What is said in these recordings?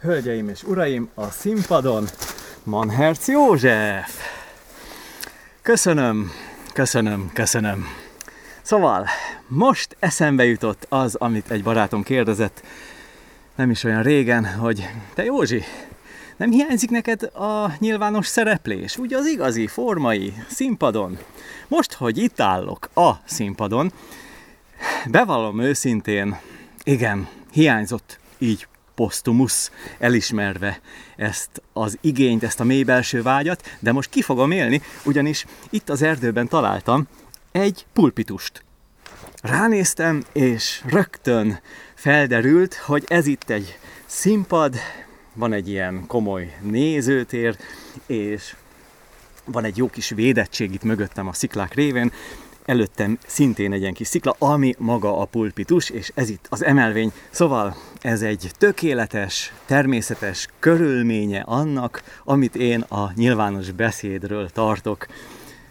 Hölgyeim és uraim, a színpadon Manherc József! Köszönöm, köszönöm, köszönöm. Szóval, most eszembe jutott az, amit egy barátom kérdezett, nem is olyan régen, hogy te Józsi, nem hiányzik neked a nyilvános szereplés, ugye az igazi, formai, színpadon? Most, hogy itt állok a színpadon, bevallom őszintén, igen, hiányzott így posztumusz, elismerve ezt az igényt, ezt a mély belső vágyat, de most ki fogom élni, ugyanis itt az erdőben találtam egy pulpitust. Ránéztem, és rögtön felderült, hogy ez itt egy színpad, van egy ilyen komoly nézőtér, és van egy jó kis védettség itt mögöttem a sziklák révén, előttem szintén egy ilyen kis szikla, ami maga a pulpitus, és ez itt az emelvény. Szóval ez egy tökéletes, természetes körülménye annak, amit én a nyilvános beszédről tartok.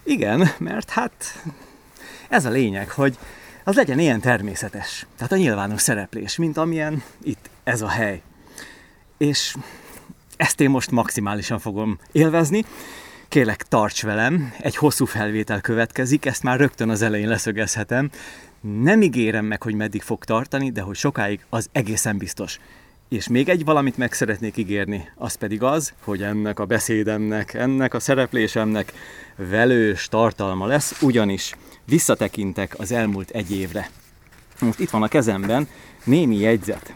Igen, mert hát ez a lényeg, hogy az legyen ilyen természetes. Tehát a nyilvános szereplés, mint amilyen itt ez a hely. És ezt én most maximálisan fogom élvezni. Kérlek, tarts velem, egy hosszú felvétel következik, ezt már rögtön az elején leszögezhetem. Nem ígérem meg, hogy meddig fog tartani, de hogy sokáig az egészen biztos. És még egy valamit meg szeretnék ígérni, az pedig az, hogy ennek a beszédemnek, ennek a szereplésemnek velős tartalma lesz, ugyanis visszatekintek az elmúlt egy évre. Most itt van a kezemben némi jegyzet.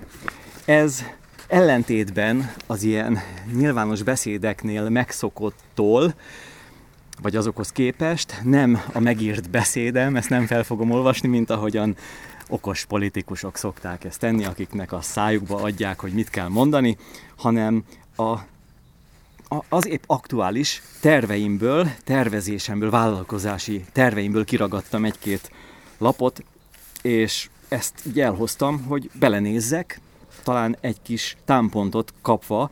Ez ellentétben az ilyen nyilvános beszédeknél megszokottól, vagy azokhoz képest nem a megírt beszédem, ezt nem fel fogom olvasni, mint ahogyan okos politikusok szokták ezt tenni, akiknek a szájukba adják, hogy mit kell mondani, hanem a az épp aktuális terveimből, tervezésemből, vállalkozási terveimből kiragadtam egy-két lapot, és ezt így elhoztam, hogy belenézzek, talán egy kis támpontot kapva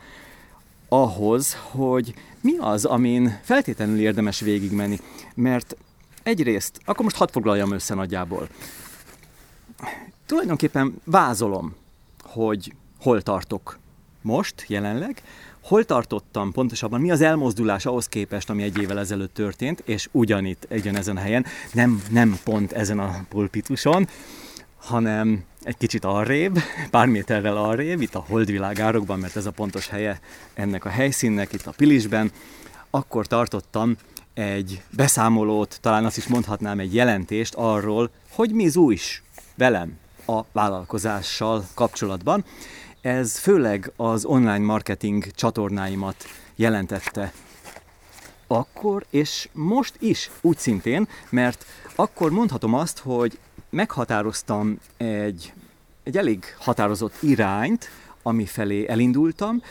ahhoz, hogy mi az, amin feltétlenül érdemes végigmenni. Mert egyrészt, akkor most hadd foglaljam össze nagyjából. Tulajdonképpen vázolom, hogy hol tartok most, jelenleg, hol tartottam pontosabban, mi az elmozdulás ahhoz képest, ami egy évvel ezelőtt történt, és ugyanitt, egyenezen a helyen, nem, nem pont ezen a pulpituson, hanem egy kicsit arrébb, pár méterrel arrébb, itt a Holdvilágárokban, mert ez a pontos helye ennek a helyszínnek, itt a Pilisben, akkor tartottam egy beszámolót, talán azt is mondhatnám egy jelentést arról, hogy mi új is velem a vállalkozással kapcsolatban. Ez főleg az online marketing csatornáimat jelentette akkor, és most is úgy szintén, mert akkor mondhatom azt, hogy meghatároztam egy, egy elég határozott irányt, ami felé elindultam,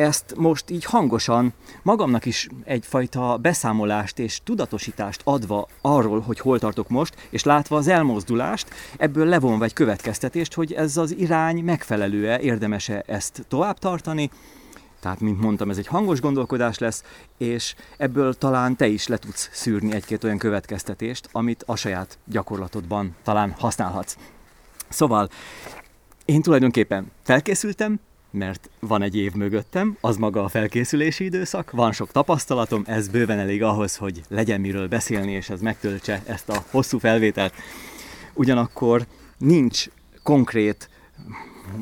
ezt most így hangosan magamnak is egyfajta beszámolást és tudatosítást adva arról, hogy hol tartok most, és látva az elmozdulást, ebből levonva egy következtetést, hogy ez az irány megfelelő-e, érdemese ezt tovább tartani, tehát, mint mondtam, ez egy hangos gondolkodás lesz, és ebből talán te is le tudsz szűrni egy-két olyan következtetést, amit a saját gyakorlatodban talán használhatsz. Szóval én tulajdonképpen felkészültem, mert van egy év mögöttem, az maga a felkészülési időszak, van sok tapasztalatom, ez bőven elég ahhoz, hogy legyen miről beszélni, és ez megtöltse ezt a hosszú felvételt. Ugyanakkor nincs konkrét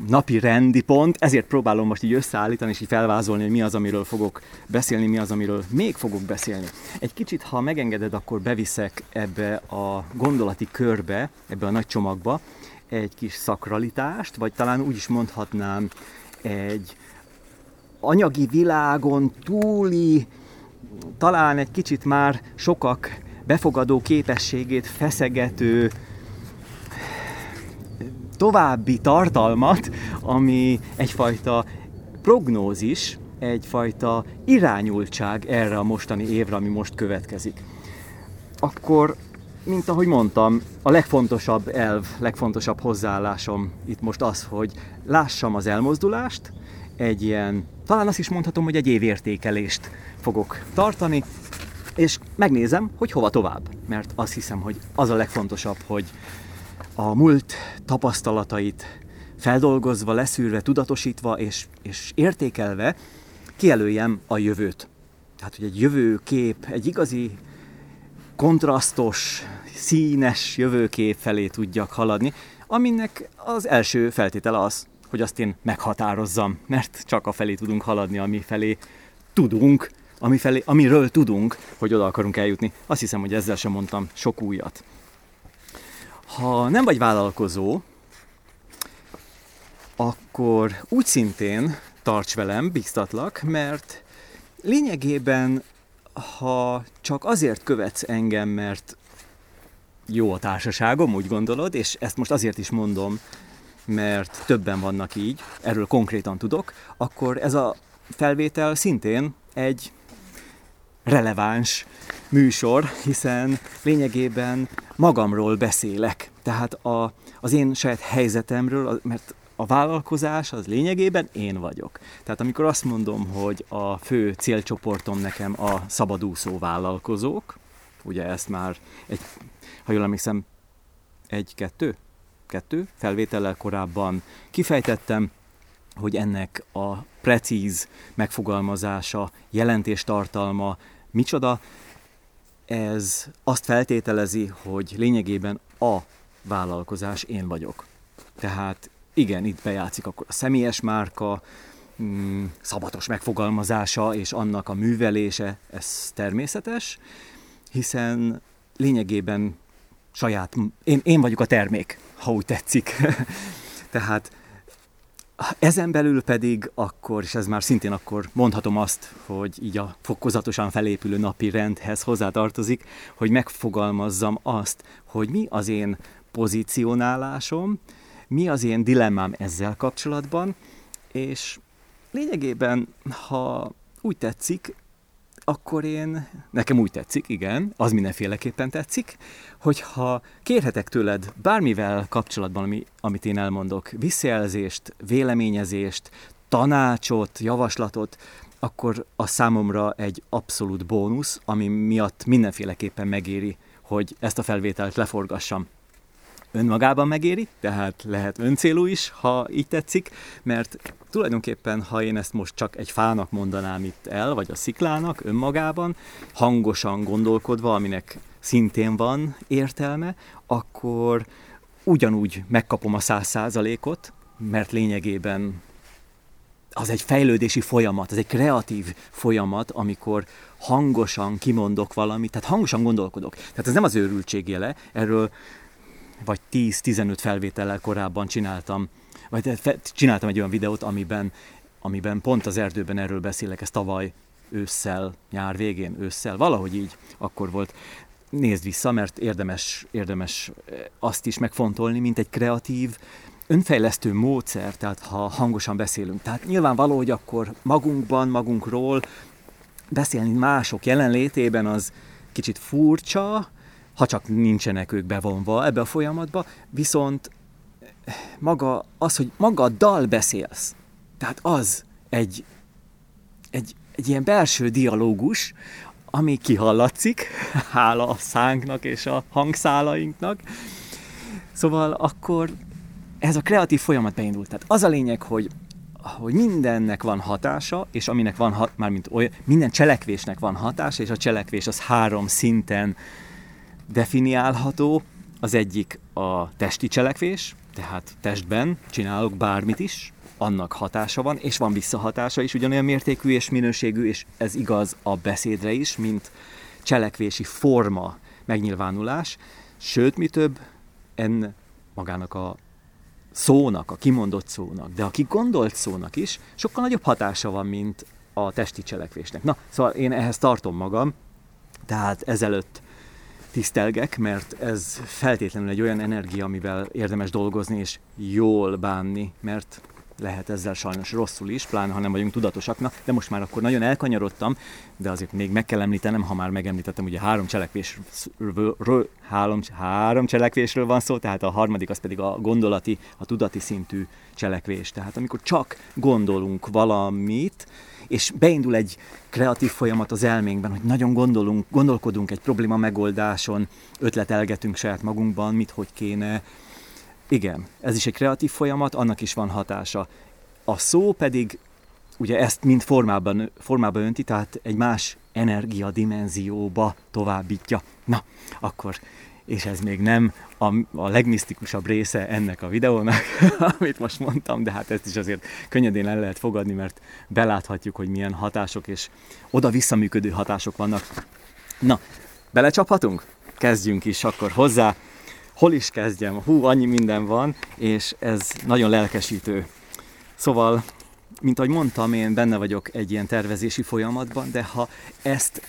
napi rendi pont, ezért próbálom most így összeállítani és így felvázolni, hogy mi az, amiről fogok beszélni, mi az, amiről még fogok beszélni. Egy kicsit, ha megengeded, akkor beviszek ebbe a gondolati körbe, ebbe a nagy csomagba egy kis szakralitást, vagy talán úgy is mondhatnám egy anyagi világon túli, talán egy kicsit már sokak befogadó képességét feszegető további tartalmat, ami egyfajta prognózis, egyfajta irányultság erre a mostani évre, ami most következik. Akkor, mint ahogy mondtam, a legfontosabb elv, legfontosabb hozzáállásom itt most az, hogy lássam az elmozdulást, egy ilyen, talán azt is mondhatom, hogy egy évértékelést fogok tartani, és megnézem, hogy hova tovább. Mert azt hiszem, hogy az a legfontosabb, hogy a múlt tapasztalatait feldolgozva, leszűrve, tudatosítva és, és értékelve kijelöljem a jövőt. Tehát, hogy egy jövőkép, egy igazi kontrasztos, színes jövőkép felé tudjak haladni, aminek az első feltétele az, hogy azt én meghatározzam, mert csak a felé tudunk haladni, ami felé tudunk, ami felé, amiről tudunk, hogy oda akarunk eljutni. Azt hiszem, hogy ezzel sem mondtam sok újat. Ha nem vagy vállalkozó, akkor úgy szintén tarts velem, biztatlak, mert lényegében, ha csak azért követsz engem, mert jó a társaságom, úgy gondolod, és ezt most azért is mondom, mert többen vannak így, erről konkrétan tudok, akkor ez a felvétel szintén egy releváns műsor, hiszen lényegében magamról beszélek. Tehát a, az én saját helyzetemről, mert a vállalkozás az lényegében én vagyok. Tehát amikor azt mondom, hogy a fő célcsoportom nekem a szabadúszó vállalkozók, ugye ezt már egy, ha jól emlékszem, egy-kettő, kettő felvétellel korábban kifejtettem, hogy ennek a precíz megfogalmazása, jelentéstartalma micsoda, ez azt feltételezi, hogy lényegében a vállalkozás én vagyok. Tehát igen, itt bejátszik akkor a személyes márka, mm, szabatos megfogalmazása és annak a művelése, ez természetes, hiszen lényegében saját, én, én vagyok a termék, ha úgy tetszik. Tehát ezen belül pedig akkor, és ez már szintén akkor mondhatom azt, hogy így a fokozatosan felépülő napi rendhez hozzátartozik, hogy megfogalmazzam azt, hogy mi az én pozícionálásom, mi az én dilemmám ezzel kapcsolatban, és lényegében, ha úgy tetszik, akkor én, nekem úgy tetszik, igen, az mindenféleképpen tetszik, hogyha kérhetek tőled bármivel kapcsolatban, ami, amit én elmondok, visszajelzést, véleményezést, tanácsot, javaslatot, akkor a számomra egy abszolút bónusz, ami miatt mindenféleképpen megéri, hogy ezt a felvételt leforgassam önmagában megéri, tehát lehet öncélú is, ha így tetszik, mert tulajdonképpen, ha én ezt most csak egy fának mondanám itt el, vagy a sziklának önmagában, hangosan gondolkodva, aminek szintén van értelme, akkor ugyanúgy megkapom a száz százalékot, mert lényegében az egy fejlődési folyamat, az egy kreatív folyamat, amikor hangosan kimondok valamit, tehát hangosan gondolkodok. Tehát ez nem az őrültség jele, erről vagy 10-15 felvétellel korábban csináltam, vagy csináltam egy olyan videót, amiben, amiben pont az erdőben erről beszélek, ez tavaly ősszel, nyár végén, ősszel, valahogy így akkor volt. Nézd vissza, mert érdemes, érdemes eh, azt is megfontolni, mint egy kreatív, önfejlesztő módszer, tehát ha hangosan beszélünk. Tehát nyilvánvaló, hogy akkor magunkban, magunkról beszélni mások jelenlétében az kicsit furcsa, ha csak nincsenek ők bevonva ebbe a folyamatba, viszont maga az, hogy maga a dal beszélsz, tehát az egy, egy, egy ilyen belső dialógus, ami kihallatszik, hála a szánknak és a hangszálainknak. Szóval akkor ez a kreatív folyamat beindult. Tehát az a lényeg, hogy hogy mindennek van hatása, és aminek van, hat, mármint olyan, minden cselekvésnek van hatása, és a cselekvés az három szinten definiálható. Az egyik a testi cselekvés, tehát testben csinálok bármit is, annak hatása van, és van visszahatása is ugyanolyan mértékű és minőségű, és ez igaz a beszédre is, mint cselekvési forma, megnyilvánulás. Sőt, mi több, en magának a szónak, a kimondott szónak, de a kigondolt szónak is sokkal nagyobb hatása van, mint a testi cselekvésnek. Na, szóval én ehhez tartom magam, tehát ezelőtt tisztelgek, mert ez feltétlenül egy olyan energia, amivel érdemes dolgozni és jól bánni, mert lehet ezzel sajnos rosszul is, pláne ha nem vagyunk tudatosaknak, de most már akkor nagyon elkanyarodtam, de azért még meg kell említenem, ha már megemlítettem, ugye három cselekvésről, három, három cselekvésről van szó, tehát a harmadik az pedig a gondolati, a tudati szintű cselekvés. Tehát amikor csak gondolunk valamit, és beindul egy kreatív folyamat az elménkben, hogy nagyon gondolunk, gondolkodunk egy probléma megoldáson, ötletelgetünk saját magunkban, mit, hogy kéne, igen, ez is egy kreatív folyamat, annak is van hatása. A szó pedig ugye ezt mind formában, formában önti, tehát egy más energiadimenzióba továbbítja. Na, akkor, és ez még nem a, a legmisztikusabb része ennek a videónak, amit most mondtam, de hát ezt is azért könnyedén el lehet fogadni, mert beláthatjuk, hogy milyen hatások és oda-visszaműködő hatások vannak. Na, belecsaphatunk? Kezdjünk is akkor hozzá. Hol is kezdjem? Hú, annyi minden van, és ez nagyon lelkesítő. Szóval mint ahogy mondtam, én benne vagyok egy ilyen tervezési folyamatban, de ha ezt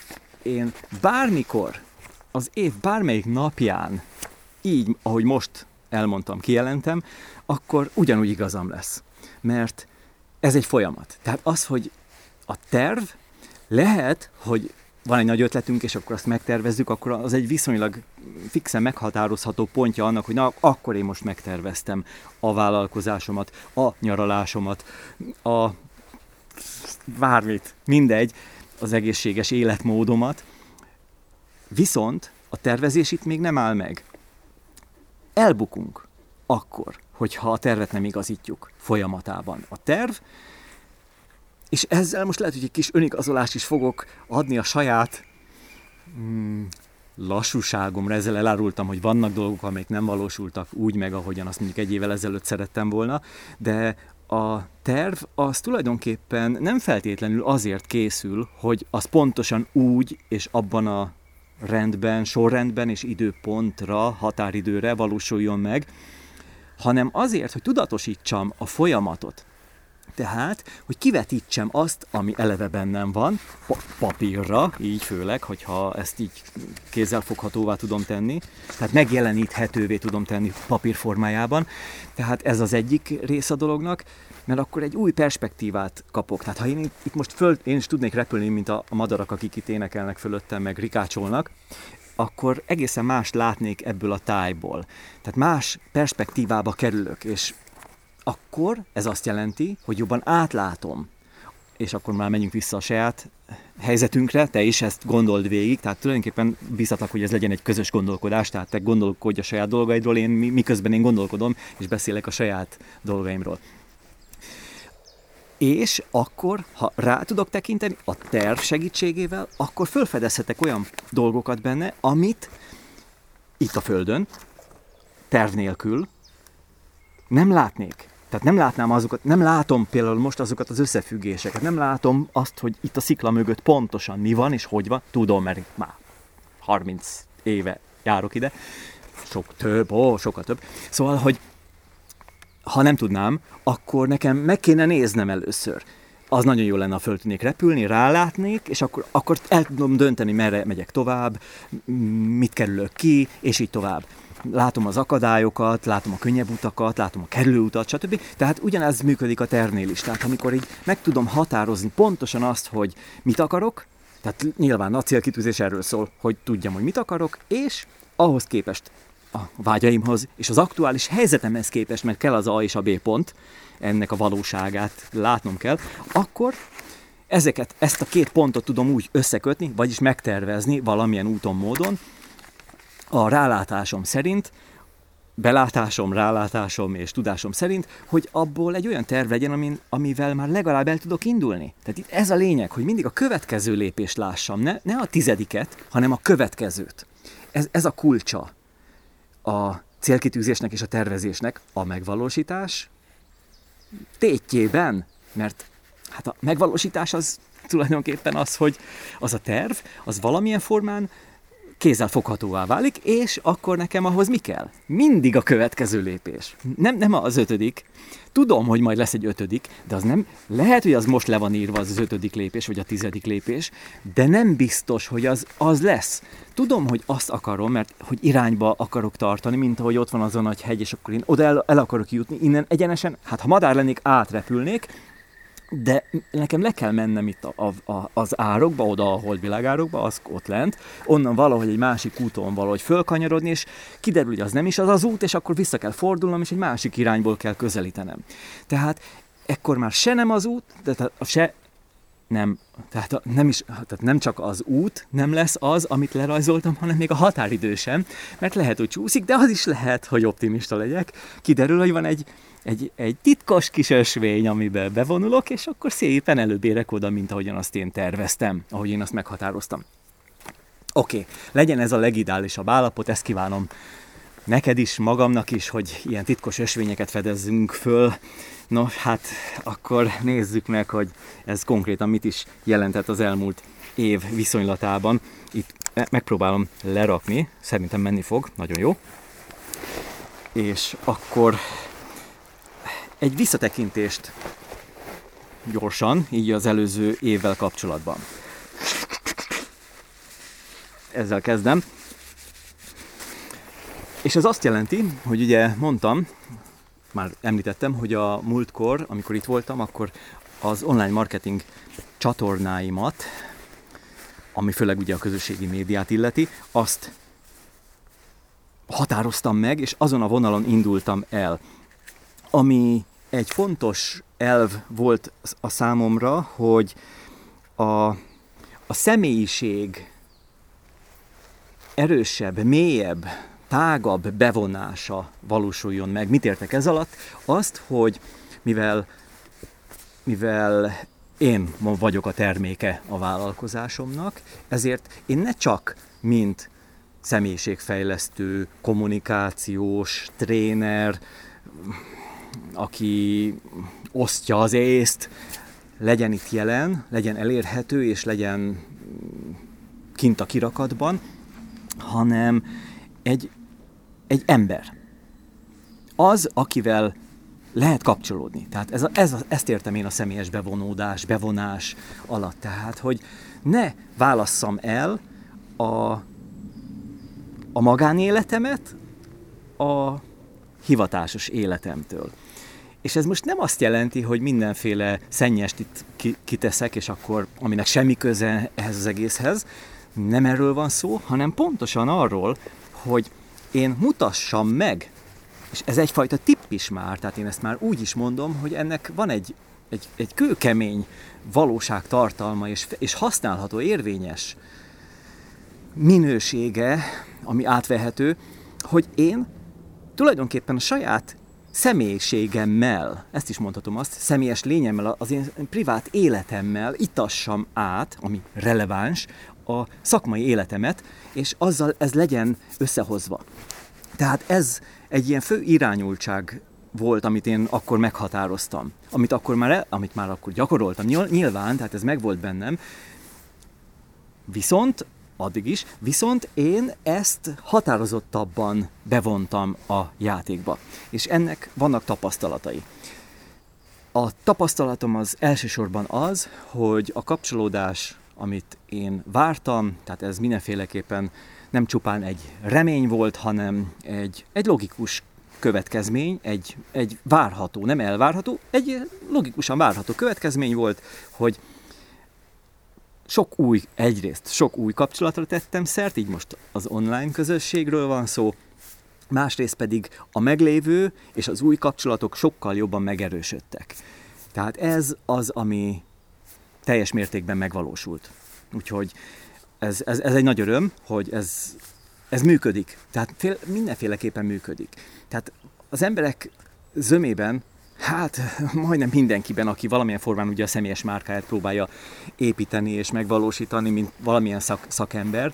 én bármikor, az év bármelyik napján, így, ahogy most elmondtam, kijelentem, akkor ugyanúgy igazam lesz. Mert ez egy folyamat. Tehát az, hogy a terv lehet, hogy van egy nagy ötletünk, és akkor azt megtervezzük, akkor az egy viszonylag fixen meghatározható pontja annak, hogy na, akkor én most megterveztem a vállalkozásomat, a nyaralásomat, a bármit, mindegy, az egészséges életmódomat. Viszont a tervezés itt még nem áll meg. Elbukunk akkor, hogyha a tervet nem igazítjuk folyamatában. A terv és ezzel most lehet, hogy egy kis önigazolást is fogok adni a saját mm, lassúságomra. Ezzel elárultam, hogy vannak dolgok, amelyek nem valósultak úgy meg, ahogyan azt mondjuk egy évvel ezelőtt szerettem volna, de a terv az tulajdonképpen nem feltétlenül azért készül, hogy az pontosan úgy és abban a rendben, sorrendben és időpontra, határidőre valósuljon meg, hanem azért, hogy tudatosítsam a folyamatot. Tehát, hogy kivetítsem azt, ami eleve bennem van, papírra, így főleg, hogyha ezt így kézzelfoghatóvá tudom tenni, tehát megjeleníthetővé tudom tenni papír formájában. Tehát ez az egyik rész a dolognak, mert akkor egy új perspektívát kapok. Tehát ha én itt most föl, én is tudnék repülni, mint a madarak, akik itt énekelnek fölöttem, meg rikácsolnak, akkor egészen más látnék ebből a tájból. Tehát más perspektívába kerülök, és akkor ez azt jelenti, hogy jobban átlátom, és akkor már menjünk vissza a saját helyzetünkre, te is ezt gondold végig, tehát tulajdonképpen biztatlak, hogy ez legyen egy közös gondolkodás, tehát te gondolkodj a saját dolgaidról, én miközben én gondolkodom, és beszélek a saját dolgaimról. És akkor, ha rá tudok tekinteni a terv segítségével, akkor felfedezhetek olyan dolgokat benne, amit itt a Földön, terv nélkül nem látnék. Tehát nem látnám azokat, nem látom például most azokat az összefüggéseket, nem látom azt, hogy itt a szikla mögött pontosan mi van és hogy van, tudom, mert már 30 éve járok ide, sok több, ó, sokkal több. Szóval, hogy ha nem tudnám, akkor nekem meg kéne néznem először. Az nagyon jó lenne, ha föl tudnék repülni, rálátnék, és akkor, akkor el tudom dönteni, merre megyek tovább, mit kerülök ki, és így tovább látom az akadályokat, látom a könnyebb utakat, látom a kerülőutat, stb. Tehát ugyanez működik a tervnél is. Tehát amikor így meg tudom határozni pontosan azt, hogy mit akarok, tehát nyilván a célkitűzés erről szól, hogy tudjam, hogy mit akarok, és ahhoz képest a vágyaimhoz és az aktuális helyzetemhez képest, mert kell az A és a B pont, ennek a valóságát látnom kell, akkor ezeket, ezt a két pontot tudom úgy összekötni, vagyis megtervezni valamilyen úton, módon, a rálátásom szerint, belátásom, rálátásom és tudásom szerint, hogy abból egy olyan terv legyen, amin, amivel már legalább el tudok indulni. Tehát itt ez a lényeg, hogy mindig a következő lépést lássam, ne, ne a tizediket, hanem a következőt. Ez, ez a kulcsa a célkitűzésnek és a tervezésnek a megvalósítás tétjében, mert hát a megvalósítás az tulajdonképpen az, hogy az a terv, az valamilyen formán kézzel foghatóvá válik, és akkor nekem ahhoz mi kell? Mindig a következő lépés. Nem, nem az ötödik. Tudom, hogy majd lesz egy ötödik, de az nem, lehet, hogy az most le van írva az ötödik lépés, vagy a tizedik lépés, de nem biztos, hogy az, az lesz. Tudom, hogy azt akarom, mert hogy irányba akarok tartani, mint ahogy ott van az a nagy hegy, és akkor én oda el, el akarok jutni, innen egyenesen, hát ha madár lennék, átrepülnék, de nekem le kell mennem itt a, a, a, az árokba, oda a holdvilágárokba, az ott lent, onnan valahogy egy másik úton valahogy fölkanyarodni, és kiderül, hogy az nem is az az út, és akkor vissza kell fordulnom, és egy másik irányból kell közelítenem. Tehát ekkor már se nem az út, de se nem, tehát nem, is, tehát nem csak az út nem lesz az, amit lerajzoltam, hanem még a határidő sem, mert lehet, hogy csúszik, de az is lehet, hogy optimista legyek. Kiderül, hogy van egy, egy, egy titkos kis ösvény, amiben bevonulok, és akkor szépen előbb érek oda, mint ahogyan azt én terveztem, ahogy én azt meghatároztam. Oké, okay, legyen ez a legidálisabb állapot, ezt kívánom neked is, magamnak is, hogy ilyen titkos ösvényeket fedezzünk föl. Nos, hát akkor nézzük meg, hogy ez konkrétan mit is jelentett az elmúlt év viszonylatában. Itt megpróbálom lerakni, szerintem menni fog, nagyon jó. És akkor egy visszatekintést gyorsan, így az előző évvel kapcsolatban. Ezzel kezdem. És ez azt jelenti, hogy ugye mondtam, már említettem, hogy a múltkor, amikor itt voltam, akkor az online marketing csatornáimat, ami főleg ugye a közösségi médiát illeti, azt határoztam meg, és azon a vonalon indultam el. Ami egy fontos elv volt a számomra, hogy a, a személyiség erősebb, mélyebb, tágabb bevonása valósuljon meg. Mit értek ez alatt? Azt, hogy mivel, mivel én vagyok a terméke a vállalkozásomnak, ezért én ne csak mint személyiségfejlesztő, kommunikációs, tréner, aki osztja az észt, legyen itt jelen, legyen elérhető és legyen kint a kirakatban, hanem egy egy ember. Az, akivel lehet kapcsolódni. Tehát ez a, ez a, ezt értem én a személyes bevonódás, bevonás alatt. Tehát, hogy ne válasszam el a, a magánéletemet a hivatásos életemtől. És ez most nem azt jelenti, hogy mindenféle szennyest itt kiteszek, és akkor, aminek semmi köze ehhez az egészhez, nem erről van szó, hanem pontosan arról, hogy én mutassam meg, és ez egyfajta tipp is már, tehát én ezt már úgy is mondom, hogy ennek van egy, egy, egy kőkemény valóságtartalma és, és használható, érvényes minősége, ami átvehető, hogy én tulajdonképpen a saját személyiségemmel, ezt is mondhatom azt, személyes lényemmel, az én privát életemmel itassam át, ami releváns, a szakmai életemet, és azzal ez legyen összehozva. Tehát ez egy ilyen fő irányultság volt, amit én akkor meghatároztam, amit akkor már, amit már akkor gyakoroltam, nyilván, tehát ez megvolt bennem, viszont, addig is, viszont én ezt határozottabban bevontam a játékba, és ennek vannak tapasztalatai. A tapasztalatom az elsősorban az, hogy a kapcsolódás amit én vártam, tehát ez mindenféleképpen nem csupán egy remény volt, hanem egy, egy logikus következmény, egy, egy várható, nem elvárható, egy logikusan várható következmény volt, hogy sok új, egyrészt sok új kapcsolatra tettem szert, így most az online közösségről van szó, másrészt pedig a meglévő és az új kapcsolatok sokkal jobban megerősödtek. Tehát ez az, ami teljes mértékben megvalósult. Úgyhogy ez, ez, ez egy nagy öröm, hogy ez, ez működik. Tehát fél, mindenféleképpen működik. Tehát az emberek zömében, hát majdnem mindenkiben, aki valamilyen formán ugye a személyes márkáját próbálja építeni és megvalósítani, mint valamilyen szak, szakember,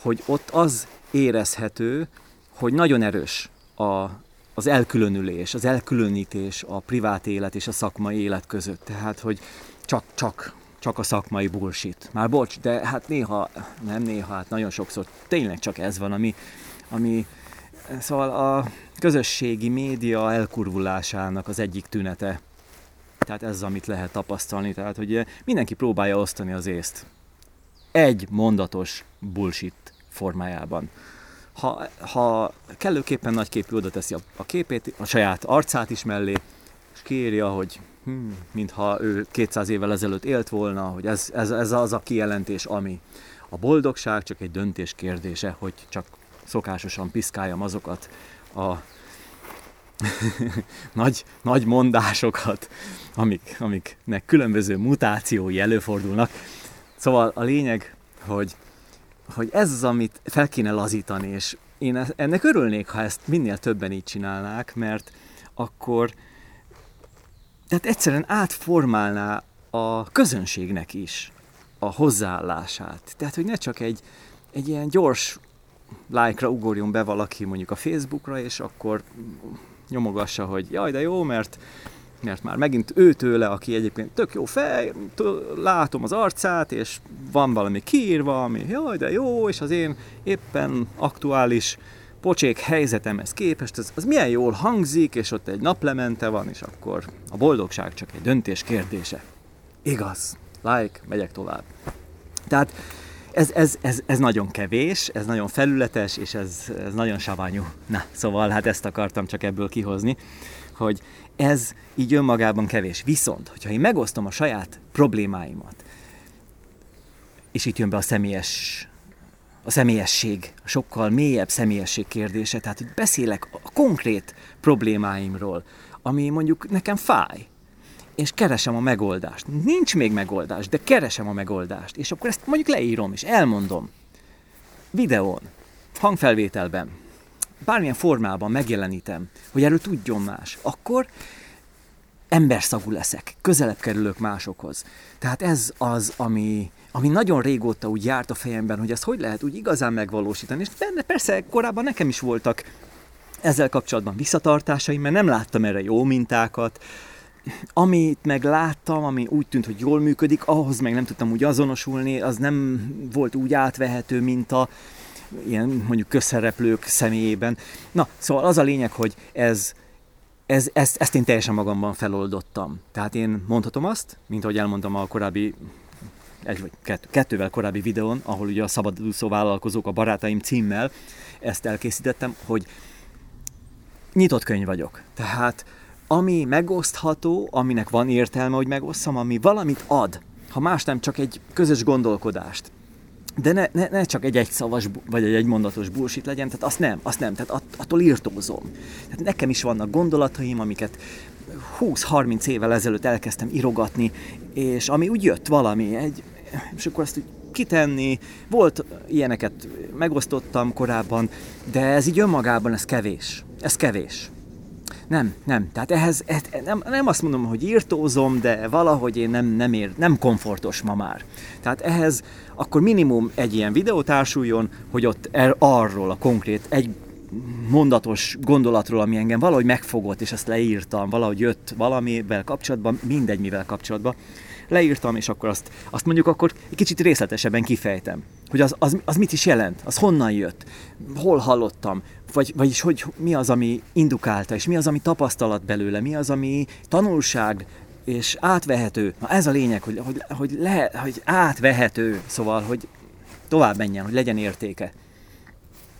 hogy ott az érezhető, hogy nagyon erős a, az elkülönülés, az elkülönítés a privát élet és a szakmai élet között. Tehát, hogy csak, csak, csak a szakmai bullshit. Már bocs, de hát néha, nem néha, hát nagyon sokszor tényleg csak ez van, ami, ami szóval a közösségi média elkurvulásának az egyik tünete. Tehát ez az, amit lehet tapasztalni, tehát hogy mindenki próbálja osztani az észt. Egy mondatos bullshit formájában. Ha, ha kellőképpen nagy képű oda teszi a, a képét, a saját arcát is mellé, és kérja, hogy hmm, mintha ő 200 évvel ezelőtt élt volna, hogy ez, ez, ez az a kijelentés, ami a boldogság csak egy döntés kérdése, hogy csak szokásosan piszkáljam azokat a nagy, nagy mondásokat, amik, amiknek különböző mutációi előfordulnak. Szóval a lényeg, hogy, hogy ez az, amit fel kéne lazítani, és én e-, ennek örülnék, ha ezt minél többen így csinálnák, mert akkor tehát egyszerűen átformálná a közönségnek is a hozzáállását. Tehát, hogy ne csak egy, egy ilyen gyors like-ra ugorjon be valaki mondjuk a Facebookra, és akkor nyomogassa, hogy jaj, de jó, mert mert már megint ő tőle, aki egyébként tök jó fej, látom az arcát, és van valami kiírva, ami jaj, de jó, és az én éppen aktuális pocsék helyzetemhez képest, az, az milyen jól hangzik, és ott egy naplemente van, és akkor a boldogság csak egy döntés kérdése. Igaz. Like, megyek tovább. Tehát ez, ez, ez, ez nagyon kevés, ez nagyon felületes, és ez, ez nagyon savanyú. Na, szóval hát ezt akartam csak ebből kihozni, hogy ez így önmagában kevés. Viszont, hogyha én megosztom a saját problémáimat, és itt jön be a személyes a személyesség, a sokkal mélyebb személyesség kérdése, tehát hogy beszélek a konkrét problémáimról, ami mondjuk nekem fáj, és keresem a megoldást. Nincs még megoldás, de keresem a megoldást, és akkor ezt mondjuk leírom, és elmondom. Videón, hangfelvételben, bármilyen formában megjelenítem, hogy erről tudjon más, akkor emberszagú leszek, közelebb kerülök másokhoz. Tehát ez az, ami, ami nagyon régóta úgy járt a fejemben, hogy ezt hogy lehet úgy igazán megvalósítani. És benne persze korábban nekem is voltak ezzel kapcsolatban visszatartásaim, mert nem láttam erre jó mintákat, amit meg láttam, ami úgy tűnt, hogy jól működik, ahhoz meg nem tudtam úgy azonosulni, az nem volt úgy átvehető, mint a ilyen mondjuk közszereplők személyében. Na, szóval az a lényeg, hogy ez, ez, ezt, ezt én teljesen magamban feloldottam. Tehát én mondhatom azt, mint ahogy elmondtam a korábbi egy vagy kettő, kettővel korábbi videón, ahol ugye a szabadúszó vállalkozók a barátaim címmel ezt elkészítettem, hogy nyitott könyv vagyok. Tehát ami megosztható, aminek van értelme, hogy megosszam, ami valamit ad, ha más nem, csak egy közös gondolkodást. De ne, ne, ne csak egy egyszavas, vagy egy egymondatos bullshit legyen, tehát azt nem, azt nem, tehát att, attól írtózom. Tehát nekem is vannak gondolataim, amiket 20-30 évvel ezelőtt elkezdtem irogatni, és ami úgy jött valami, egy, és akkor ezt úgy kitenni, volt ilyeneket megosztottam korábban, de ez így önmagában ez kevés. Ez kevés. Nem, nem. Tehát ehhez nem, nem azt mondom, hogy írtózom, de valahogy én nem, nem, ér, nem komfortos ma már. Tehát ehhez akkor minimum egy ilyen videó társuljon, hogy ott er, arról a konkrét egy mondatos gondolatról, ami engem valahogy megfogott, és ezt leírtam, valahogy jött valamivel kapcsolatban, mindegy mivel kapcsolatban, leírtam, és akkor azt, azt mondjuk akkor egy kicsit részletesebben kifejtem, hogy az, az, az mit is jelent, az honnan jött, hol hallottam, vagy, vagyis hogy mi az, ami indukálta, és mi az, ami tapasztalat belőle, mi az, ami tanulság, és átvehető. Na ez a lényeg, hogy, hogy, hogy, le, hogy átvehető, szóval, hogy tovább menjen, hogy legyen értéke.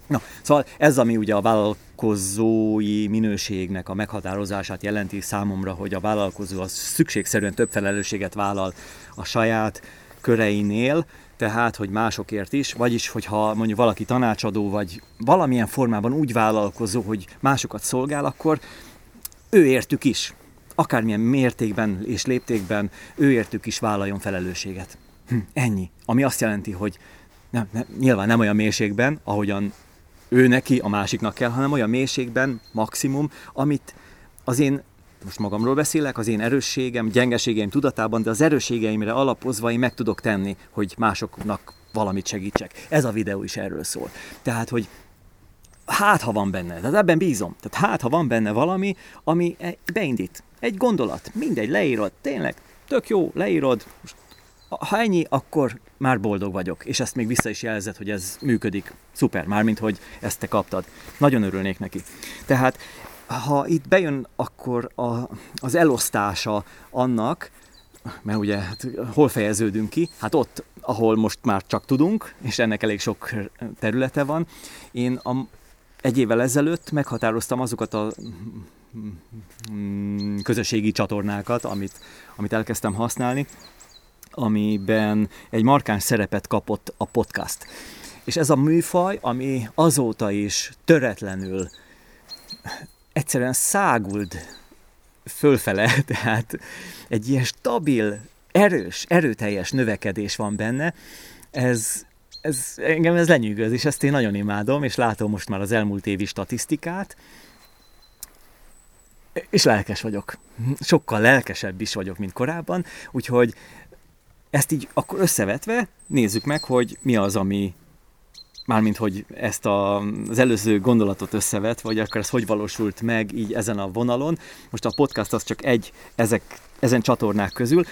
Na, szóval ez, ami ugye a vállalkozói minőségnek a meghatározását jelenti számomra, hogy a vállalkozó az szükségszerűen több felelősséget vállal a saját köreinél, tehát, hogy másokért is, vagyis, hogyha mondjuk valaki tanácsadó, vagy valamilyen formában úgy vállalkozó, hogy másokat szolgál, akkor ő értük is, akármilyen mértékben és léptékben ő értük is vállaljon felelősséget. Hm, ennyi. Ami azt jelenti, hogy nem, nem, nyilván nem olyan mélységben, ahogyan ő neki, a másiknak kell, hanem olyan mélységben, maximum, amit az én most magamról beszélek, az én erősségem, gyengeségeim tudatában, de az erősségeimre alapozva én meg tudok tenni, hogy másoknak valamit segítsek. Ez a videó is erről szól. Tehát, hogy hát ha van benne, tehát ebben bízom, tehát hát ha van benne valami, ami e- beindít. Egy gondolat, mindegy, leírod, tényleg, tök jó, leírod, ha ennyi, akkor már boldog vagyok, és ezt még vissza is jelzed, hogy ez működik. Szuper, mármint, hogy ezt te kaptad. Nagyon örülnék neki. Tehát ha itt bejön akkor a, az elosztása annak, mert ugye hát, hol fejeződünk ki? Hát ott, ahol most már csak tudunk, és ennek elég sok területe van. Én a, egy évvel ezelőtt meghatároztam azokat a mm, közösségi csatornákat, amit, amit elkezdtem használni, amiben egy markáns szerepet kapott a podcast. És ez a műfaj, ami azóta is töretlenül egyszerűen száguld fölfele, tehát egy ilyen stabil, erős, erőteljes növekedés van benne, ez, ez engem ez lenyűgöz, és ezt én nagyon imádom, és látom most már az elmúlt évi statisztikát, és lelkes vagyok. Sokkal lelkesebb is vagyok, mint korábban, úgyhogy ezt így akkor összevetve nézzük meg, hogy mi az, ami mármint, hogy ezt a, az előző gondolatot összevet, vagy akkor ez hogy valósult meg így ezen a vonalon. Most a podcast az csak egy ezek, ezen csatornák közül,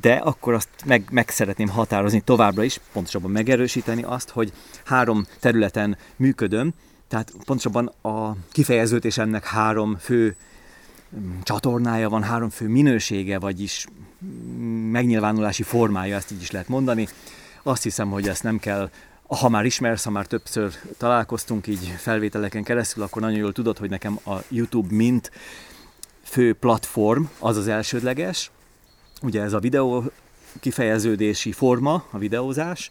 de akkor azt meg, meg szeretném határozni továbbra is, pontosabban megerősíteni azt, hogy három területen működöm, tehát pontosabban a kifejezőt ennek három fő mm, csatornája van, három fő minősége, vagyis mm, megnyilvánulási formája, ezt így is lehet mondani. Azt hiszem, hogy ezt nem kell ha már ismersz, ha már többször találkoztunk így felvételeken keresztül, akkor nagyon jól tudod, hogy nekem a YouTube mint fő platform az az elsődleges. Ugye ez a videó kifejeződési forma, a videózás.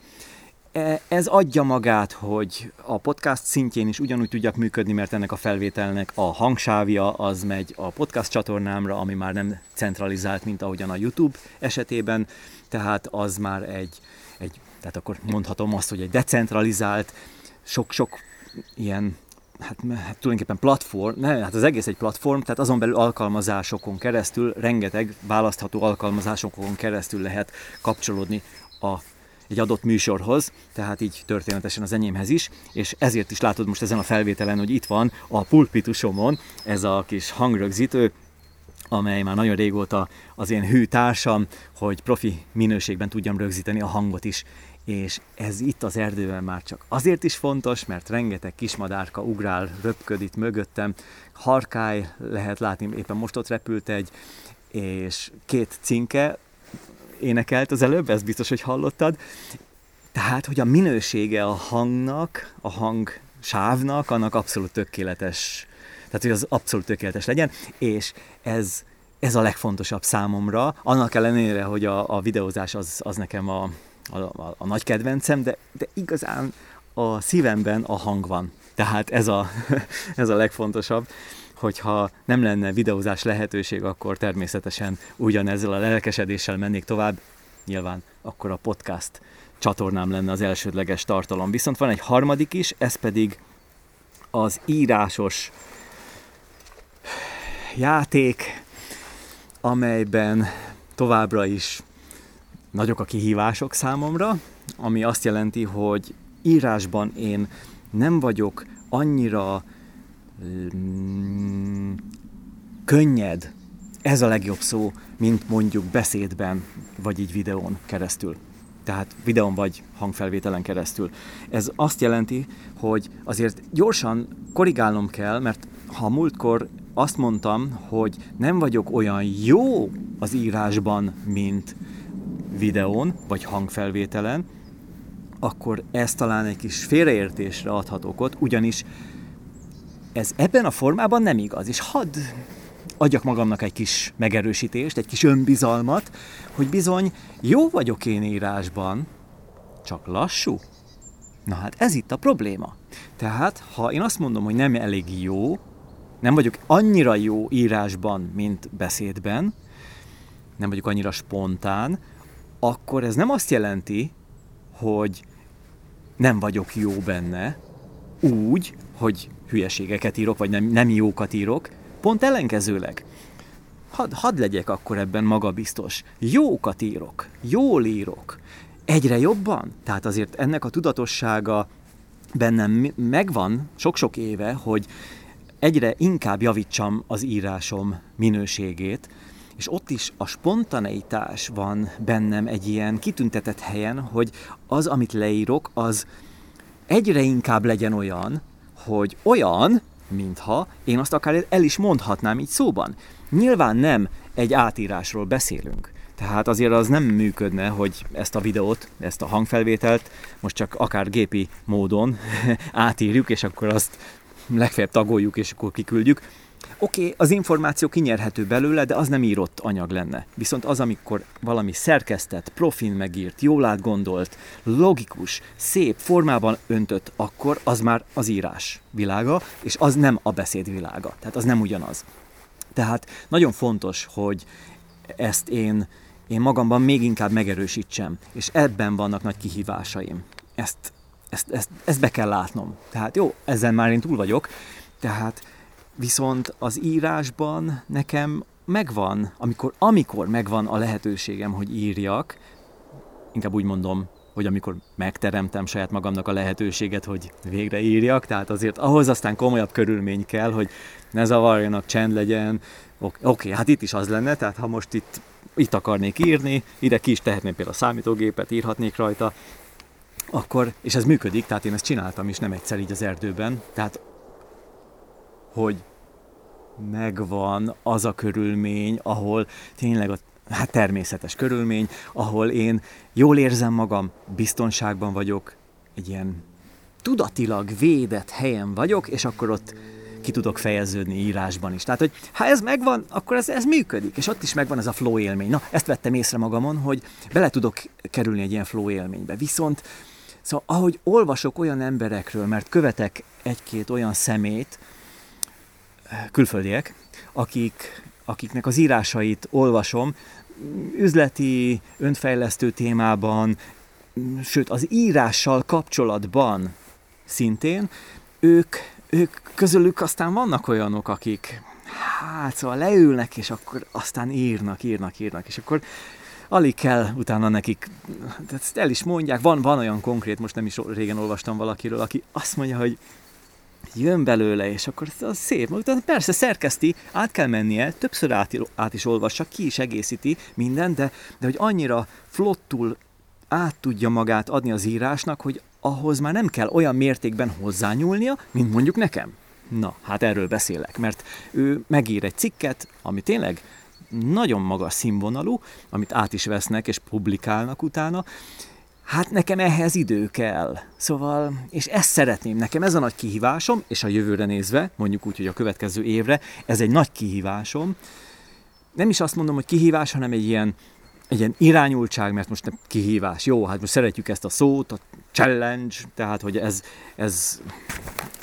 E, ez adja magát, hogy a podcast szintjén is ugyanúgy tudjak működni, mert ennek a felvételnek a hangsávja az megy a podcast csatornámra, ami már nem centralizált, mint ahogyan a YouTube esetében, tehát az már egy, egy tehát akkor mondhatom azt, hogy egy decentralizált, sok-sok ilyen hát, hát tulajdonképpen platform, ne, hát az egész egy platform, tehát azon belül alkalmazásokon keresztül, rengeteg választható alkalmazásokon keresztül lehet kapcsolódni a egy adott műsorhoz, tehát így történetesen az enyémhez is, és ezért is látod most ezen a felvételen, hogy itt van a pulpitusomon ez a kis hangrögzítő, amely már nagyon régóta az én hű társam, hogy profi minőségben tudjam rögzíteni a hangot is és ez itt az erdőben már csak azért is fontos, mert rengeteg kismadárka ugrál, röpköd itt mögöttem, harkály lehet látni, éppen most ott repült egy, és két cinke énekelt az előbb, ezt biztos, hogy hallottad. Tehát, hogy a minősége a hangnak, a hang sávnak, annak abszolút tökéletes, tehát, hogy az abszolút tökéletes legyen, és ez, ez a legfontosabb számomra, annak ellenére, hogy a, a videózás az, az nekem a, a, a, a nagy kedvencem, de, de igazán a szívemben a hang van. Tehát ez a, ez a legfontosabb, hogyha nem lenne videózás lehetőség, akkor természetesen ugyanezzel a lelkesedéssel mennék tovább. Nyilván akkor a podcast csatornám lenne az elsődleges tartalom. Viszont van egy harmadik is, ez pedig az írásos játék, amelyben továbbra is nagyok a kihívások számomra, ami azt jelenti, hogy írásban én nem vagyok annyira mm, könnyed, ez a legjobb szó, mint mondjuk beszédben, vagy így videón keresztül. Tehát videón vagy hangfelvételen keresztül. Ez azt jelenti, hogy azért gyorsan korrigálnom kell, mert ha múltkor azt mondtam, hogy nem vagyok olyan jó az írásban, mint videón vagy hangfelvételen, akkor ez talán egy kis félreértésre adhat okot, ugyanis ez ebben a formában nem igaz, és hadd adjak magamnak egy kis megerősítést, egy kis önbizalmat, hogy bizony jó vagyok én írásban, csak lassú. Na hát ez itt a probléma. Tehát, ha én azt mondom, hogy nem elég jó, nem vagyok annyira jó írásban, mint beszédben, nem vagyok annyira spontán, akkor ez nem azt jelenti, hogy nem vagyok jó benne, úgy, hogy hülyeségeket írok, vagy nem, nem jókat írok, pont ellenkezőleg. Hadd had legyek akkor ebben magabiztos. Jókat írok, jól írok. Egyre jobban? Tehát azért ennek a tudatossága bennem megvan sok-sok éve, hogy egyre inkább javítsam az írásom minőségét, és ott is a spontaneitás van bennem egy ilyen kitüntetett helyen, hogy az, amit leírok, az egyre inkább legyen olyan, hogy olyan, mintha én azt akár el is mondhatnám így szóban. Nyilván nem egy átírásról beszélünk. Tehát azért az nem működne, hogy ezt a videót, ezt a hangfelvételt most csak akár gépi módon átírjuk, és akkor azt legfeljebb tagoljuk, és akkor kiküldjük Oké, okay, az információ kinyerhető belőle, de az nem írott anyag lenne. Viszont az, amikor valami szerkesztett, profin megírt, jól átgondolt, logikus, szép formában öntött, akkor az már az írás világa, és az nem a beszéd világa. Tehát az nem ugyanaz. Tehát nagyon fontos, hogy ezt én, én magamban még inkább megerősítsem, és ebben vannak nagy kihívásaim. Ezt, ezt, ezt, ezt be kell látnom. Tehát jó, ezzel már én túl vagyok, tehát Viszont az írásban nekem megvan, amikor, amikor megvan a lehetőségem, hogy írjak, inkább úgy mondom, hogy amikor megteremtem saját magamnak a lehetőséget, hogy végre írjak, tehát azért ahhoz aztán komolyabb körülmény kell, hogy ne zavarjanak, csend legyen. Oké, okay, hát itt is az lenne, tehát ha most itt, itt akarnék írni, ide ki is tehetném például a számítógépet, írhatnék rajta, akkor, és ez működik, tehát én ezt csináltam is nem egyszer így az erdőben, tehát hogy megvan az a körülmény, ahol tényleg a hát természetes körülmény, ahol én jól érzem magam, biztonságban vagyok, egy ilyen tudatilag védett helyen vagyok, és akkor ott ki tudok fejeződni írásban is. Tehát, hogy ha ez megvan, akkor ez, ez működik, és ott is megvan ez a flow élmény. Na, ezt vettem észre magamon, hogy bele tudok kerülni egy ilyen flow élménybe. Viszont, szóval ahogy olvasok olyan emberekről, mert követek egy-két olyan szemét, külföldiek, akik, akiknek az írásait olvasom, üzleti, önfejlesztő témában, sőt az írással kapcsolatban szintén, ők, ők közülük aztán vannak olyanok, akik hát szóval leülnek, és akkor aztán írnak, írnak, írnak, és akkor alig kell utána nekik, ezt el is mondják, van, van olyan konkrét, most nem is régen olvastam valakiről, aki azt mondja, hogy jön belőle, és akkor az szép. Persze szerkeszti, át kell mennie, többször át, át is olvassa, ki is egészíti minden, de, de hogy annyira flottul át tudja magát adni az írásnak, hogy ahhoz már nem kell olyan mértékben hozzányúlnia, mint mondjuk nekem. Na, hát erről beszélek, mert ő megír egy cikket, ami tényleg nagyon magas színvonalú, amit át is vesznek és publikálnak utána, Hát nekem ehhez idő kell. Szóval, és ezt szeretném, nekem ez a nagy kihívásom, és a jövőre nézve, mondjuk úgy, hogy a következő évre, ez egy nagy kihívásom. Nem is azt mondom, hogy kihívás, hanem egy ilyen, egy ilyen irányultság, mert most nem kihívás. Jó, hát most szeretjük ezt a szót, a challenge, tehát, hogy ez, ez,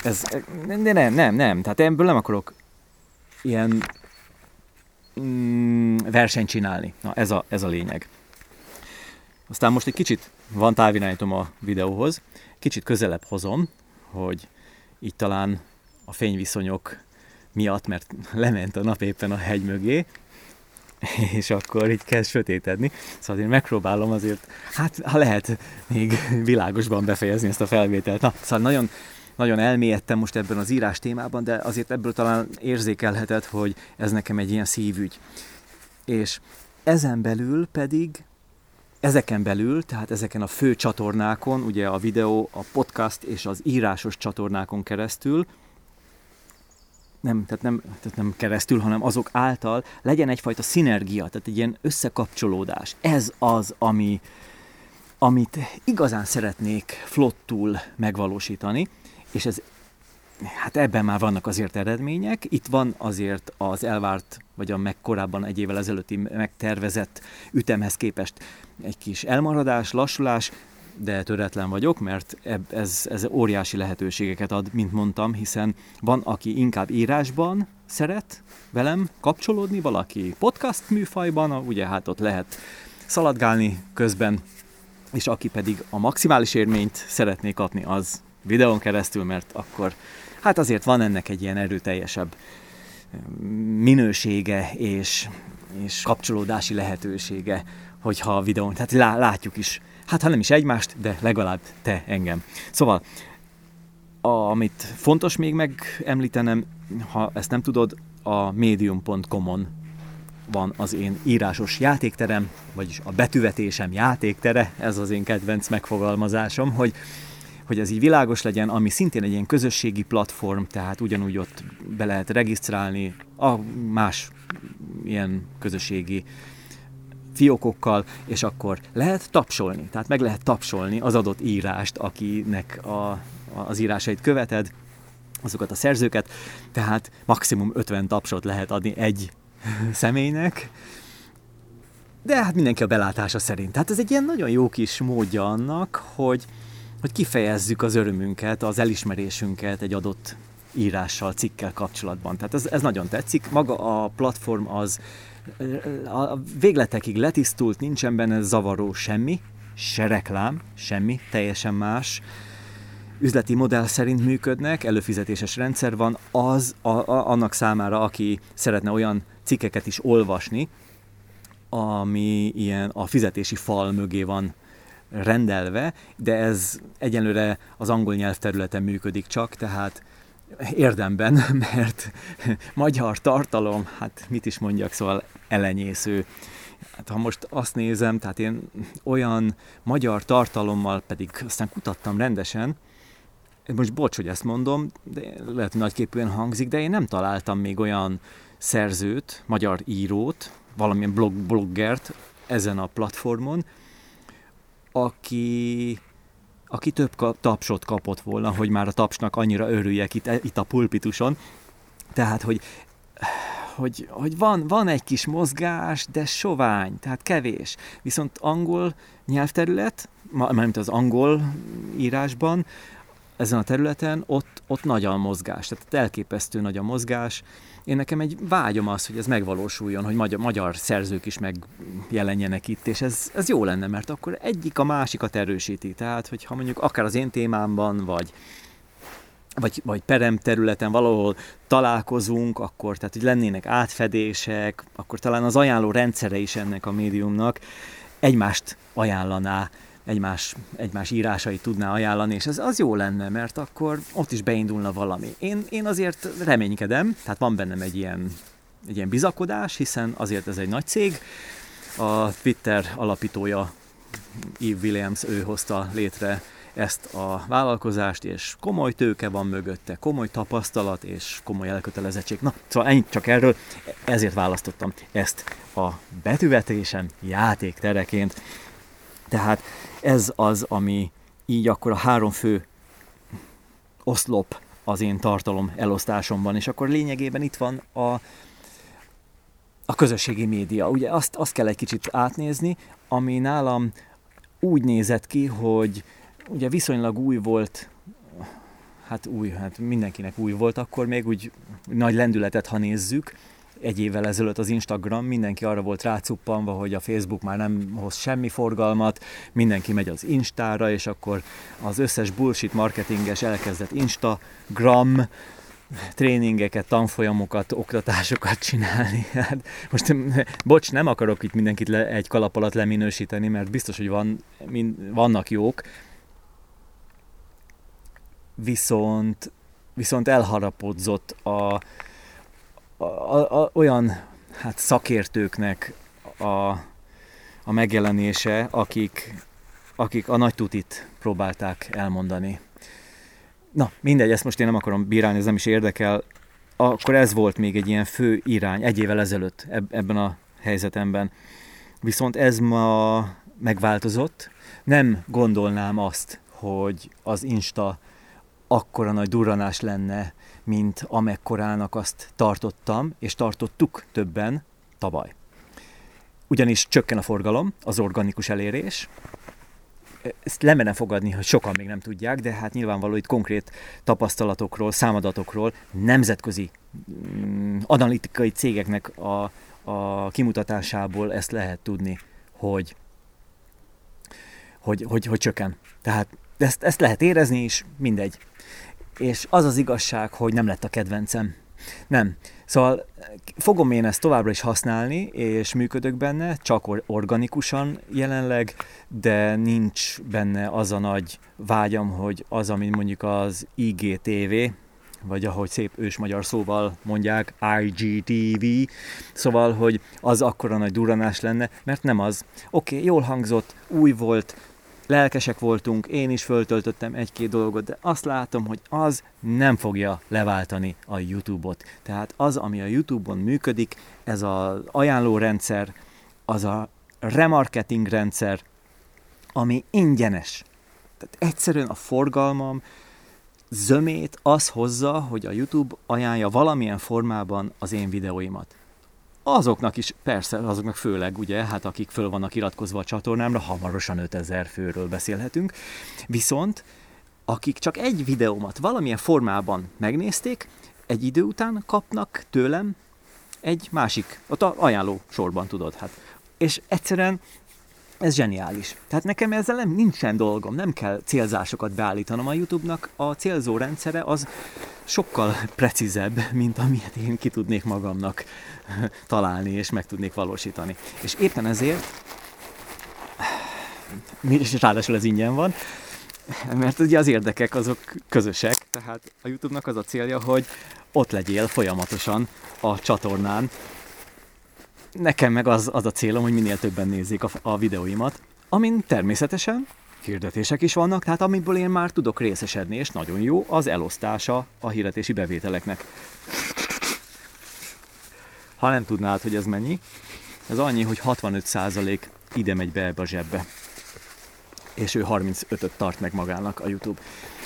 ez, nem, nem, nem, nem, tehát ebből nem akarok ilyen mm, versenyt csinálni. Na, ez a, ez a lényeg. Aztán most egy kicsit van távirányítom a videóhoz, kicsit közelebb hozom, hogy így talán a fényviszonyok miatt, mert lement a nap éppen a hegy mögé, és akkor így kezd sötétedni. Szóval én megpróbálom azért, hát ha lehet még világosban befejezni ezt a felvételt. Na, szóval nagyon, nagyon elmélyedtem most ebben az írás témában, de azért ebből talán érzékelheted, hogy ez nekem egy ilyen szívügy. És ezen belül pedig Ezeken belül, tehát ezeken a fő csatornákon, ugye a videó, a podcast és az írásos csatornákon keresztül, nem, tehát nem, tehát nem keresztül, hanem azok által legyen egyfajta szinergia, tehát egy ilyen összekapcsolódás. Ez az, ami, amit igazán szeretnék flottul megvalósítani, és ez hát ebben már vannak azért eredmények. Itt van azért az elvárt, vagy a meg korábban egy évvel ezelőtti megtervezett ütemhez képest egy kis elmaradás, lassulás, de töretlen vagyok, mert ez, ez óriási lehetőségeket ad, mint mondtam, hiszen van, aki inkább írásban szeret velem kapcsolódni, valaki podcast műfajban, ugye hát ott lehet szaladgálni közben, és aki pedig a maximális érményt szeretné kapni, az videón keresztül, mert akkor hát azért van ennek egy ilyen erőteljesebb minősége és, és kapcsolódási lehetősége, hogyha a videón, tehát lá, látjuk is, hát ha nem is egymást, de legalább te engem. Szóval, a, amit fontos még megemlítenem, ha ezt nem tudod, a medium.com-on van az én írásos játékterem, vagyis a betűvetésem játéktere, ez az én kedvenc megfogalmazásom, hogy hogy ez így világos legyen, ami szintén egy ilyen közösségi platform, tehát ugyanúgy ott be lehet regisztrálni a más ilyen közösségi fiókokkal, és akkor lehet tapsolni, tehát meg lehet tapsolni az adott írást, akinek a, az írásait követed, azokat a szerzőket, tehát maximum 50 tapsot lehet adni egy személynek, de hát mindenki a belátása szerint. Tehát ez egy ilyen nagyon jó kis módja annak, hogy, hogy kifejezzük az örömünket, az elismerésünket egy adott írással, cikkel kapcsolatban. Tehát ez, ez nagyon tetszik. Maga a platform az a végletekig letisztult, nincsen benne zavaró semmi, se reklám, semmi, teljesen más üzleti modell szerint működnek, előfizetéses rendszer van, az a, a, annak számára, aki szeretne olyan cikkeket is olvasni, ami ilyen a fizetési fal mögé van rendelve, de ez egyenlőre az angol nyelvterületen működik csak, tehát érdemben, mert magyar tartalom, hát mit is mondjak, szóval elenyésző. Hát ha most azt nézem, tehát én olyan magyar tartalommal pedig aztán kutattam rendesen, most bocs, hogy ezt mondom, de lehet, hogy nagyképűen hangzik, de én nem találtam még olyan szerzőt, magyar írót, valamilyen blog, bloggert ezen a platformon, aki, aki több tapsot kapott volna, hogy már a tapsnak annyira örüljek itt, itt a pulpituson. Tehát, hogy, hogy, hogy van, van egy kis mozgás, de sovány, tehát kevés. Viszont angol nyelvterület, mármint az angol írásban, ezen a területen, ott, ott nagy a mozgás, tehát elképesztő nagy a mozgás. Én nekem egy vágyom az, hogy ez megvalósuljon, hogy magyar, magyar szerzők is megjelenjenek itt, és ez, ez jó lenne, mert akkor egyik a másikat erősíti. Tehát, hogyha mondjuk akár az én témámban, vagy, vagy, vagy perem területen valahol találkozunk, akkor tehát, hogy lennének átfedések, akkor talán az ajánló rendszere is ennek a médiumnak egymást ajánlaná egymás, egymás írásait tudná ajánlani, és ez az jó lenne, mert akkor ott is beindulna valami. Én, én azért reménykedem, tehát van bennem egy ilyen, egy ilyen bizakodás, hiszen azért ez egy nagy cég. A Twitter alapítója Eve Williams, ő hozta létre ezt a vállalkozást, és komoly tőke van mögötte, komoly tapasztalat és komoly elkötelezettség. Na, szóval ennyit csak erről, ezért választottam ezt a betűvetésen játéktereként. Tehát ez az, ami így akkor a három fő oszlop az én tartalom elosztásomban, és akkor lényegében itt van a, a közösségi média. Ugye azt, azt kell egy kicsit átnézni, ami nálam úgy nézett ki, hogy ugye viszonylag új volt, hát új, hát mindenkinek új volt akkor még, úgy nagy lendületet, ha nézzük, egy évvel ezelőtt az Instagram, mindenki arra volt rácuppanva, hogy a Facebook már nem hoz semmi forgalmat, mindenki megy az Instára, és akkor az összes bullshit marketinges elkezdett Instagram tréningeket, tanfolyamokat, oktatásokat csinálni. Hát most, bocs, nem akarok itt mindenkit le, egy kalap alatt leminősíteni, mert biztos, hogy van, mind, vannak jók, viszont, viszont elharapodzott a, a, a, olyan hát szakértőknek a, a megjelenése, akik, akik a nagy tutit próbálták elmondani. Na, mindegy, ezt most én nem akarom bírálni, ez nem is érdekel. Akkor ez volt még egy ilyen fő irány egy évvel ezelőtt ebben a helyzetemben. Viszont ez ma megváltozott. Nem gondolnám azt, hogy az Insta akkora nagy durranás lenne, mint amekkorának azt tartottam, és tartottuk többen tavaly. Ugyanis csökken a forgalom, az organikus elérés, ezt lemene fogadni, hogy sokan még nem tudják, de hát nyilvánvaló itt konkrét tapasztalatokról, számadatokról, nemzetközi mm, analitikai cégeknek a, a kimutatásából ezt lehet tudni, hogy, hogy, hogy, hogy csökken. Tehát ezt, ezt lehet érezni is, mindegy és az az igazság, hogy nem lett a kedvencem. Nem. Szóval fogom én ezt továbbra is használni, és működök benne, csak organikusan jelenleg, de nincs benne az a nagy vágyam, hogy az, amit mondjuk az IGTV, vagy ahogy szép ős magyar szóval mondják, IGTV, szóval, hogy az akkora nagy duranás lenne, mert nem az. Oké, okay, jól hangzott, új volt, lelkesek voltunk, én is föltöltöttem egy-két dolgot, de azt látom, hogy az nem fogja leváltani a YouTube-ot. Tehát az, ami a YouTube-on működik, ez az ajánlórendszer, az a remarketing rendszer, ami ingyenes. Tehát egyszerűen a forgalmam zömét az hozza, hogy a YouTube ajánlja valamilyen formában az én videóimat. Azoknak is, persze, azoknak főleg, ugye, hát akik föl vannak iratkozva a csatornámra, hamarosan 5000 főről beszélhetünk, viszont akik csak egy videómat valamilyen formában megnézték, egy idő után kapnak tőlem egy másik, ott a ajánló sorban tudod, hát. És egyszerűen ez zseniális. Tehát nekem ezzel nem nincsen dolgom, nem kell célzásokat beállítanom a YouTube-nak. A célzó rendszere az sokkal precízebb, mint amilyet én ki tudnék magamnak találni és meg tudnék valósítani. És éppen ezért, és ráadásul ez ingyen van, mert ugye az érdekek azok közösek, tehát a YouTube-nak az a célja, hogy ott legyél folyamatosan a csatornán, Nekem meg az, az a célom, hogy minél többen nézzék a, a videóimat, amin természetesen hirdetések is vannak, tehát amiből én már tudok részesedni, és nagyon jó az elosztása a hirdetési bevételeknek. Ha nem tudnád, hogy ez mennyi, ez annyi, hogy 65% ide megy be ebbe a zsebbe. És ő 35-öt tart meg magának a YouTube.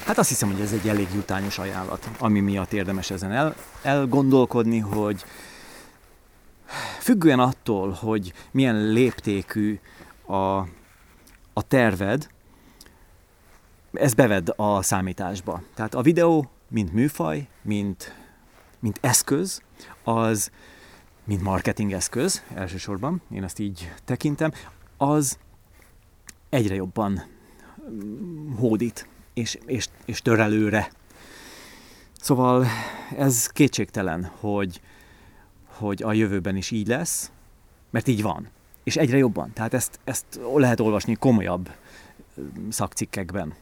Hát azt hiszem, hogy ez egy elég jutányos ajánlat, ami miatt érdemes ezen el, elgondolkodni, hogy függően attól, hogy milyen léptékű a, a terved, ez beved a számításba. Tehát a videó, mint műfaj, mint, mint eszköz, az, mint marketing eszköz elsősorban, én ezt így tekintem, az egyre jobban hódít, és, és, és törelőre. Szóval ez kétségtelen, hogy, hogy a jövőben is így lesz, mert így van. És egyre jobban. Tehát ezt, ezt lehet olvasni komolyabb szakcikkekben.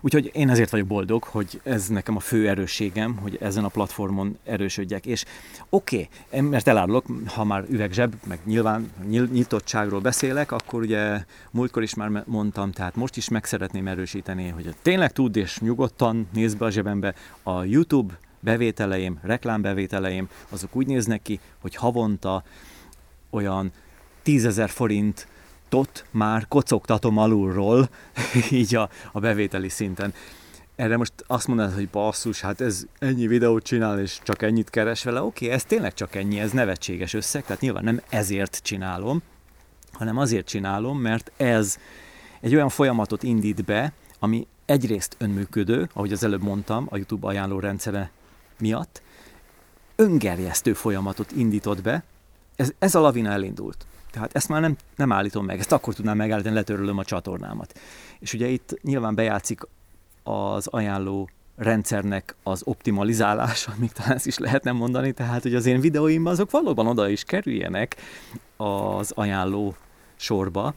Úgyhogy én ezért vagyok boldog, hogy ez nekem a fő erősségem, hogy ezen a platformon erősödjek. És oké, okay, mert elárulok, ha már üvegzseb, meg nyilván nyitottságról beszélek, akkor ugye múltkor is már mondtam, tehát most is meg szeretném erősíteni, hogy tényleg tud és nyugodtan nézd be a zsebembe a YouTube bevételeim, reklámbevételeim, azok úgy néznek ki, hogy havonta olyan tízezer forint tot már kocogtatom alulról, így a, a bevételi szinten. Erre most azt mondod, hogy basszus, hát ez ennyi videót csinál, és csak ennyit keres vele. Oké, okay, ez tényleg csak ennyi, ez nevetséges összeg, tehát nyilván nem ezért csinálom, hanem azért csinálom, mert ez egy olyan folyamatot indít be, ami egyrészt önműködő, ahogy az előbb mondtam, a YouTube ajánló rendszere miatt öngerjesztő folyamatot indított be, ez, ez a lavina elindult. Tehát ezt már nem, nem állítom meg, ezt akkor tudnám megállítani, letörölöm a csatornámat. És ugye itt nyilván bejátszik az ajánló rendszernek az optimalizálása, még talán ezt is lehetne mondani, tehát hogy az én videóim azok valóban oda is kerüljenek az ajánló sorba,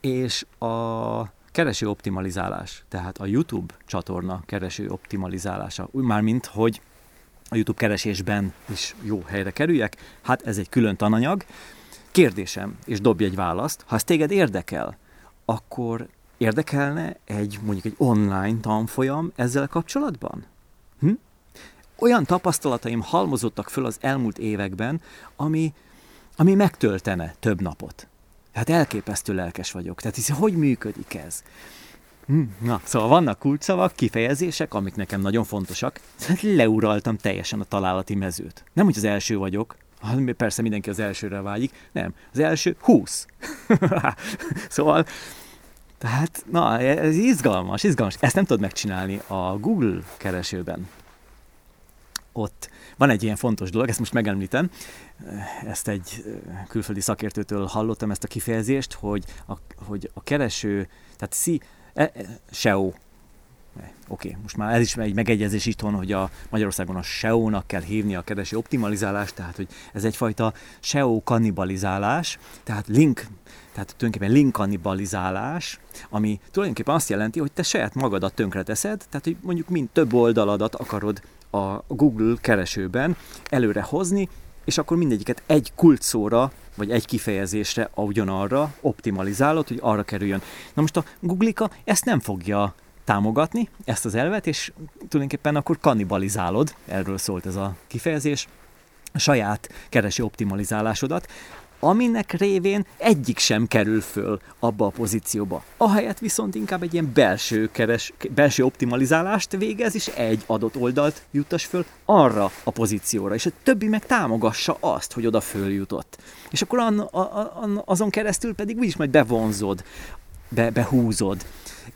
és a kereső optimalizálás, tehát a YouTube csatorna kereső optimalizálása, mármint, hogy a YouTube keresésben is jó helyre kerüljek, hát ez egy külön tananyag. Kérdésem, és dobj egy választ, ha ez téged érdekel, akkor érdekelne egy mondjuk egy online tanfolyam ezzel kapcsolatban? Hm? Olyan tapasztalataim halmozottak föl az elmúlt években, ami, ami megtöltene több napot. Hát elképesztő lelkes vagyok. Tehát hisz, hogy működik ez? Hm, na, szóval vannak kulcsszavak, kifejezések, amik nekem nagyon fontosak. Leuraltam teljesen a találati mezőt. Nem, hogy az első vagyok, persze mindenki az elsőre vágyik, nem, az első 20. szóval, tehát, na, ez izgalmas, izgalmas. Ezt nem tudod megcsinálni a Google keresőben. Ott van egy ilyen fontos dolog, ezt most megemlítem, ezt egy külföldi szakértőtől hallottam ezt a kifejezést, hogy a, hogy a kereső, tehát si, E, e, SEO. Oké, okay, most már ez is egy megegyezés itthon, hogy a Magyarországon a SEO-nak kell hívni a kereső optimalizálást, tehát hogy ez egyfajta SEO kannibalizálás, tehát link, tehát tulajdonképpen link kannibalizálás, ami tulajdonképpen azt jelenti, hogy te saját magadat tönkreteszed, tehát hogy mondjuk mind több oldaladat akarod a Google keresőben előre hozni, és akkor mindegyiket egy kulcsszóra, vagy egy kifejezésre ugyanarra optimalizálod, hogy arra kerüljön. Na most a Googlika ezt nem fogja támogatni, ezt az elvet, és tulajdonképpen akkor kannibalizálod, erről szólt ez a kifejezés, a saját kereső optimalizálásodat, aminek révén egyik sem kerül föl abba a pozícióba. Ahelyett viszont inkább egy ilyen belső, keres, belső optimalizálást végez, és egy adott oldalt juttas föl arra a pozícióra, és a többi meg támogassa azt, hogy oda följutott. És akkor an, a, a, azon keresztül pedig úgyis majd bevonzod, be, behúzod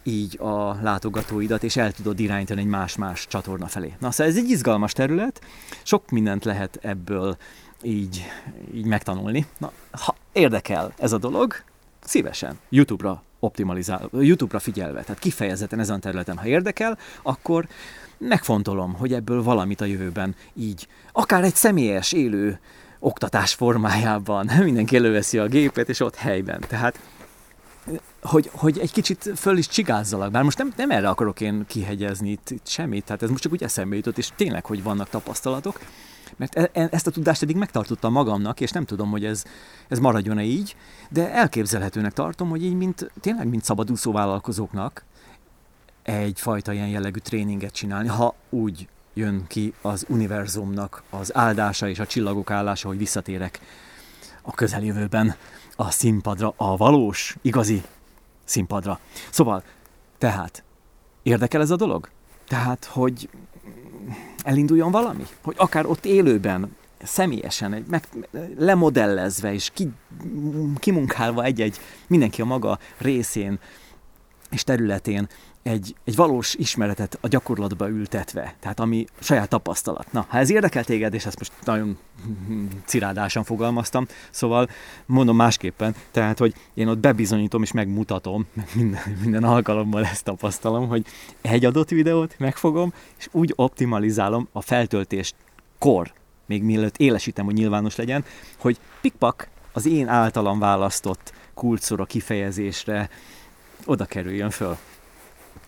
így a látogatóidat, és el tudod irányítani egy más-más csatorna felé. Na, szóval ez egy izgalmas terület, sok mindent lehet ebből így, így megtanulni. Na, ha érdekel ez a dolog, szívesen YouTube-ra optimalizál, YouTube-ra figyelve, tehát kifejezetten ezen a területen, ha érdekel, akkor megfontolom, hogy ebből valamit a jövőben így, akár egy személyes, élő oktatás formájában mindenki előveszi a gépet, és ott helyben. Tehát hogy, hogy egy kicsit föl is csigázzalak, bár most nem, nem erre akarok én kihegyezni itt, itt semmit, tehát ez most csak úgy eszembe jutott, és tényleg, hogy vannak tapasztalatok, mert e, e, ezt a tudást eddig megtartottam magamnak, és nem tudom, hogy ez, ez maradjon-e így, de elképzelhetőnek tartom, hogy így mint, tényleg mint szabadúszó vállalkozóknak egyfajta ilyen jellegű tréninget csinálni, ha úgy jön ki az univerzumnak az áldása és a csillagok állása, hogy visszatérek a közeljövőben a színpadra, a valós, igazi színpadra. Szóval, tehát, érdekel ez a dolog? Tehát, hogy elinduljon valami? Hogy akár ott élőben, személyesen, egy, meg, lemodellezve és ki, kimunkálva egy-egy, mindenki a maga részén és területén egy, egy valós ismeretet a gyakorlatba ültetve, tehát ami saját tapasztalat. Na, ha ez érdekel téged, és ezt most nagyon cirádásan fogalmaztam, szóval mondom másképpen, tehát, hogy én ott bebizonyítom és megmutatom, minden, minden alkalommal ezt tapasztalom, hogy egy adott videót megfogom, és úgy optimalizálom a feltöltést kor, még mielőtt élesítem, hogy nyilvános legyen, hogy pikpak az én általam választott kulcsszor a kifejezésre oda kerüljön föl.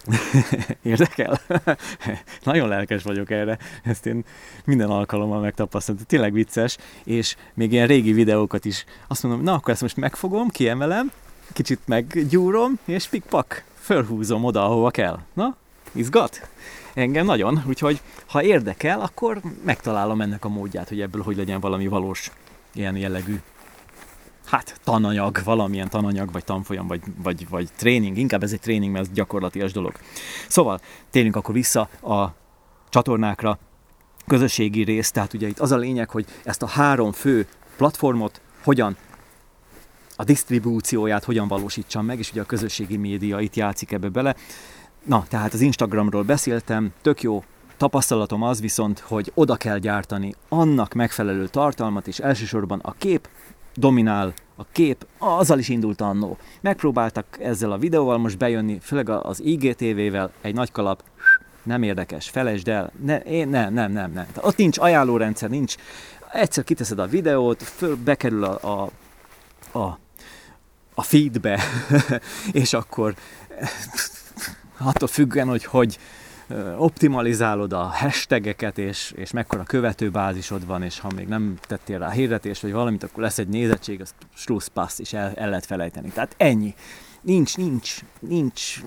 Érdekel? Nagyon lelkes vagyok erre, ezt én minden alkalommal megtapasztaltam. Tényleg vicces, és még ilyen régi videókat is azt mondom, na akkor ezt most megfogom, kiemelem, kicsit meggyúrom, és pikpak, fölhúzom oda, ahova kell. Na, izgat? Engem nagyon, úgyhogy ha érdekel, akkor megtalálom ennek a módját, hogy ebből hogy legyen valami valós ilyen jellegű hát tananyag, valamilyen tananyag, vagy tanfolyam, vagy, vagy, vagy tréning, inkább ez egy tréning, mert ez gyakorlatias dolog. Szóval térjünk akkor vissza a csatornákra, közösségi rész, tehát ugye itt az a lényeg, hogy ezt a három fő platformot hogyan a disztribúcióját hogyan valósítsam meg, és ugye a közösségi média itt játszik ebbe bele. Na, tehát az Instagramról beszéltem, tök jó tapasztalatom az viszont, hogy oda kell gyártani annak megfelelő tartalmat, és elsősorban a kép dominál a kép, azzal is indult annó. Megpróbáltak ezzel a videóval most bejönni, főleg az IGTV-vel, egy nagy kalap, nem érdekes, felejtsd el, ne, én, nem, nem, nem, nem. Ott nincs ajánlórendszer, nincs, egyszer kiteszed a videót, föl, bekerül a, a, a, a feedbe, és akkor attól függően, hogy hogy optimalizálod a hashtageket, és, és mekkora követőbázisod van, és ha még nem tettél rá hirdetést, vagy valamit, akkor lesz egy nézettség, az passz, és el, el lehet felejteni. Tehát ennyi. Nincs, nincs, nincs.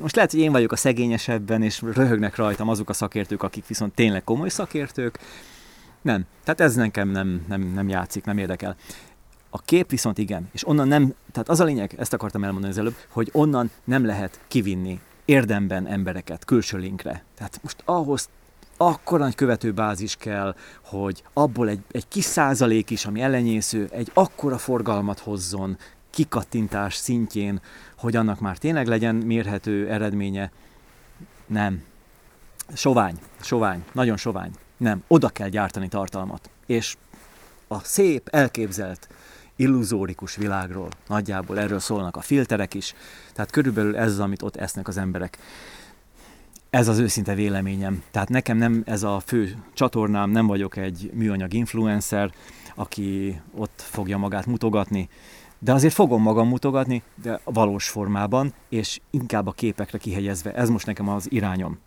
Most lehet, hogy én vagyok a szegényesebben, és röhögnek rajtam azok a szakértők, akik viszont tényleg komoly szakértők. Nem. Tehát ez nekem nem, nem, nem játszik, nem érdekel. A kép viszont igen, és onnan nem, tehát az a lényeg, ezt akartam elmondani az előbb, hogy onnan nem lehet kivinni érdemben embereket külső linkre. Tehát most ahhoz akkor nagy követőbázis kell, hogy abból egy, egy kis százalék is, ami ellenyésző, egy akkora forgalmat hozzon, kikattintás szintjén, hogy annak már tényleg legyen mérhető eredménye. Nem. Sovány, sovány, nagyon sovány. Nem, oda kell gyártani tartalmat. És a szép, elképzelt illuzórikus világról. Nagyjából erről szólnak a filterek is. Tehát körülbelül ez az, amit ott esznek az emberek. Ez az őszinte véleményem. Tehát nekem nem ez a fő csatornám, nem vagyok egy műanyag influencer, aki ott fogja magát mutogatni, de azért fogom magam mutogatni, de valós formában, és inkább a képekre kihegyezve. Ez most nekem az irányom.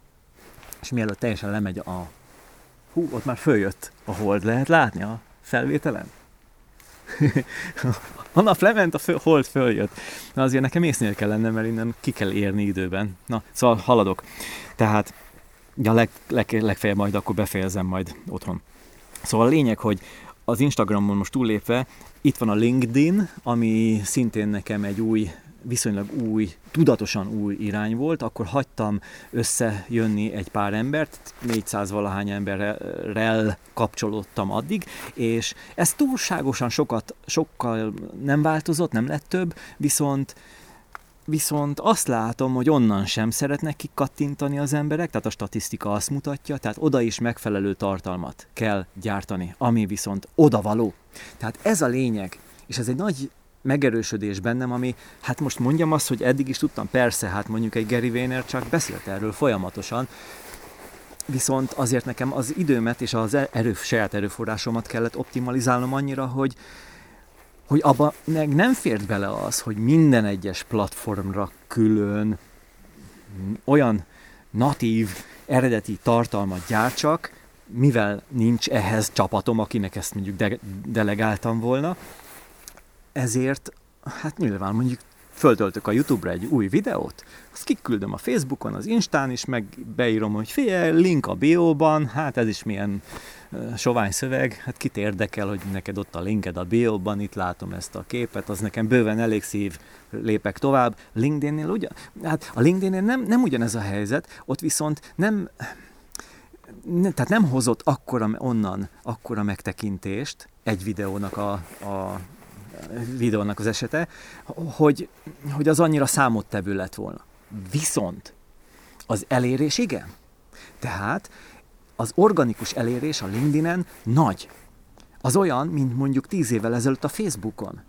És mielőtt teljesen lemegy a... Hú, ott már följött a hold, lehet látni a felvételen? a nap lement, a föl, hold följött. Na azért nekem észnél kell lennem, mert innen ki kell érni időben. Na, szóval haladok. Tehát, ja, leg, leg, legfeljebb majd akkor befejezem majd otthon. Szóval a lényeg, hogy az Instagramon most túllépve Itt van a LinkedIn, ami szintén nekem egy új viszonylag új, tudatosan új irány volt, akkor hagytam összejönni egy pár embert, 400 valahány emberrel kapcsolódtam addig, és ez túlságosan sokat, sokkal nem változott, nem lett több, viszont Viszont azt látom, hogy onnan sem szeretnek kikattintani az emberek, tehát a statisztika azt mutatja, tehát oda is megfelelő tartalmat kell gyártani, ami viszont odavaló. Tehát ez a lényeg, és ez egy nagy megerősödés bennem, ami, hát most mondjam azt, hogy eddig is tudtam, persze, hát mondjuk egy Gary Vayner csak beszélt erről folyamatosan, viszont azért nekem az időmet és az erő, saját erőforrásomat kellett optimalizálnom annyira, hogy, hogy abba meg nem fért bele az, hogy minden egyes platformra külön olyan natív, eredeti tartalmat gyártsak, mivel nincs ehhez csapatom, akinek ezt mondjuk de- delegáltam volna, ezért hát nyilván mondjuk föltöltök a YouTube-ra egy új videót, azt kiküldöm a Facebookon, az Instán is, meg beírom, hogy figyelj, link a bióban, hát ez is milyen sovány szöveg, hát kit érdekel, hogy neked ott a linked a bióban, itt látom ezt a képet, az nekem bőven elég szív, lépek tovább. LinkedIn-nél ugyan, hát a LinkedIn-nél nem, nem ugyanez a helyzet, ott viszont nem, ne, tehát nem hozott akkora onnan akkora megtekintést egy videónak a, a videónak az esete, hogy, hogy az annyira számottevő lett volna. Viszont az elérés igen. Tehát az organikus elérés a LinkedIn-en nagy. Az olyan, mint mondjuk tíz évvel ezelőtt a Facebookon.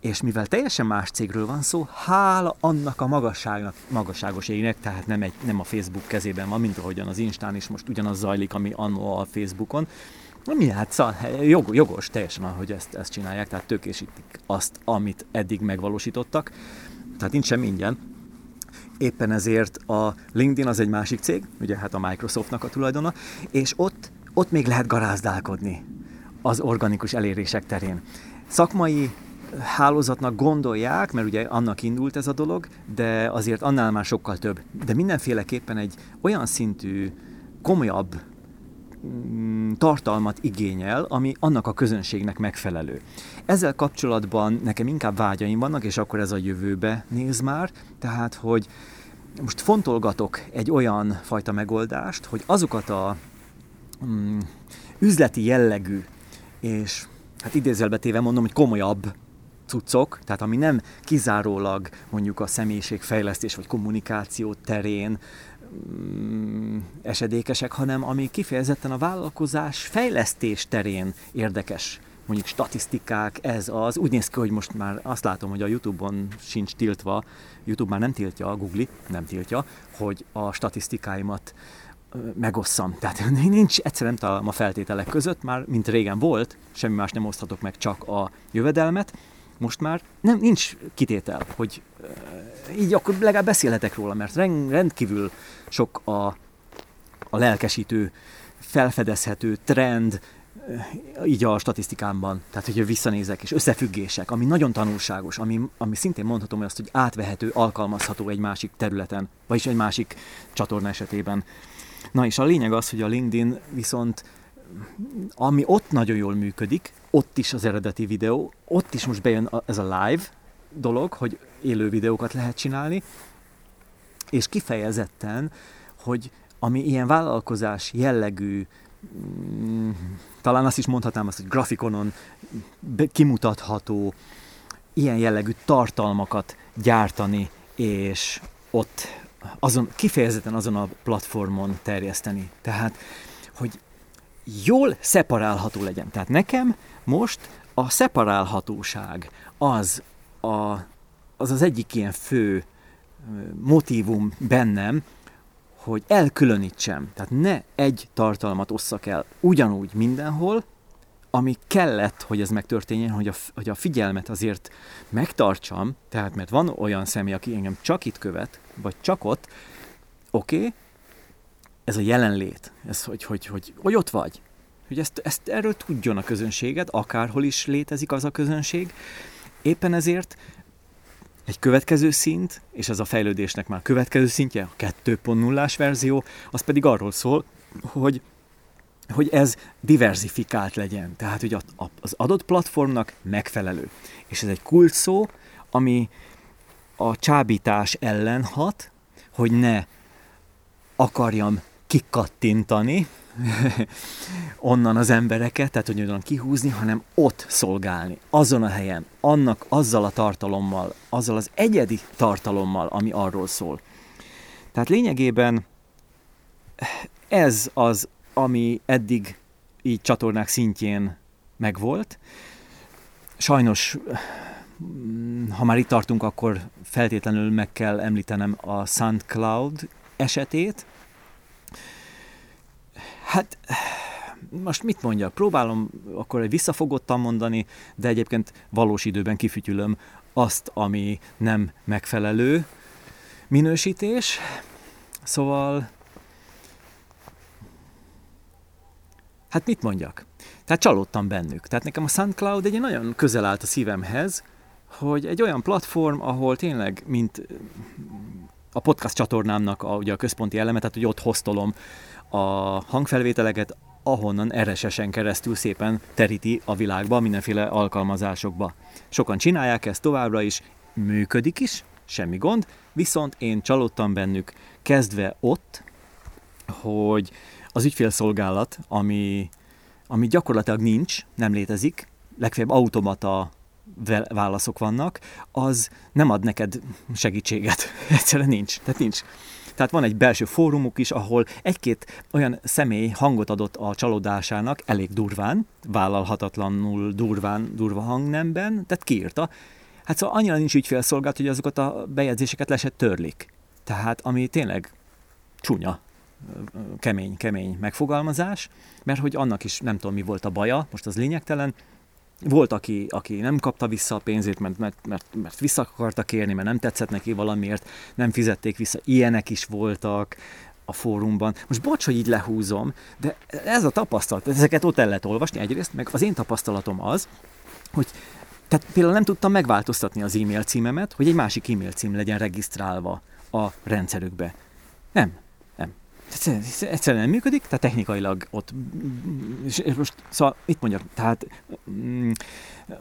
És mivel teljesen más cégről van szó, hála annak a magasságnak, magasságos égnek, tehát nem, egy, nem a Facebook kezében van, mint ahogyan az Instán is most ugyanaz zajlik, ami annó a Facebookon, mi hát jog, jogos teljesen, hogy ezt, ezt csinálják, tehát tökésítik azt, amit eddig megvalósítottak. Tehát nincs semmi ingyen. Éppen ezért a LinkedIn az egy másik cég, ugye hát a Microsoftnak a tulajdona, és ott, ott még lehet garázdálkodni az organikus elérések terén. Szakmai hálózatnak gondolják, mert ugye annak indult ez a dolog, de azért annál már sokkal több. De mindenféleképpen egy olyan szintű, komolyabb tartalmat igényel, ami annak a közönségnek megfelelő. Ezzel kapcsolatban nekem inkább vágyaim vannak, és akkor ez a jövőbe néz már, tehát, hogy most fontolgatok egy olyan fajta megoldást, hogy azokat a mm, üzleti jellegű, és hát idézelbe téve mondom, hogy komolyabb cuccok, tehát ami nem kizárólag mondjuk a személyiségfejlesztés vagy kommunikáció terén Mm, esedékesek, hanem ami kifejezetten a vállalkozás fejlesztés terén érdekes mondjuk statisztikák, ez az. Úgy néz ki, hogy most már azt látom, hogy a YouTube-on sincs tiltva, YouTube már nem tiltja, a Google nem tiltja, hogy a statisztikáimat megosszam. Tehát nincs, egyszer nem találom a feltételek között, már mint régen volt, semmi más nem oszthatok meg, csak a jövedelmet, most már nem, nincs kitétel, hogy így akkor legalább beszélhetek róla, mert rendkívül sok a, a lelkesítő, felfedezhető trend, így a statisztikámban, tehát hogyha visszanézek, és összefüggések, ami nagyon tanulságos, ami, ami szintén mondhatom azt, hogy átvehető, alkalmazható egy másik területen, vagyis egy másik csatorna esetében. Na és a lényeg az, hogy a LinkedIn viszont, ami ott nagyon jól működik, ott is az eredeti videó, ott is most bejön ez a live dolog, hogy élő videókat lehet csinálni, és kifejezetten, hogy ami ilyen vállalkozás jellegű, mm, talán azt is mondhatnám azt, hogy grafikonon kimutatható, ilyen jellegű tartalmakat gyártani, és ott azon, kifejezetten azon a platformon terjeszteni. Tehát, hogy jól szeparálható legyen. Tehát nekem most a szeparálhatóság az a, az, az egyik ilyen fő motivum bennem, hogy elkülönítsem, tehát ne egy tartalmat osszak el ugyanúgy mindenhol, ami kellett, hogy ez megtörténjen, hogy a, hogy a figyelmet azért megtartsam, tehát mert van olyan személy, aki engem csak itt követ, vagy csak ott, oké, okay, ez a jelenlét, ez, hogy, hogy, hogy, hogy ott vagy, hogy ezt, ezt erről tudjon a közönséged, akárhol is létezik az a közönség. Éppen ezért egy következő szint, és ez a fejlődésnek már következő szintje, a 2.0-ás verzió, az pedig arról szól, hogy hogy ez diversifikált legyen, tehát hogy az adott platformnak megfelelő. És ez egy kult szó, ami a csábítás ellen hat, hogy ne akarjam kikattintani onnan az embereket, tehát hogy onnan kihúzni, hanem ott szolgálni, azon a helyen, annak azzal a tartalommal, azzal az egyedi tartalommal, ami arról szól. Tehát lényegében ez az, ami eddig így csatornák szintjén megvolt. Sajnos, ha már itt tartunk, akkor feltétlenül meg kell említenem a SoundCloud esetét. Hát most mit mondjak, próbálom akkor egy visszafogottan mondani, de egyébként valós időben kifütyülöm azt, ami nem megfelelő minősítés. Szóval hát mit mondjak? Tehát csalódtam bennük. Tehát nekem a SoundCloud egy nagyon közel állt a szívemhez, hogy egy olyan platform, ahol tényleg, mint a podcast csatornámnak a, ugye a központi eleme, tehát hogy ott hoztolom a hangfelvételeket, ahonnan RSS-en keresztül szépen teríti a világba, mindenféle alkalmazásokba. Sokan csinálják ezt továbbra is, működik is, semmi gond, viszont én csalódtam bennük, kezdve ott, hogy az ügyfélszolgálat, ami, ami gyakorlatilag nincs, nem létezik, legfeljebb automata válaszok vannak, az nem ad neked segítséget. Egyszerűen nincs. Tehát nincs. Tehát van egy belső fórumuk is, ahol egy-két olyan személy hangot adott a csalódásának, elég durván, vállalhatatlanul durván, durva hangnemben, tehát kiírta. Hát szóval annyira nincs ügyfélszolgálat, hogy azokat a bejegyzéseket le törlik. Tehát ami tényleg csúnya kemény, kemény megfogalmazás, mert hogy annak is nem tudom mi volt a baja, most az lényegtelen, volt, aki, aki nem kapta vissza a pénzét, mert, mert, mert, mert vissza akarta kérni, mert nem tetszett neki valamiért, nem fizették vissza. Ilyenek is voltak a fórumban. Most bocs, hogy így lehúzom, de ez a tapasztalat, ezeket ott el lehet olvasni egyrészt, meg az én tapasztalatom az, hogy tehát például nem tudtam megváltoztatni az e-mail címemet, hogy egy másik e-mail cím legyen regisztrálva a rendszerükbe. Nem, egyszerűen nem működik, tehát technikailag ott, és most, szóval mit mondjak, tehát mm,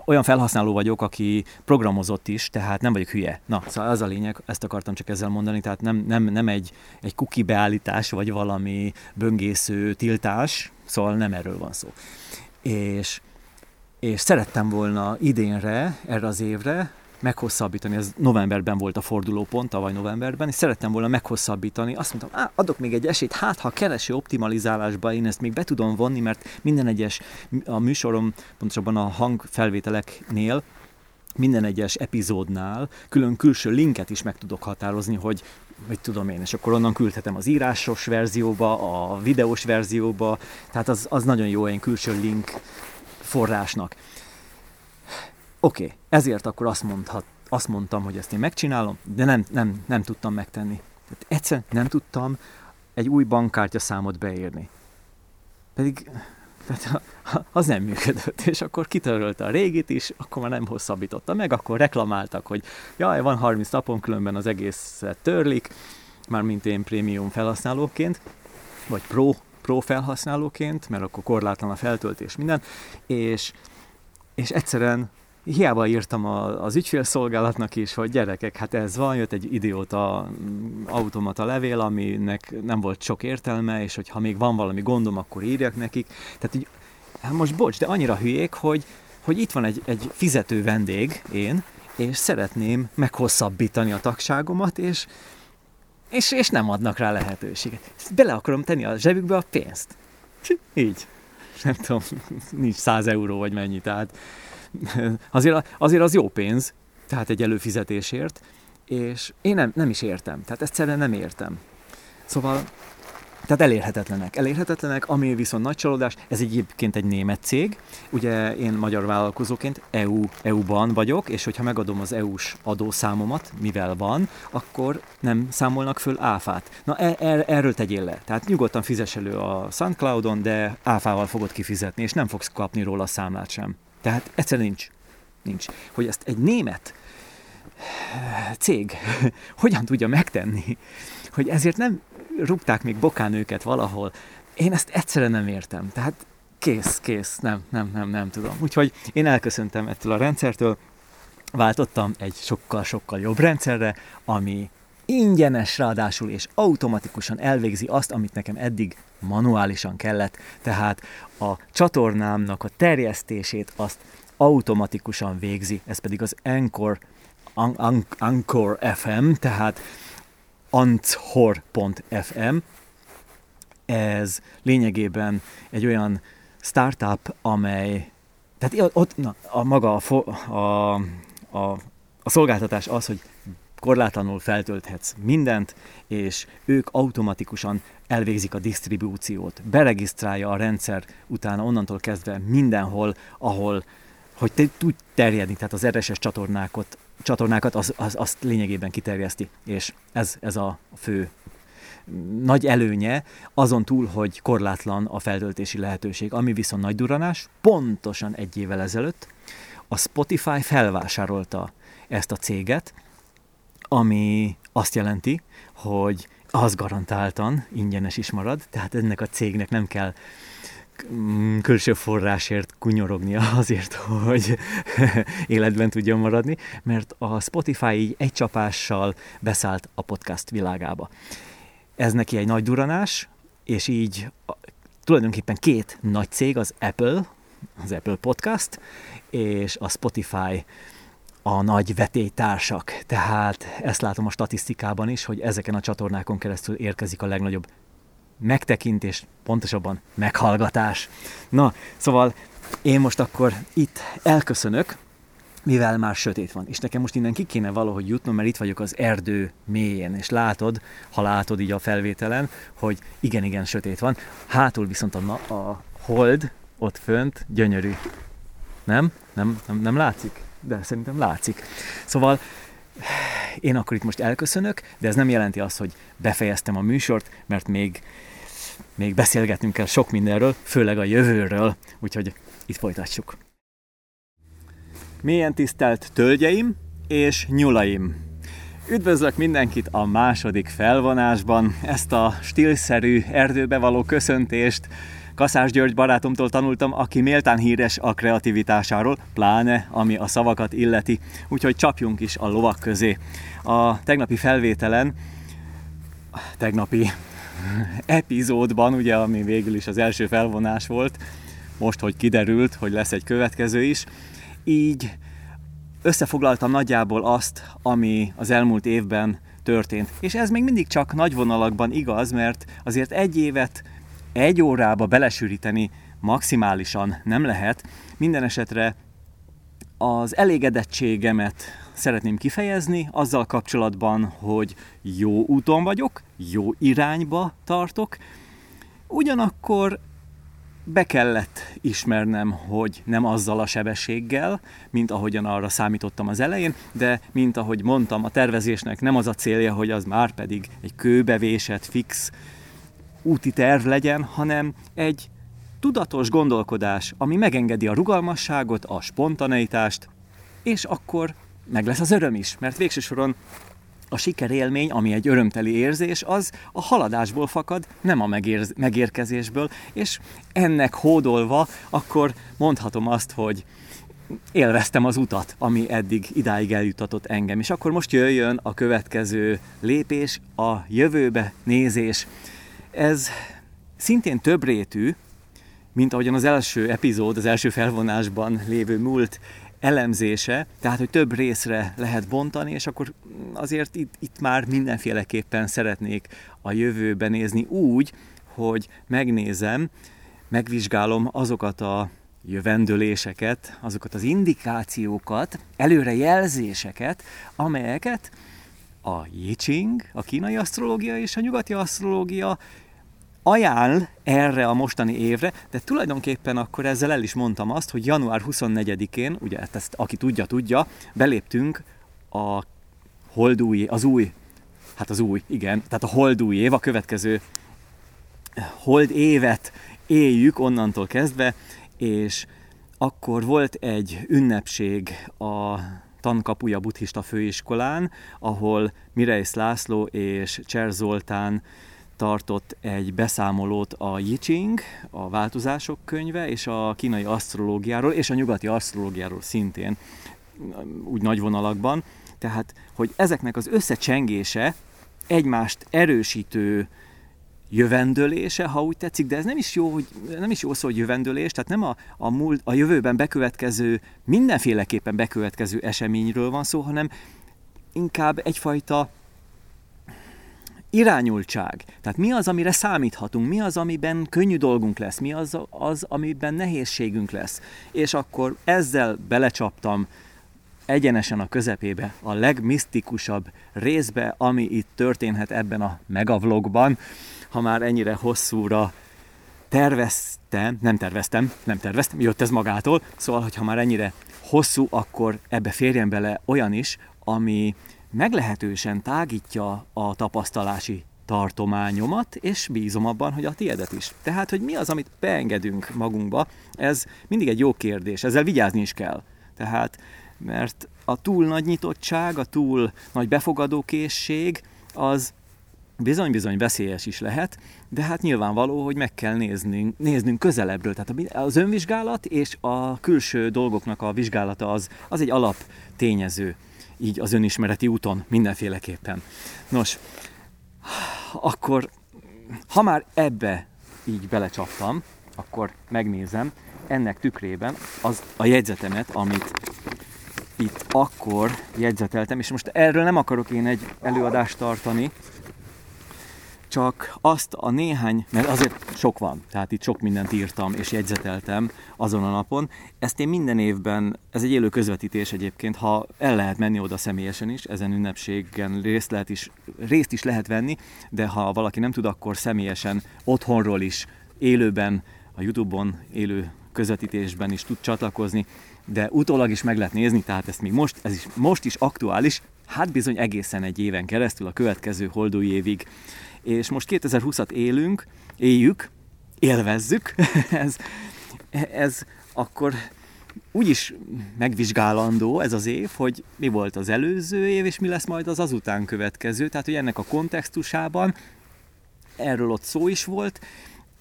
olyan felhasználó vagyok, aki programozott is, tehát nem vagyok hülye. Na, szóval az a lényeg, ezt akartam csak ezzel mondani, tehát nem, nem, nem egy, egy cookie beállítás, vagy valami böngésző tiltás, szóval nem erről van szó. És, és szerettem volna idénre, erre az évre, meghosszabbítani, ez novemberben volt a fordulópont, tavaly novemberben, és szerettem volna meghosszabbítani. Azt mondtam, á, adok még egy esélyt, hát ha kereső optimalizálásba én ezt még be tudom vonni, mert minden egyes a műsorom, pontosabban a hangfelvételeknél minden egyes epizódnál külön külső linket is meg tudok határozni, hogy mit tudom én, és akkor onnan küldhetem az írásos verzióba, a videós verzióba, tehát az, az nagyon jó egy külső link forrásnak. Oké, ezért akkor azt, mondhat, azt mondtam, hogy ezt én megcsinálom, de nem, nem, nem tudtam megtenni. Tehát egyszerűen nem tudtam egy új bankkártya számot beírni. Pedig tehát az nem működött, és akkor kitörölte a régit is, akkor már nem hosszabbította meg, akkor reklamáltak, hogy jaj, van 30 napon, különben az egészet törlik, mármint én prémium felhasználóként, vagy pro, pro felhasználóként, mert akkor korlátlan a feltöltés minden, és, és egyszerűen hiába írtam az ügyfélszolgálatnak is, hogy gyerekek, hát ez van, jött egy idióta mm, automata levél, aminek nem volt sok értelme, és hogy ha még van valami gondom, akkor írjak nekik. Tehát így, hát most bocs, de annyira hülyék, hogy, hogy itt van egy, egy fizető vendég, én, és szeretném meghosszabbítani a tagságomat, és, és, és nem adnak rá lehetőséget. Bele akarom tenni a zsebükbe a pénzt. Így. Nem tudom, nincs 100 euró vagy mennyi, tehát azért, azért az jó pénz, tehát egy előfizetésért, és én nem, nem is értem, tehát egyszerűen nem értem. Szóval, tehát elérhetetlenek. Elérhetetlenek, ami viszont nagy csalódás, ez egyébként egy német cég, ugye én magyar vállalkozóként EU, EU-ban vagyok, és hogyha megadom az EU-s adószámomat, mivel van, akkor nem számolnak föl áfát. Na er, er, erről tegyél le. Tehát nyugodtan fizes elő a SoundCloudon, de áfával fogod kifizetni, és nem fogsz kapni róla számlát sem. Tehát egyszerűen nincs. Nincs. Hogy ezt egy német cég hogyan tudja megtenni, hogy ezért nem rúgták még bokán őket valahol én ezt egyszerűen nem értem. Tehát kész, kész, nem, nem, nem, nem tudom. Úgyhogy én elköszöntem ettől a rendszertől, váltottam egy sokkal-sokkal jobb rendszerre, ami ingyenes ráadásul, és automatikusan elvégzi azt, amit nekem eddig manuálisan kellett, tehát a csatornámnak a terjesztését azt automatikusan végzi, ez pedig az Anchor, An- Anchor FM, tehát anchor.fm. Ez lényegében egy olyan startup, amely, tehát ott na, a maga a, a, a, a szolgáltatás az, hogy korlátlanul feltölthetsz mindent, és ők automatikusan elvégzik a disztribúciót, beregisztrálja a rendszer, utána onnantól kezdve mindenhol, ahol hogy te tudj terjedni, tehát az RSS csatornákat, csatornákat az, az, azt lényegében kiterjeszti, és ez, ez a fő nagy előnye, azon túl, hogy korlátlan a feltöltési lehetőség, ami viszont nagy duranás, pontosan egy évvel ezelőtt a Spotify felvásárolta ezt a céget, ami azt jelenti, hogy az garantáltan ingyenes is marad, tehát ennek a cégnek nem kell mm, külső forrásért kunyorognia azért, hogy életben tudjon maradni, mert a Spotify így egy csapással beszállt a podcast világába. Ez neki egy nagy duranás, és így tulajdonképpen két nagy cég, az Apple, az Apple Podcast, és a Spotify a nagy vetélytársak. Tehát ezt látom a statisztikában is, hogy ezeken a csatornákon keresztül érkezik a legnagyobb megtekintés, pontosabban meghallgatás. Na, szóval én most akkor itt elköszönök, mivel már sötét van. És nekem most innen ki kéne valahogy jutnom, mert itt vagyok az erdő mélyén, és látod, ha látod így a felvételen, hogy igen-igen sötét van. Hátul viszont a, a hold ott fönt gyönyörű. Nem? Nem, nem, nem látszik? De szerintem látszik. Szóval én akkor itt most elköszönök, de ez nem jelenti azt, hogy befejeztem a műsort, mert még, még beszélgetnünk kell sok mindenről, főleg a jövőről, úgyhogy itt folytatjuk. Milyen tisztelt tölgyeim és nyulaim! Üdvözlök mindenkit a második felvonásban. Ezt a stílszerű erdőbe való köszöntést Kaszás György barátomtól tanultam, aki méltán híres a kreativitásáról, pláne ami a szavakat illeti, úgyhogy csapjunk is a lovak közé. A tegnapi felvételen, tegnapi epizódban, ugye, ami végül is az első felvonás volt, most, hogy kiderült, hogy lesz egy következő is, így összefoglaltam nagyjából azt, ami az elmúlt évben történt. És ez még mindig csak nagy vonalakban igaz, mert azért egy évet egy órába belesűríteni maximálisan nem lehet. Minden esetre az elégedettségemet szeretném kifejezni azzal kapcsolatban, hogy jó úton vagyok, jó irányba tartok, ugyanakkor be kellett ismernem, hogy nem azzal a sebességgel, mint ahogyan arra számítottam az elején, de mint ahogy mondtam, a tervezésnek nem az a célja, hogy az már pedig egy kőbevésett, fix úti terv legyen, hanem egy tudatos gondolkodás, ami megengedi a rugalmasságot, a spontaneitást, és akkor meg lesz az öröm is, mert végső soron a sikerélmény, ami egy örömteli érzés, az a haladásból fakad, nem a megér- megérkezésből, és ennek hódolva akkor mondhatom azt, hogy élveztem az utat, ami eddig idáig eljutatott engem. És akkor most jöjjön a következő lépés, a jövőbe nézés. Ez szintén több rétű, mint ahogyan az első epizód, az első felvonásban lévő múlt elemzése, tehát hogy több részre lehet bontani, és akkor azért itt, itt már mindenféleképpen szeretnék a jövőbe nézni úgy, hogy megnézem, megvizsgálom azokat a jövendőléseket, azokat az indikációkat, előrejelzéseket, amelyeket a I Ching, a kínai asztrológia és a nyugati asztrológia ajánl erre a mostani évre, de tulajdonképpen akkor ezzel el is mondtam azt, hogy január 24-én, ugye hát ezt aki tudja, tudja, beléptünk a holdúj, az új, hát az új, igen, tehát a holdúj év, a következő hold évet éljük onnantól kezdve, és akkor volt egy ünnepség a tankapuja buddhista főiskolán, ahol Mireis László és Cser Zoltán tartott egy beszámolót a I Ching, a változások könyve, és a kínai asztrológiáról, és a nyugati asztrológiáról szintén, úgy nagy vonalakban. Tehát, hogy ezeknek az összecsengése egymást erősítő jövendölése, ha úgy tetszik, de ez nem is jó, hogy, nem is jó szó, hogy jövendölés, tehát nem a, a, múlt, a jövőben bekövetkező, mindenféleképpen bekövetkező eseményről van szó, hanem inkább egyfajta irányultság. Tehát mi az, amire számíthatunk, mi az, amiben könnyű dolgunk lesz, mi az, az amiben nehézségünk lesz. És akkor ezzel belecsaptam egyenesen a közepébe, a legmisztikusabb részbe, ami itt történhet ebben a megavlogban, ha már ennyire hosszúra terveztem, nem terveztem, nem terveztem, jött ez magától, szóval, hogyha már ennyire hosszú, akkor ebbe férjen bele olyan is, ami meglehetősen tágítja a tapasztalási tartományomat, és bízom abban, hogy a tiedet is. Tehát, hogy mi az, amit beengedünk magunkba, ez mindig egy jó kérdés, ezzel vigyázni is kell. Tehát, mert a túl nagy nyitottság, a túl nagy befogadókészség, az bizony-bizony veszélyes is lehet, de hát nyilvánvaló, hogy meg kell néznünk, néznünk közelebbről. Tehát az önvizsgálat és a külső dolgoknak a vizsgálata az, az egy alap tényező így az önismereti úton mindenféleképpen. Nos, akkor ha már ebbe így belecsaptam, akkor megnézem ennek tükrében az a jegyzetemet, amit itt akkor jegyzeteltem, és most erről nem akarok én egy előadást tartani, csak azt a néhány, mert azért sok van, tehát itt sok mindent írtam és jegyzeteltem azon a napon. Ezt én minden évben, ez egy élő közvetítés egyébként, ha el lehet menni oda személyesen is, ezen ünnepségen részt, lehet is, részt is lehet venni, de ha valaki nem tud, akkor személyesen otthonról is, élőben, a Youtube-on élő közvetítésben is tud csatlakozni, de utólag is meg lehet nézni, tehát ezt még most, ez is most is aktuális, hát bizony egészen egy éven keresztül a következő holdúj évig és most 2020-at élünk, éljük, élvezzük, ez, ez akkor úgy is megvizsgálandó ez az év, hogy mi volt az előző év, és mi lesz majd az azután következő. Tehát, hogy ennek a kontextusában erről ott szó is volt.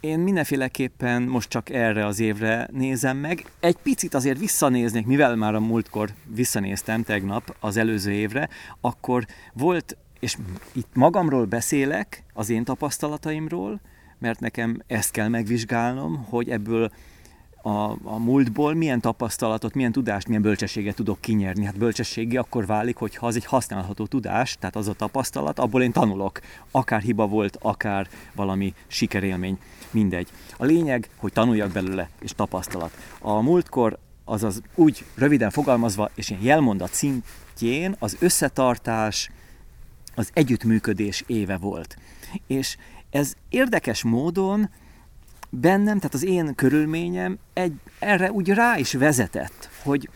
Én mindenféleképpen most csak erre az évre nézem meg. Egy picit azért visszanéznék, mivel már a múltkor visszanéztem tegnap az előző évre, akkor volt és itt magamról beszélek, az én tapasztalataimról, mert nekem ezt kell megvizsgálnom, hogy ebből a, a múltból milyen tapasztalatot, milyen tudást, milyen bölcsességet tudok kinyerni. Hát bölcsességi akkor válik, hogyha az egy használható tudás, tehát az a tapasztalat, abból én tanulok. Akár hiba volt, akár valami sikerélmény, mindegy. A lényeg, hogy tanuljak belőle, és tapasztalat. A múltkor, azaz úgy röviden fogalmazva, és ilyen jelmondat szintjén az összetartás, az együttműködés éve volt. És ez érdekes módon bennem, tehát az én körülményem egy, erre úgy rá is vezetett, hogy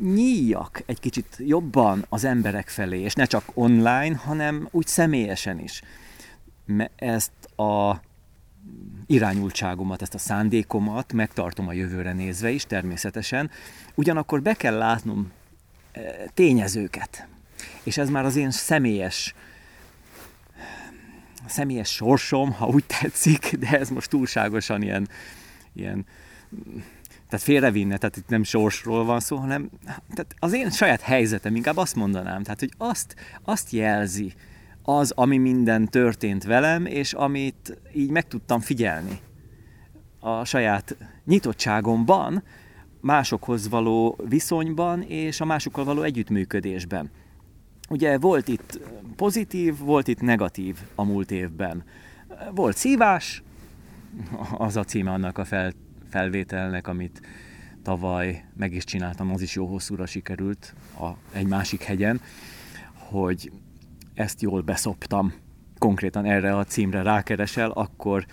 nyíljak egy kicsit jobban az emberek felé, és ne csak online, hanem úgy személyesen is. Ezt a irányultságomat, ezt a szándékomat megtartom a jövőre nézve is természetesen, ugyanakkor be kell látnom eh, tényezőket. És ez már az én személyes személyes sorsom, ha úgy tetszik, de ez most túlságosan ilyen, ilyen tehát félrevinne, tehát itt nem sorsról van szó, hanem tehát az én saját helyzetem, inkább azt mondanám, tehát hogy azt, azt jelzi az, ami minden történt velem, és amit így meg tudtam figyelni a saját nyitottságomban, másokhoz való viszonyban és a másokkal való együttműködésben. Ugye volt itt pozitív, volt itt negatív a múlt évben. Volt szívás, az a címe annak a fel, felvételnek, amit tavaly meg is csináltam, az is jó hosszúra sikerült a, egy másik hegyen, hogy ezt jól beszoptam. Konkrétan erre a címre rákeresel, akkor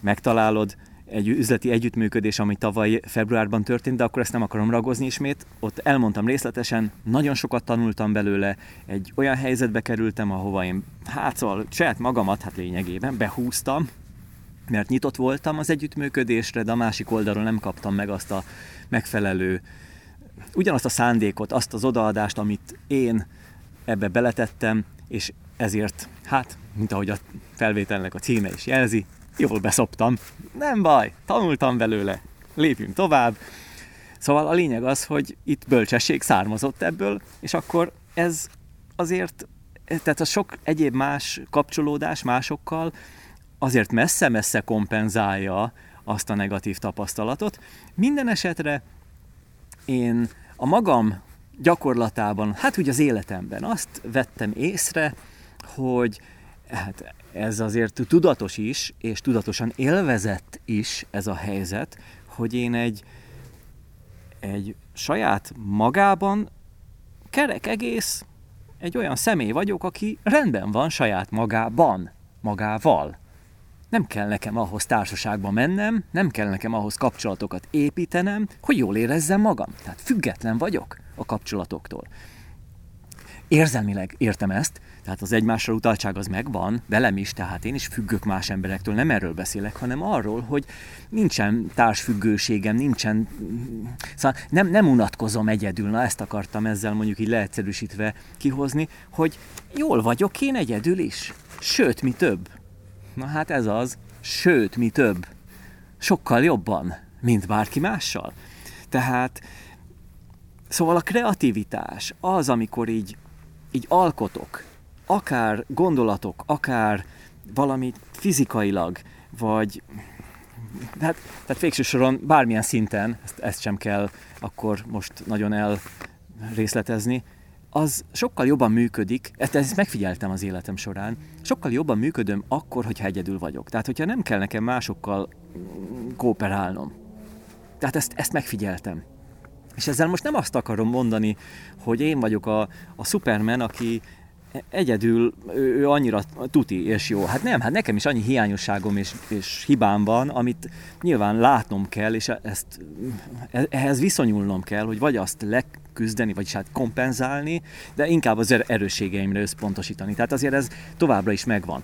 megtalálod, egy üzleti együttműködés, ami tavaly februárban történt, de akkor ezt nem akarom ragozni ismét. Ott elmondtam részletesen, nagyon sokat tanultam belőle, egy olyan helyzetbe kerültem, ahova én hát szóval saját magamat, hát lényegében behúztam, mert nyitott voltam az együttműködésre, de a másik oldalról nem kaptam meg azt a megfelelő, ugyanazt a szándékot, azt az odaadást, amit én ebbe beletettem, és ezért, hát, mint ahogy a felvételnek a címe is jelzi, jól beszoptam. Nem baj, tanultam belőle, lépjünk tovább. Szóval a lényeg az, hogy itt bölcsesség származott ebből, és akkor ez azért, tehát a sok egyéb más kapcsolódás másokkal azért messze-messze kompenzálja azt a negatív tapasztalatot. Minden esetre én a magam gyakorlatában, hát úgy az életemben azt vettem észre, hogy hát ez azért tudatos is, és tudatosan élvezett is ez a helyzet, hogy én egy, egy saját magában kerek egész, egy olyan személy vagyok, aki rendben van saját magában, magával. Nem kell nekem ahhoz társaságba mennem, nem kell nekem ahhoz kapcsolatokat építenem, hogy jól érezzem magam. Tehát független vagyok a kapcsolatoktól. Érzelmileg értem ezt, tehát az egymásra utaltság az megvan, velem is, tehát én is függök más emberektől, nem erről beszélek, hanem arról, hogy nincsen társfüggőségem, nincsen, szóval nem, nem unatkozom egyedül, na ezt akartam ezzel mondjuk így leegyszerűsítve kihozni, hogy jól vagyok én egyedül is, sőt, mi több. Na hát ez az, sőt, mi több. Sokkal jobban, mint bárki mással. Tehát, szóval a kreativitás az, amikor így, így alkotok, akár gondolatok, akár valami fizikailag, vagy hát, tehát végső soron bármilyen szinten, ezt, ezt sem kell akkor most nagyon elrészletezni, az sokkal jobban működik, ezt, ezt megfigyeltem az életem során, sokkal jobban működöm akkor, hogyha egyedül vagyok. Tehát, hogyha nem kell nekem másokkal kooperálnom. Tehát ezt, ezt megfigyeltem. És ezzel most nem azt akarom mondani, hogy én vagyok a, a Superman, aki egyedül ő, ő annyira tuti és jó. Hát nem, hát nekem is annyi hiányosságom és, és hibám van, amit nyilván látnom kell, és ezt, ehhez viszonyulnom kell, hogy vagy azt leküzdeni, vagy hát kompenzálni, de inkább az er-, erősségeimre összpontosítani. Tehát azért ez továbbra is megvan.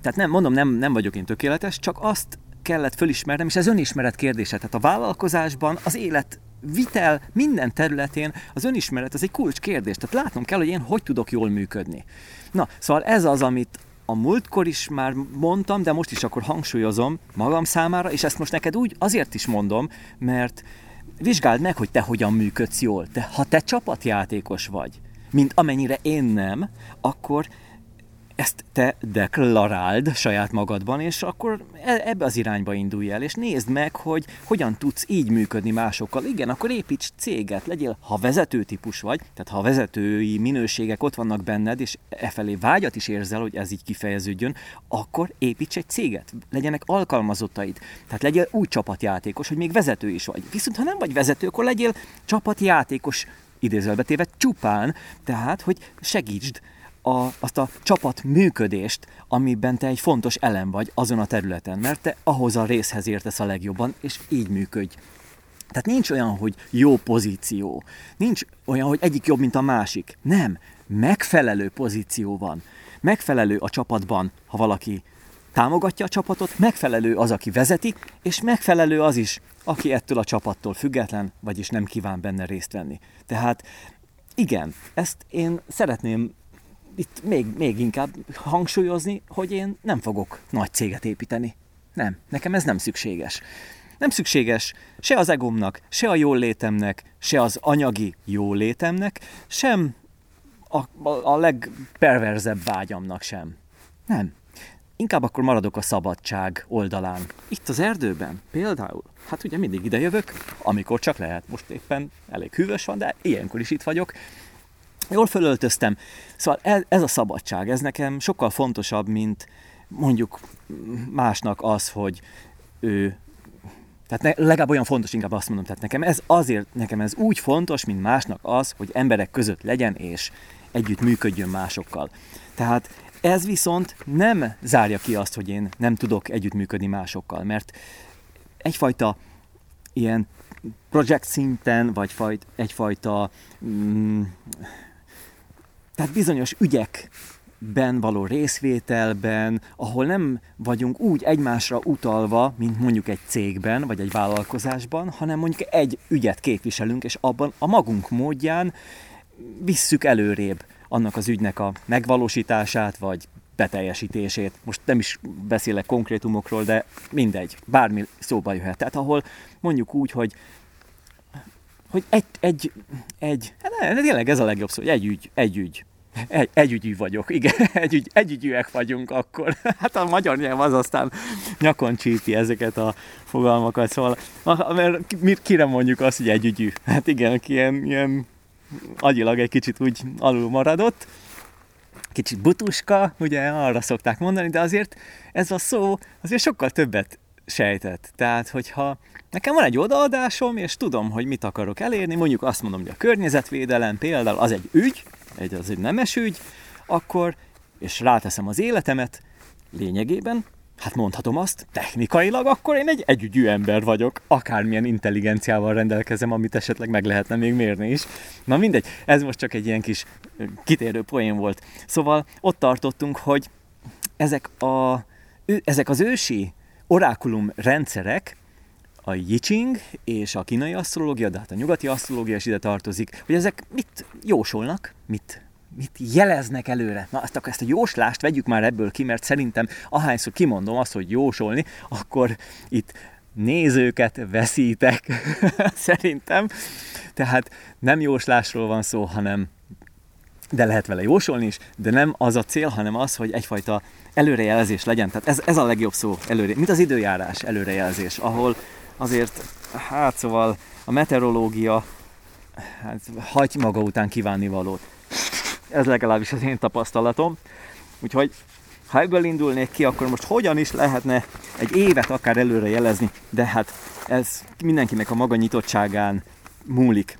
Tehát nem, mondom, nem, nem vagyok én tökéletes, csak azt kellett fölismernem, és ez önismeret kérdése. Tehát a vállalkozásban az élet vitel minden területén az önismeret az egy kulcs kérdés. Tehát látnom kell, hogy én hogy tudok jól működni. Na, szóval ez az, amit a múltkor is már mondtam, de most is akkor hangsúlyozom magam számára, és ezt most neked úgy azért is mondom, mert vizsgáld meg, hogy te hogyan működsz jól. Te, ha te csapatjátékos vagy, mint amennyire én nem, akkor ezt te deklaráld saját magadban, és akkor e, ebbe az irányba indulj el, és nézd meg, hogy hogyan tudsz így működni másokkal. Igen, akkor építs céget, legyél, ha vezető típus vagy, tehát ha vezetői minőségek ott vannak benned, és e felé vágyat is érzel, hogy ez így kifejeződjön, akkor építs egy céget, legyenek alkalmazottaid. Tehát legyél úgy csapatjátékos, hogy még vezető is vagy. Viszont ha nem vagy vezető, akkor legyél csapatjátékos idézőlbetéve csupán, tehát, hogy segítsd a, azt a csapat működést, amiben te egy fontos elem vagy azon a területen, mert te ahhoz a részhez értesz a legjobban, és így működj. Tehát nincs olyan, hogy jó pozíció. Nincs olyan, hogy egyik jobb, mint a másik. Nem. Megfelelő pozíció van. Megfelelő a csapatban, ha valaki támogatja a csapatot, megfelelő az, aki vezeti, és megfelelő az is, aki ettől a csapattól független, vagyis nem kíván benne részt venni. Tehát igen, ezt én szeretném itt még, még inkább hangsúlyozni, hogy én nem fogok nagy céget építeni. Nem, nekem ez nem szükséges. Nem szükséges se az egomnak, se a jól létemnek, se az anyagi jól létemnek, sem a, a, a legperverzebb vágyamnak sem. Nem. Inkább akkor maradok a szabadság oldalán. Itt az erdőben például. Hát ugye mindig ide jövök, amikor csak lehet. Most éppen elég hűvös van, de ilyenkor is itt vagyok jól fölöltöztem. Szóval ez, ez a szabadság, ez nekem sokkal fontosabb, mint mondjuk másnak az, hogy ő tehát ne, legalább olyan fontos, inkább azt mondom, tehát nekem ez azért, nekem ez úgy fontos, mint másnak az, hogy emberek között legyen és együtt működjön másokkal. Tehát ez viszont nem zárja ki azt, hogy én nem tudok együttműködni másokkal, mert egyfajta ilyen projekt szinten, vagy fajt, egyfajta mm, tehát bizonyos ügyekben való részvételben, ahol nem vagyunk úgy egymásra utalva, mint mondjuk egy cégben, vagy egy vállalkozásban, hanem mondjuk egy ügyet képviselünk, és abban a magunk módján visszük előrébb annak az ügynek a megvalósítását, vagy beteljesítését. Most nem is beszélek konkrétumokról, de mindegy, bármi szóba jöhet. Tehát ahol mondjuk úgy, hogy hogy egy, egy, egy, hát tényleg ez a legjobb szó, hogy egy ügy, egy ügy. Egy, együgyű vagyok, igen, együgy, együgyűek vagyunk akkor. Hát a magyar nyelv az aztán nyakon csípi ezeket a fogalmakat, szóval, mert kire mondjuk azt, hogy együgyű? Hát igen, aki ilyen, ilyen agyilag egy kicsit úgy alul maradott, kicsit butuska, ugye arra szokták mondani, de azért ez a szó azért sokkal többet sejtett. Tehát, hogyha nekem van egy odaadásom, és tudom, hogy mit akarok elérni, mondjuk azt mondom, hogy a környezetvédelem például az egy ügy, egy, az egy nemes ügy, akkor, és ráteszem az életemet, lényegében, hát mondhatom azt, technikailag akkor én egy együgyű ember vagyok, akármilyen intelligenciával rendelkezem, amit esetleg meg lehetne még mérni is. Na mindegy, ez most csak egy ilyen kis kitérő poén volt. Szóval ott tartottunk, hogy ezek, a, ezek az ősi orákulum rendszerek, a Yiching és a kínai asztrológia, de hát a nyugati asztrológia is ide tartozik, hogy ezek mit jósolnak, mit, mit jeleznek előre. Na, azt ezt a jóslást vegyük már ebből ki, mert szerintem ahányszor kimondom azt, hogy jósolni, akkor itt nézőket veszítek, szerintem. Tehát nem jóslásról van szó, hanem de lehet vele jósolni is, de nem az a cél, hanem az, hogy egyfajta előrejelzés legyen. Tehát ez, ez a legjobb szó, előre, mint az időjárás előrejelzés, ahol azért, hát szóval a meteorológia hát, hagy maga után kívánni valót. Ez legalábbis az én tapasztalatom. Úgyhogy ha ebből indulnék ki, akkor most hogyan is lehetne egy évet akár előre jelezni, de hát ez mindenkinek a maga nyitottságán múlik,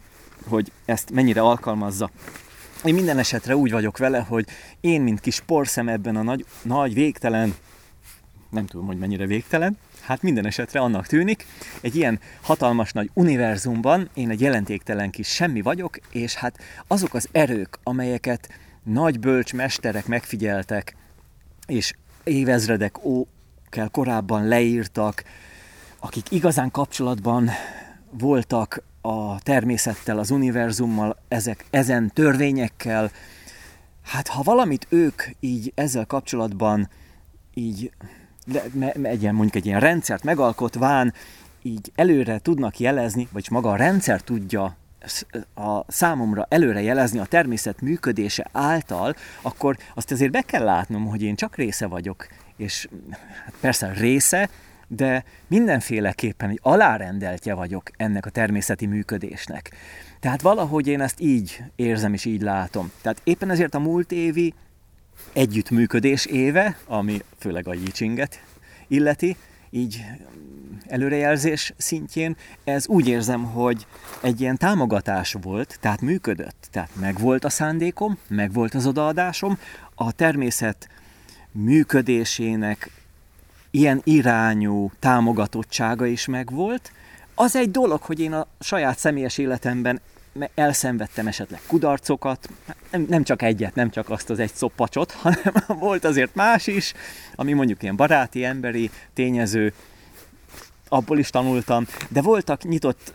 hogy ezt mennyire alkalmazza. Én minden esetre úgy vagyok vele, hogy én, mint kis porszem ebben a nagy, nagy végtelen, nem tudom, hogy mennyire végtelen, hát minden esetre annak tűnik, egy ilyen hatalmas nagy univerzumban én egy jelentéktelen kis semmi vagyok, és hát azok az erők, amelyeket nagy bölcs mesterek megfigyeltek, és évezredek ókel korábban leírtak, akik igazán kapcsolatban voltak a természettel, az univerzummal, ezek, ezen törvényekkel, hát ha valamit ők így ezzel kapcsolatban így egy ilyen, mondjuk egy ilyen rendszert megalkotván, így előre tudnak jelezni, vagy maga a rendszer tudja a számomra előre jelezni a természet működése által, akkor azt azért be kell látnom, hogy én csak része vagyok. És hát persze része, de mindenféleképpen egy alárendeltje vagyok ennek a természeti működésnek. Tehát valahogy én ezt így érzem és így látom. Tehát éppen ezért a múlt évi együttműködés éve, ami főleg a Yichinget illeti, így előrejelzés szintjén, ez úgy érzem, hogy egy ilyen támogatás volt, tehát működött, tehát megvolt a szándékom, megvolt az odaadásom, a természet működésének ilyen irányú támogatottsága is megvolt. Az egy dolog, hogy én a saját személyes életemben elszenvedtem esetleg kudarcokat, nem, nem csak egyet, nem csak azt az egy szoppacsot, hanem volt azért más is, ami mondjuk ilyen baráti, emberi tényező, abból is tanultam, de voltak nyitott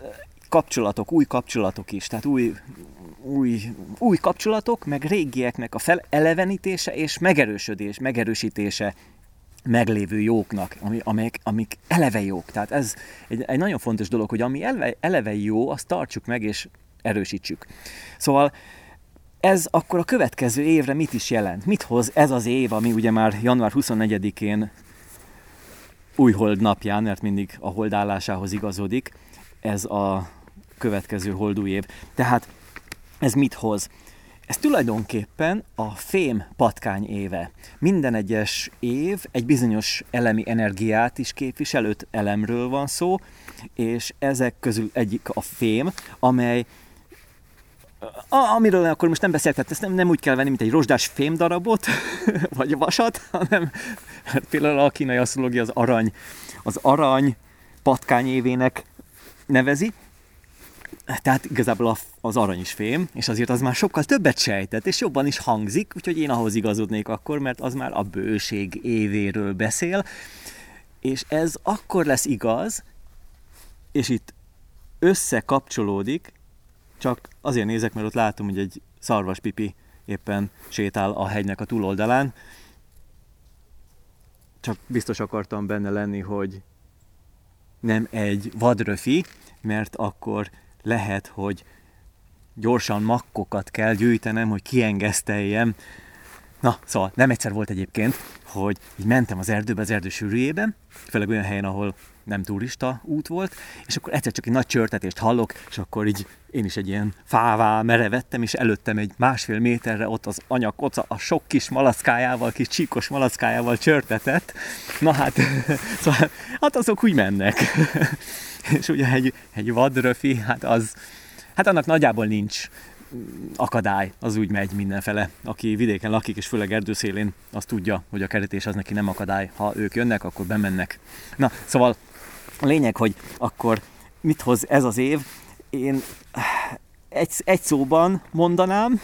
kapcsolatok, új kapcsolatok is, tehát új, új, új kapcsolatok, meg régieknek a felelevenítése és megerősödés, megerősítése meglévő jóknak, ami, amik, amik eleve jók. Tehát ez egy, egy nagyon fontos dolog, hogy ami eleve, eleve jó, azt tartsuk meg és erősítsük. Szóval ez akkor a következő évre mit is jelent? Mit hoz ez az év, ami ugye már január 24-én új hold napján, mert mindig a holdállásához igazodik, ez a következő holdúj év. Tehát ez mit hoz? Ez tulajdonképpen a fém patkány éve. Minden egyes év egy bizonyos elemi energiát is képvisel, öt elemről van szó, és ezek közül egyik a fém, amely amiről akkor most nem beszéltek, ezt nem, nem úgy kell venni, mint egy rozsdás fémdarabot, vagy vasat, hanem hát például a kínai asztrológia az arany, az arany patkány évének nevezi, tehát igazából az arany is fém, és azért az már sokkal többet sejtett, és jobban is hangzik, úgyhogy én ahhoz igazodnék akkor, mert az már a bőség évéről beszél, és ez akkor lesz igaz, és itt összekapcsolódik, csak azért nézek, mert ott látom, hogy egy szarvaspipi éppen sétál a hegynek a túloldalán. Csak biztos akartam benne lenni, hogy nem egy vadröfi, mert akkor lehet, hogy gyorsan makkokat kell gyűjtenem, hogy kiengeszteljem. Na, szóval nem egyszer volt egyébként, hogy így mentem az erdőbe, az erdő sűrűjében, főleg olyan helyen, ahol nem turista út volt, és akkor egyszer csak egy nagy csörtetést hallok, és akkor így én is egy ilyen fává merevettem, és előttem egy másfél méterre ott az anya koca a sok kis malackájával, kis csíkos malackájával csörtetett. Na hát, szóval, hát azok úgy mennek. és ugye egy, egy vadröfi, hát az, hát annak nagyjából nincs akadály, az úgy megy mindenfele. Aki vidéken lakik, és főleg erdőszélén, az tudja, hogy a kerítés az neki nem akadály. Ha ők jönnek, akkor bemennek. Na, szóval a lényeg, hogy akkor mit hoz ez az év? Én egy, egy szóban mondanám,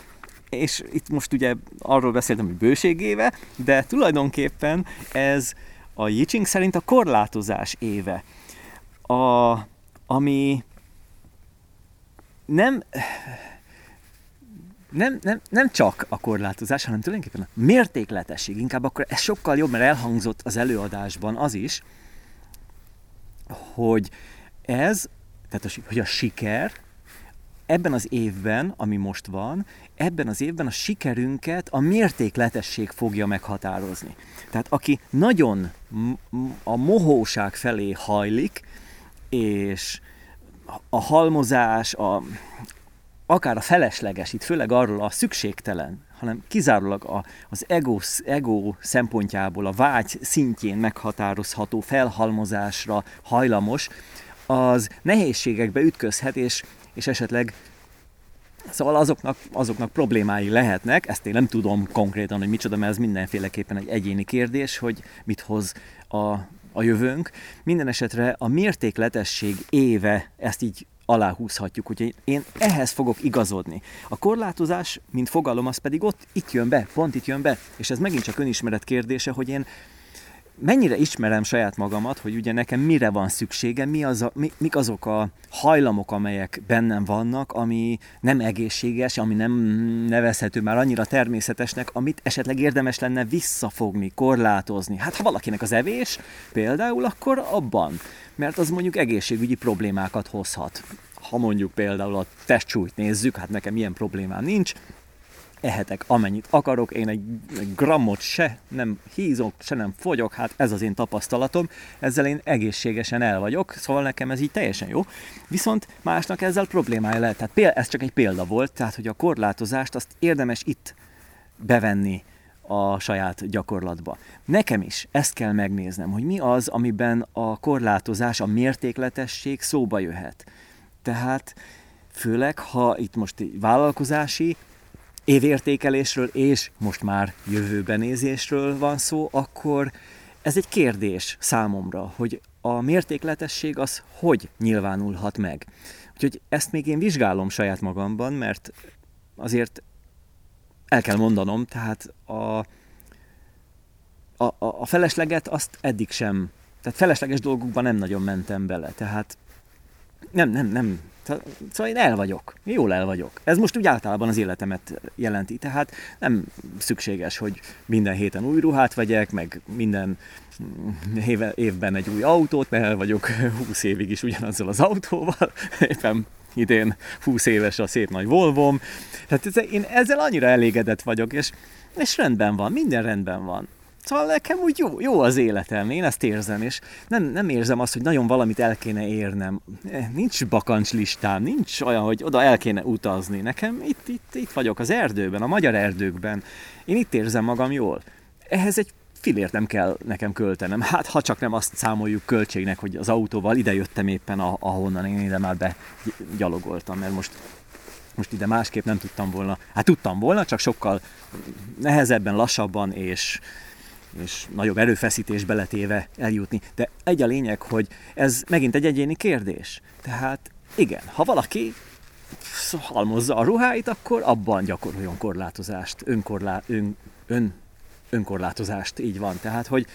és itt most ugye arról beszéltem, hogy bőségéve, de tulajdonképpen ez a Yiching szerint a korlátozás éve. A, ami nem, nem, nem, nem csak a korlátozás, hanem tulajdonképpen a mértékletesség. Inkább akkor ez sokkal jobb, mert elhangzott az előadásban az is, hogy ez, tehát a, hogy a siker ebben az évben, ami most van, ebben az évben a sikerünket a mértékletesség fogja meghatározni. Tehát aki nagyon a mohóság felé hajlik, és a halmozás, a, akár a felesleges, itt főleg arról a szükségtelen, hanem kizárólag a, az ego, ego szempontjából a vágy szintjén meghatározható felhalmozásra hajlamos, az nehézségekbe ütközhet, és, és esetleg Szóval azoknak, azoknak problémái lehetnek, ezt én nem tudom konkrétan, hogy micsoda, mert ez mindenféleképpen egy egyéni kérdés, hogy mit hoz a, a jövőnk. Minden esetre a mértékletesség éve ezt így aláhúzhatjuk, úgyhogy én ehhez fogok igazodni. A korlátozás, mint fogalom, az pedig ott itt jön be, pont itt jön be, és ez megint csak önismeret kérdése, hogy én mennyire ismerem saját magamat, hogy ugye nekem mire van szüksége, mi az a, mi, mik azok a hajlamok, amelyek bennem vannak, ami nem egészséges, ami nem nevezhető már annyira természetesnek, amit esetleg érdemes lenne visszafogni, korlátozni. Hát ha valakinek az evés például, akkor abban, mert az mondjuk egészségügyi problémákat hozhat. Ha mondjuk például a testsúlyt nézzük, hát nekem ilyen problémám nincs, ehetek amennyit akarok, én egy, grammot se nem hízok, se nem fogyok, hát ez az én tapasztalatom, ezzel én egészségesen el vagyok, szóval nekem ez így teljesen jó. Viszont másnak ezzel problémája lehet. Tehát például, ez csak egy példa volt, tehát hogy a korlátozást azt érdemes itt bevenni a saját gyakorlatba. Nekem is ezt kell megnéznem, hogy mi az, amiben a korlátozás, a mértékletesség szóba jöhet. Tehát főleg, ha itt most vállalkozási évértékelésről és most már jövőbenézésről van szó, akkor ez egy kérdés számomra, hogy a mértékletesség az hogy nyilvánulhat meg. Úgyhogy ezt még én vizsgálom saját magamban, mert azért el kell mondanom, tehát a, a, a felesleget azt eddig sem, tehát felesleges dolgokban nem nagyon mentem bele, tehát nem, nem, nem Szóval én el vagyok, jól el vagyok. Ez most úgy általában az életemet jelenti, tehát nem szükséges, hogy minden héten új ruhát vegyek, meg minden évben egy új autót, mert el vagyok 20 évig is ugyanazzal az autóval, éppen idén 20 éves a szép nagy Volvom. Tehát én ezzel annyira elégedett vagyok, és, és rendben van, minden rendben van. Szóval nekem úgy jó, jó az életem, én ezt érzem, és nem, nem érzem azt, hogy nagyon valamit el kéne érnem. Eh, nincs bakancs nincs olyan, hogy oda el kéne utazni. Nekem itt, itt, itt vagyok az erdőben, a magyar erdőkben. Én itt érzem magam jól. Ehhez egy filért nem kell nekem költenem. Hát ha csak nem azt számoljuk költségnek, hogy az autóval ide jöttem éppen, ahonnan én ide már begyalogoltam, mert most most ide másképp nem tudtam volna. Hát tudtam volna, csak sokkal nehezebben, lassabban és és nagyobb erőfeszítés beletéve eljutni. De egy a lényeg, hogy ez megint egy egyéni kérdés. Tehát igen, ha valaki halmozza a ruháit, akkor abban gyakoroljon korlátozást, önkorlá, ön, ön, önkorlátozást, így van. Tehát, hogy,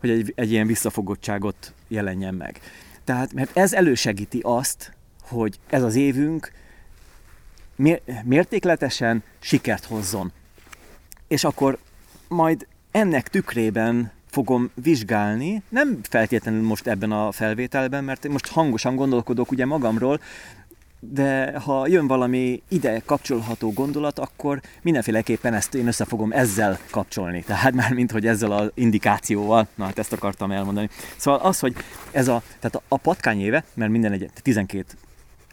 hogy egy, egy ilyen visszafogottságot jelenjen meg. Tehát, mert ez elősegíti azt, hogy ez az évünk mértékletesen sikert hozzon. És akkor majd ennek tükrében fogom vizsgálni, nem feltétlenül most ebben a felvételben, mert most hangosan gondolkodok ugye magamról, de ha jön valami ide kapcsolható gondolat, akkor mindenféleképpen ezt én össze fogom ezzel kapcsolni. Tehát már mint hogy ezzel az indikációval, na hát ezt akartam elmondani. Szóval az, hogy ez a, tehát a patkány éve, mert minden egy 12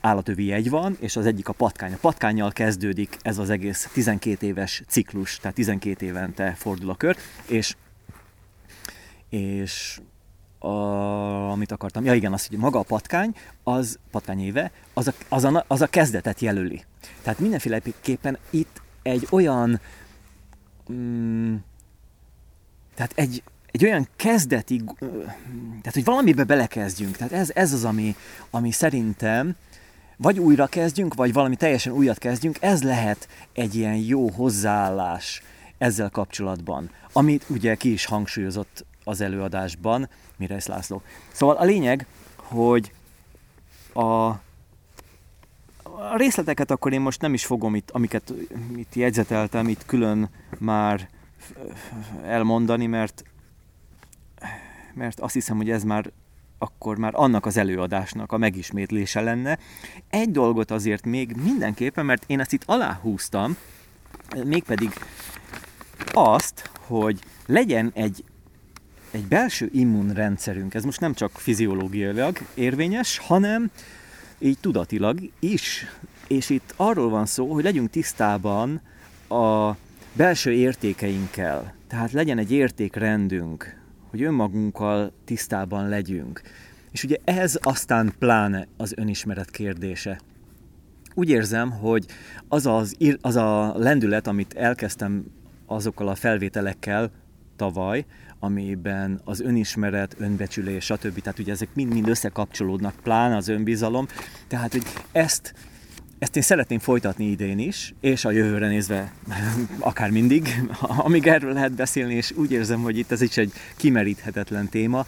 állatövi jegy van, és az egyik a patkány. A patkányjal kezdődik ez az egész 12 éves ciklus, tehát 12 évente fordul a kör, és és a, amit akartam, ja igen, az, hogy maga a patkány, az patkány éve, az a, az, a, az a kezdetet jelöli. Tehát mindenféleképpen itt egy olyan, mm, tehát egy, egy olyan kezdeti, tehát hogy valamibe belekezdjünk. Tehát ez, ez az, ami, ami szerintem vagy újra kezdjünk, vagy valami teljesen újat kezdjünk, ez lehet egy ilyen jó hozzáállás ezzel kapcsolatban, amit ugye ki is hangsúlyozott az előadásban, ez László. Szóval a lényeg, hogy a, a részleteket akkor én most nem is fogom itt, amiket itt jegyzeteltem, itt külön már elmondani, mert, mert azt hiszem, hogy ez már akkor már annak az előadásnak a megismétlése lenne. Egy dolgot azért még mindenképpen, mert én ezt itt aláhúztam, mégpedig azt, hogy legyen egy egy belső immunrendszerünk, ez most nem csak fiziológiailag érvényes, hanem így tudatilag is. És itt arról van szó, hogy legyünk tisztában a belső értékeinkkel. Tehát legyen egy értékrendünk, hogy önmagunkkal tisztában legyünk. És ugye ez aztán pláne az önismeret kérdése. Úgy érzem, hogy az, az, az a lendület, amit elkezdtem azokkal a felvételekkel tavaly, amiben az önismeret, önbecsülés, stb. Tehát ugye ezek mind-mind összekapcsolódnak, pláne az önbizalom. Tehát, hogy ezt ezt én szeretném folytatni idén is, és a jövőre nézve akár mindig, amíg erről lehet beszélni, és úgy érzem, hogy itt ez is egy kimeríthetetlen téma.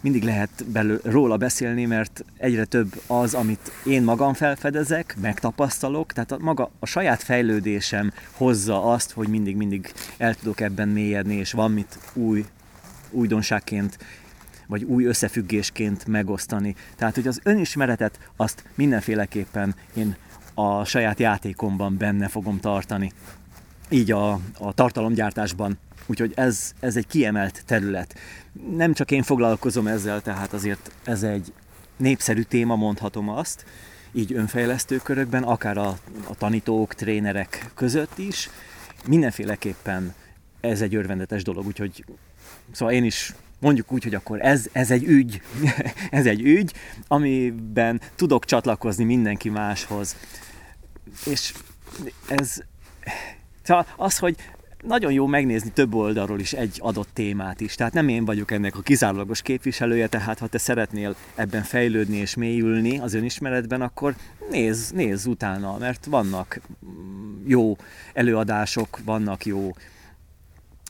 Mindig lehet belő, róla beszélni, mert egyre több az, amit én magam felfedezek, megtapasztalok, tehát a, maga a saját fejlődésem hozza azt, hogy mindig-mindig el tudok ebben mélyedni, és van mit új újdonságként vagy új összefüggésként megosztani. Tehát, hogy az önismeretet azt mindenféleképpen én a saját játékomban benne fogom tartani. Így a, a tartalomgyártásban. Úgyhogy ez, ez egy kiemelt terület. Nem csak én foglalkozom ezzel, tehát azért ez egy népszerű téma, mondhatom azt, így önfejlesztő körökben, akár a, a tanítók, trénerek között is. Mindenféleképpen ez egy örvendetes dolog, úgyhogy Szóval én is mondjuk úgy, hogy akkor ez, ez egy ügy, ez egy ügy, amiben tudok csatlakozni mindenki máshoz. És ez, szóval az, hogy nagyon jó megnézni több oldalról is egy adott témát is. Tehát nem én vagyok ennek a kizárólagos képviselője, tehát ha te szeretnél ebben fejlődni és mélyülni az önismeretben, akkor nézz, nézz utána, mert vannak jó előadások, vannak jó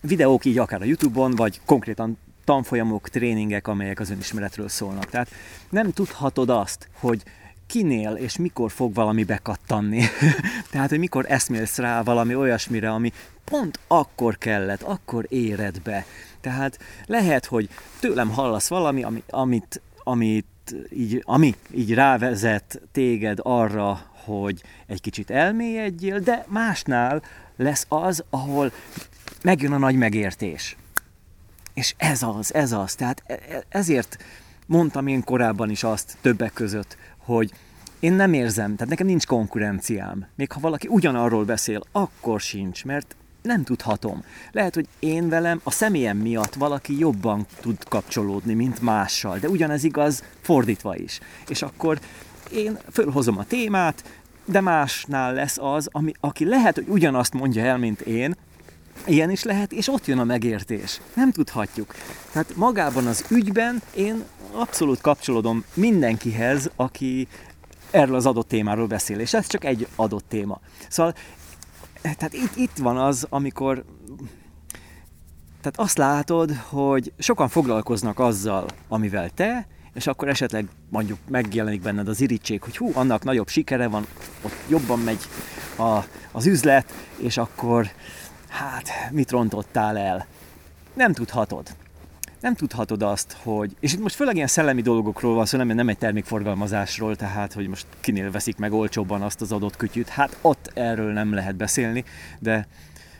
videók így akár a Youtube-on, vagy konkrétan tanfolyamok, tréningek, amelyek az önismeretről szólnak. Tehát nem tudhatod azt, hogy kinél és mikor fog valami bekattanni. Tehát, hogy mikor eszmélsz rá valami olyasmire, ami pont akkor kellett, akkor éred be. Tehát lehet, hogy tőlem hallasz valami, ami, amit, amit így, ami így rávezet téged arra, hogy egy kicsit elmélyedjél, de másnál lesz az, ahol megjön a nagy megértés. És ez az, ez az. Tehát e, e, ezért mondtam én korábban is azt többek között, hogy én nem érzem, tehát nekem nincs konkurenciám. Még ha valaki ugyanarról beszél, akkor sincs, mert nem tudhatom. Lehet, hogy én velem a személyem miatt valaki jobban tud kapcsolódni, mint mással, de ugyanez igaz fordítva is. És akkor én fölhozom a témát, de másnál lesz az, ami, aki lehet, hogy ugyanazt mondja el, mint én, Ilyen is lehet, és ott jön a megértés. Nem tudhatjuk. Tehát magában az ügyben én abszolút kapcsolódom mindenkihez, aki erről az adott témáról beszél, és ez csak egy adott téma. Szóval, tehát itt, itt van az, amikor tehát azt látod, hogy sokan foglalkoznak azzal, amivel te, és akkor esetleg mondjuk megjelenik benned az irítség, hogy hú, annak nagyobb sikere van, ott jobban megy a, az üzlet, és akkor hát mit rontottál el? Nem tudhatod. Nem tudhatod azt, hogy, és itt most főleg ilyen szellemi dolgokról van szó, nem, nem egy termékforgalmazásról, tehát hogy most kinél veszik meg olcsóbban azt az adott kütyűt, hát ott erről nem lehet beszélni, de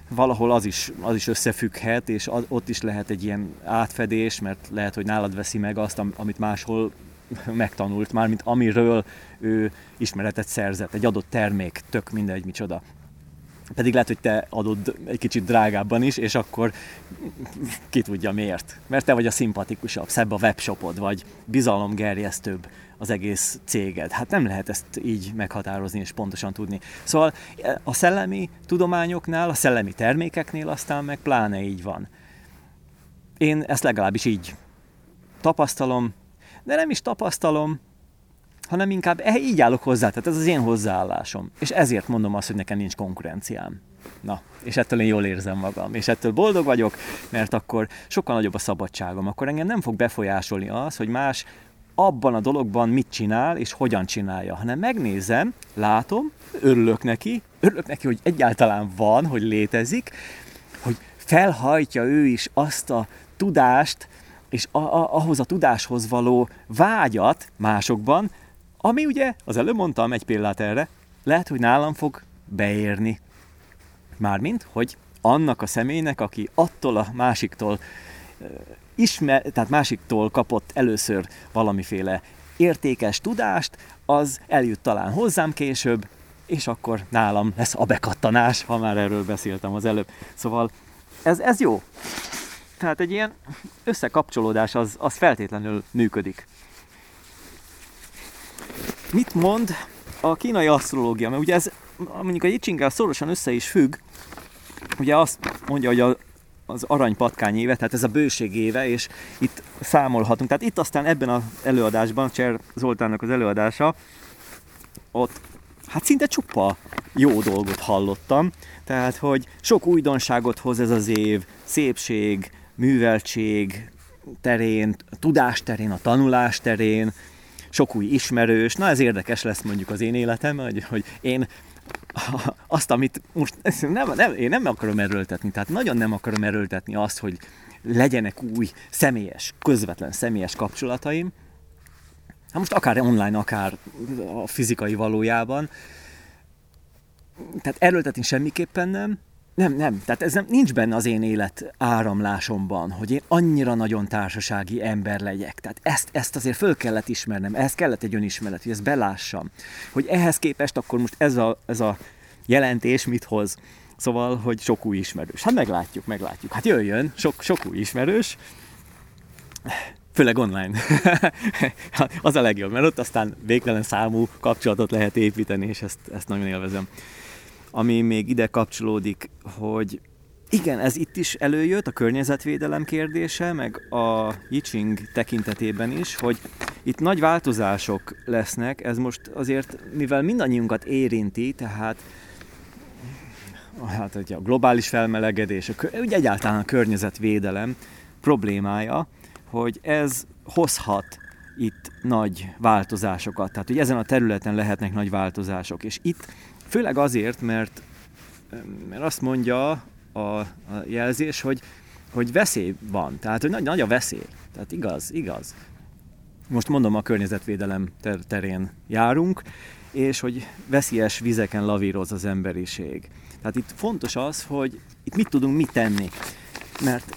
valahol az is, az is összefügghet, és az, ott is lehet egy ilyen átfedés, mert lehet, hogy nálad veszi meg azt, amit máshol megtanult, mármint amiről ő ismeretet szerzett, egy adott termék, tök mindegy, micsoda pedig lehet, hogy te adod egy kicsit drágábban is, és akkor ki tudja miért. Mert te vagy a szimpatikusabb, szebb a webshopod, vagy bizalomgerjesztőbb az egész céged. Hát nem lehet ezt így meghatározni és pontosan tudni. Szóval a szellemi tudományoknál, a szellemi termékeknél aztán meg pláne így van. Én ezt legalábbis így tapasztalom, de nem is tapasztalom, hanem inkább eh, így állok hozzá, tehát ez az én hozzáállásom. És ezért mondom azt, hogy nekem nincs konkurenciám. Na, és ettől én jól érzem magam, és ettől boldog vagyok, mert akkor sokkal nagyobb a szabadságom, akkor engem nem fog befolyásolni az, hogy más abban a dologban mit csinál, és hogyan csinálja, hanem megnézem, látom, örülök neki, örülök neki, hogy egyáltalán van, hogy létezik, hogy felhajtja ő is azt a tudást, és a, a, ahhoz a tudáshoz való vágyat másokban, ami ugye, az előbb mondtam egy példát erre, lehet, hogy nálam fog beérni. Mármint, hogy annak a személynek, aki attól a másiktól ismer, tehát másiktól kapott először valamiféle értékes tudást, az eljut talán hozzám később, és akkor nálam lesz a bekattanás, ha már erről beszéltem az előbb. Szóval ez, ez jó. Tehát egy ilyen összekapcsolódás az, az feltétlenül működik. Mit mond a kínai asztrológia? Mert ugye ez mondjuk a Yichinggel szorosan össze is függ. Ugye azt mondja, hogy a, az aranypatkány éve, tehát ez a bőség éve, és itt számolhatunk. Tehát itt aztán ebben az előadásban, Cser Zoltánnak az előadása, ott hát szinte csupa jó dolgot hallottam. Tehát, hogy sok újdonságot hoz ez az év, szépség, műveltség terén, tudás terén, a tanulás terén, sok új ismerős. Na ez érdekes lesz mondjuk az én életem, hogy, hogy én azt, amit most nem, nem, én nem akarom erőltetni, tehát nagyon nem akarom erőltetni azt, hogy legyenek új személyes, közvetlen személyes kapcsolataim, hát most akár online, akár a fizikai valójában, tehát erőltetni semmiképpen nem, nem, nem. Tehát ez nem, nincs benne az én élet áramlásomban, hogy én annyira nagyon társasági ember legyek. Tehát ezt, ezt azért föl kellett ismernem, ehhez kellett egy önismeret, hogy ezt belássam. Hogy ehhez képest akkor most ez a, ez a jelentés mit hoz. Szóval, hogy sok új ismerős. Hát meglátjuk, meglátjuk. Hát jöjjön, sok, sok új ismerős. Főleg online. az a legjobb, mert ott aztán végtelen számú kapcsolatot lehet építeni, és ezt, ezt nagyon élvezem ami még ide kapcsolódik, hogy igen, ez itt is előjött, a környezetvédelem kérdése, meg a Yiching tekintetében is, hogy itt nagy változások lesznek, ez most azért, mivel mindannyiunkat érinti, tehát hát, a globális felmelegedés, a, ugye egyáltalán a környezetvédelem problémája, hogy ez hozhat itt nagy változásokat. Tehát, hogy ezen a területen lehetnek nagy változások. És itt Főleg azért, mert, mert azt mondja a, a jelzés, hogy, hogy veszély van, tehát hogy nagy, nagy a veszély. Tehát igaz, igaz. Most mondom, a környezetvédelem ter- terén járunk, és hogy veszélyes vizeken lavíroz az emberiség. Tehát itt fontos az, hogy itt mit tudunk mit tenni. Mert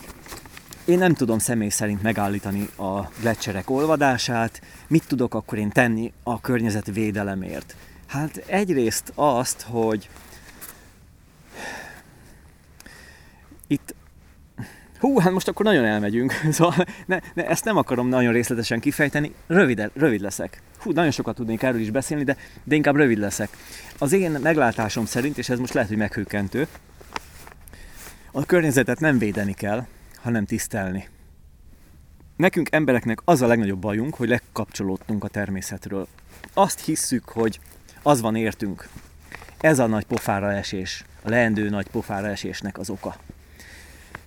én nem tudom személy szerint megállítani a gletszerek olvadását, mit tudok akkor én tenni a környezetvédelemért. Hát egyrészt azt, hogy itt Hú, hát most akkor nagyon elmegyünk, szóval ne, ne, ezt nem akarom nagyon részletesen kifejteni, rövid, rövid leszek. Hú, nagyon sokat tudnék erről is beszélni, de, de inkább rövid leszek. Az én meglátásom szerint, és ez most lehet, hogy meghőkentő, a környezetet nem védeni kell, hanem tisztelni. Nekünk embereknek az a legnagyobb bajunk, hogy lekapcsolódtunk a természetről. Azt hisszük, hogy az van értünk. Ez a nagy pofára esés, a leendő nagy pofára esésnek az oka.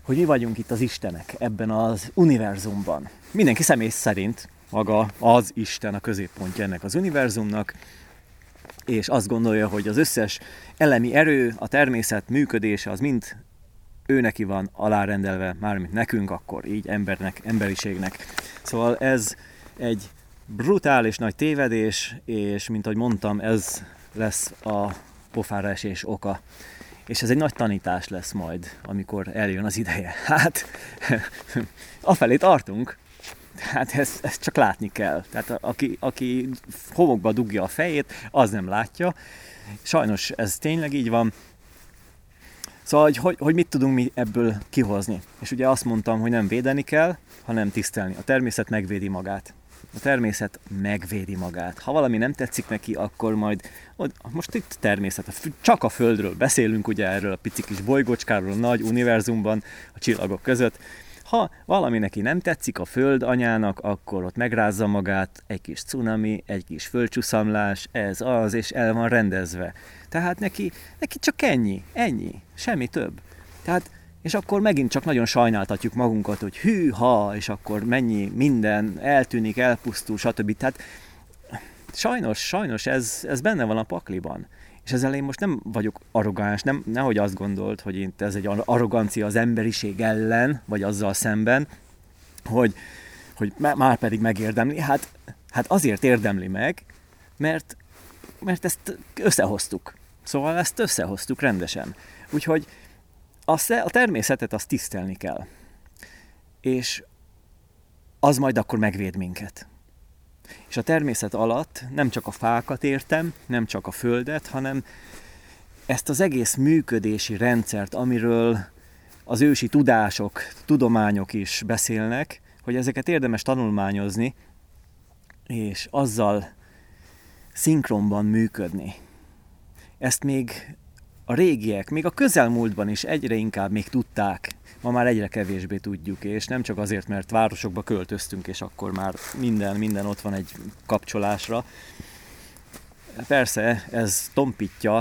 Hogy mi vagyunk itt az Istenek ebben az univerzumban. Mindenki személy szerint, maga az Isten a középpontja ennek az univerzumnak, és azt gondolja, hogy az összes elemi erő, a természet működése az mind ő neki van alárendelve, mármint nekünk, akkor így embernek, emberiségnek. Szóval ez egy brutális nagy tévedés, és mint ahogy mondtam, ez lesz a pofára esés oka. És ez egy nagy tanítás lesz majd, amikor eljön az ideje. Hát, afelé tartunk, Hát ezt, ezt csak látni kell. Tehát aki, aki homokba dugja a fejét, az nem látja. Sajnos ez tényleg így van. Szóval, hogy, hogy, hogy mit tudunk mi ebből kihozni? És ugye azt mondtam, hogy nem védeni kell, hanem tisztelni. A természet megvédi magát. A természet megvédi magát. Ha valami nem tetszik neki, akkor majd, most itt természet, csak a Földről beszélünk, ugye erről a pici kis bolygócskáról, a nagy univerzumban, a csillagok között, ha valami neki nem tetszik a föld anyának, akkor ott megrázza magát, egy kis cunami, egy kis földcsúszamlás, ez az, és el van rendezve. Tehát neki, neki csak ennyi, ennyi, semmi több. Tehát, és akkor megint csak nagyon sajnáltatjuk magunkat, hogy hű, ha, és akkor mennyi minden eltűnik, elpusztul, stb. Tehát sajnos, sajnos ez, ez benne van a pakliban. És ezzel én most nem vagyok arrogáns, nem, nehogy azt gondolt, hogy én, ez egy arrogancia az emberiség ellen, vagy azzal szemben, hogy, hogy már pedig megérdemli. Hát, hát azért érdemli meg, mert, mert ezt összehoztuk. Szóval ezt összehoztuk rendesen. Úgyhogy a, természetet azt tisztelni kell. És az majd akkor megvéd minket. És a természet alatt nem csak a fákat értem, nem csak a földet, hanem ezt az egész működési rendszert, amiről az ősi tudások, tudományok is beszélnek, hogy ezeket érdemes tanulmányozni, és azzal szinkronban működni. Ezt még a régiek, még a közelmúltban is egyre inkább még tudták, ma már egyre kevésbé tudjuk, és nem csak azért, mert városokba költöztünk, és akkor már minden, minden ott van egy kapcsolásra. Persze, ez tompítja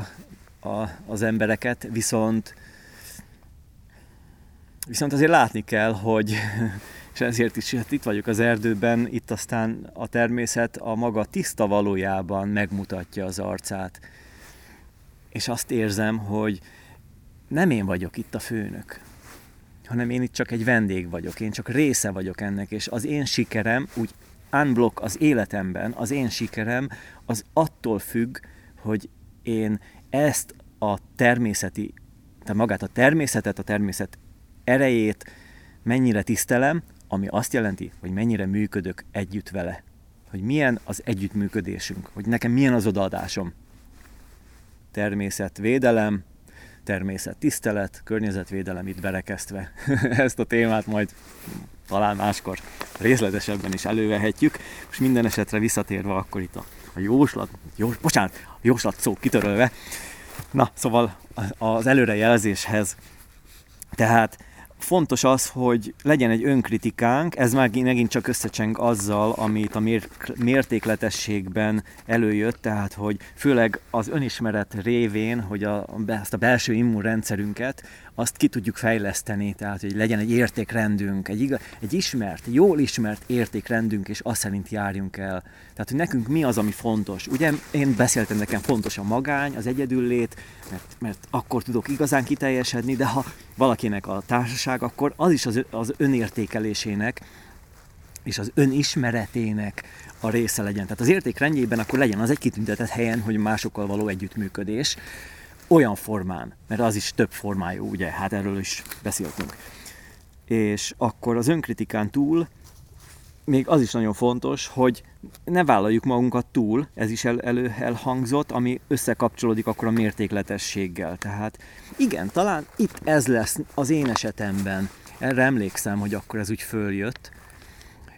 a, az embereket, viszont viszont azért látni kell, hogy és ezért is hát itt vagyok az erdőben, itt aztán a természet a maga tiszta valójában megmutatja az arcát. És azt érzem, hogy nem én vagyok itt a főnök, hanem én itt csak egy vendég vagyok, én csak része vagyok ennek, és az én sikerem, úgy unblock az életemben, az én sikerem, az attól függ, hogy én ezt a természeti, tehát magát a természetet, a természet erejét mennyire tisztelem, ami azt jelenti, hogy mennyire működök együtt vele. Hogy milyen az együttműködésünk, hogy nekem milyen az odaadásom. Természetvédelem, természet tisztelet, környezetvédelem itt berekesztve. Ezt a témát majd talán máskor részletesebben is elővehetjük. Most minden esetre visszatérve akkor itt a, a jóslat, jó, bocsánat, a jóslat szó kitörölve. Na, szóval az előrejelzéshez. Tehát fontos az, hogy legyen egy önkritikánk, ez már megint csak összecseng azzal, amit a mértékletességben előjött, tehát hogy főleg az önismeret révén, hogy a, ezt a belső immunrendszerünket, azt ki tudjuk fejleszteni, tehát hogy legyen egy értékrendünk, egy, igaz, egy ismert, jól ismert értékrendünk, és azt szerint járjunk el. Tehát, hogy nekünk mi az, ami fontos. Ugye én beszéltem, nekem fontos a magány, az egyedüllét, mert, mert akkor tudok igazán kiteljesedni, de ha valakinek a társaság, akkor az is az, az önértékelésének és az önismeretének a része legyen. Tehát az értékrendjében akkor legyen az egy kitüntetett helyen, hogy másokkal való együttműködés, olyan formán, mert az is több formájú, ugye, hát erről is beszéltünk. És akkor az önkritikán túl még az is nagyon fontos, hogy ne vállaljuk magunkat túl, ez is el, elő elhangzott, ami összekapcsolódik akkor a mértékletességgel. Tehát igen, talán itt ez lesz az én esetemben. Erre emlékszem, hogy akkor ez úgy följött.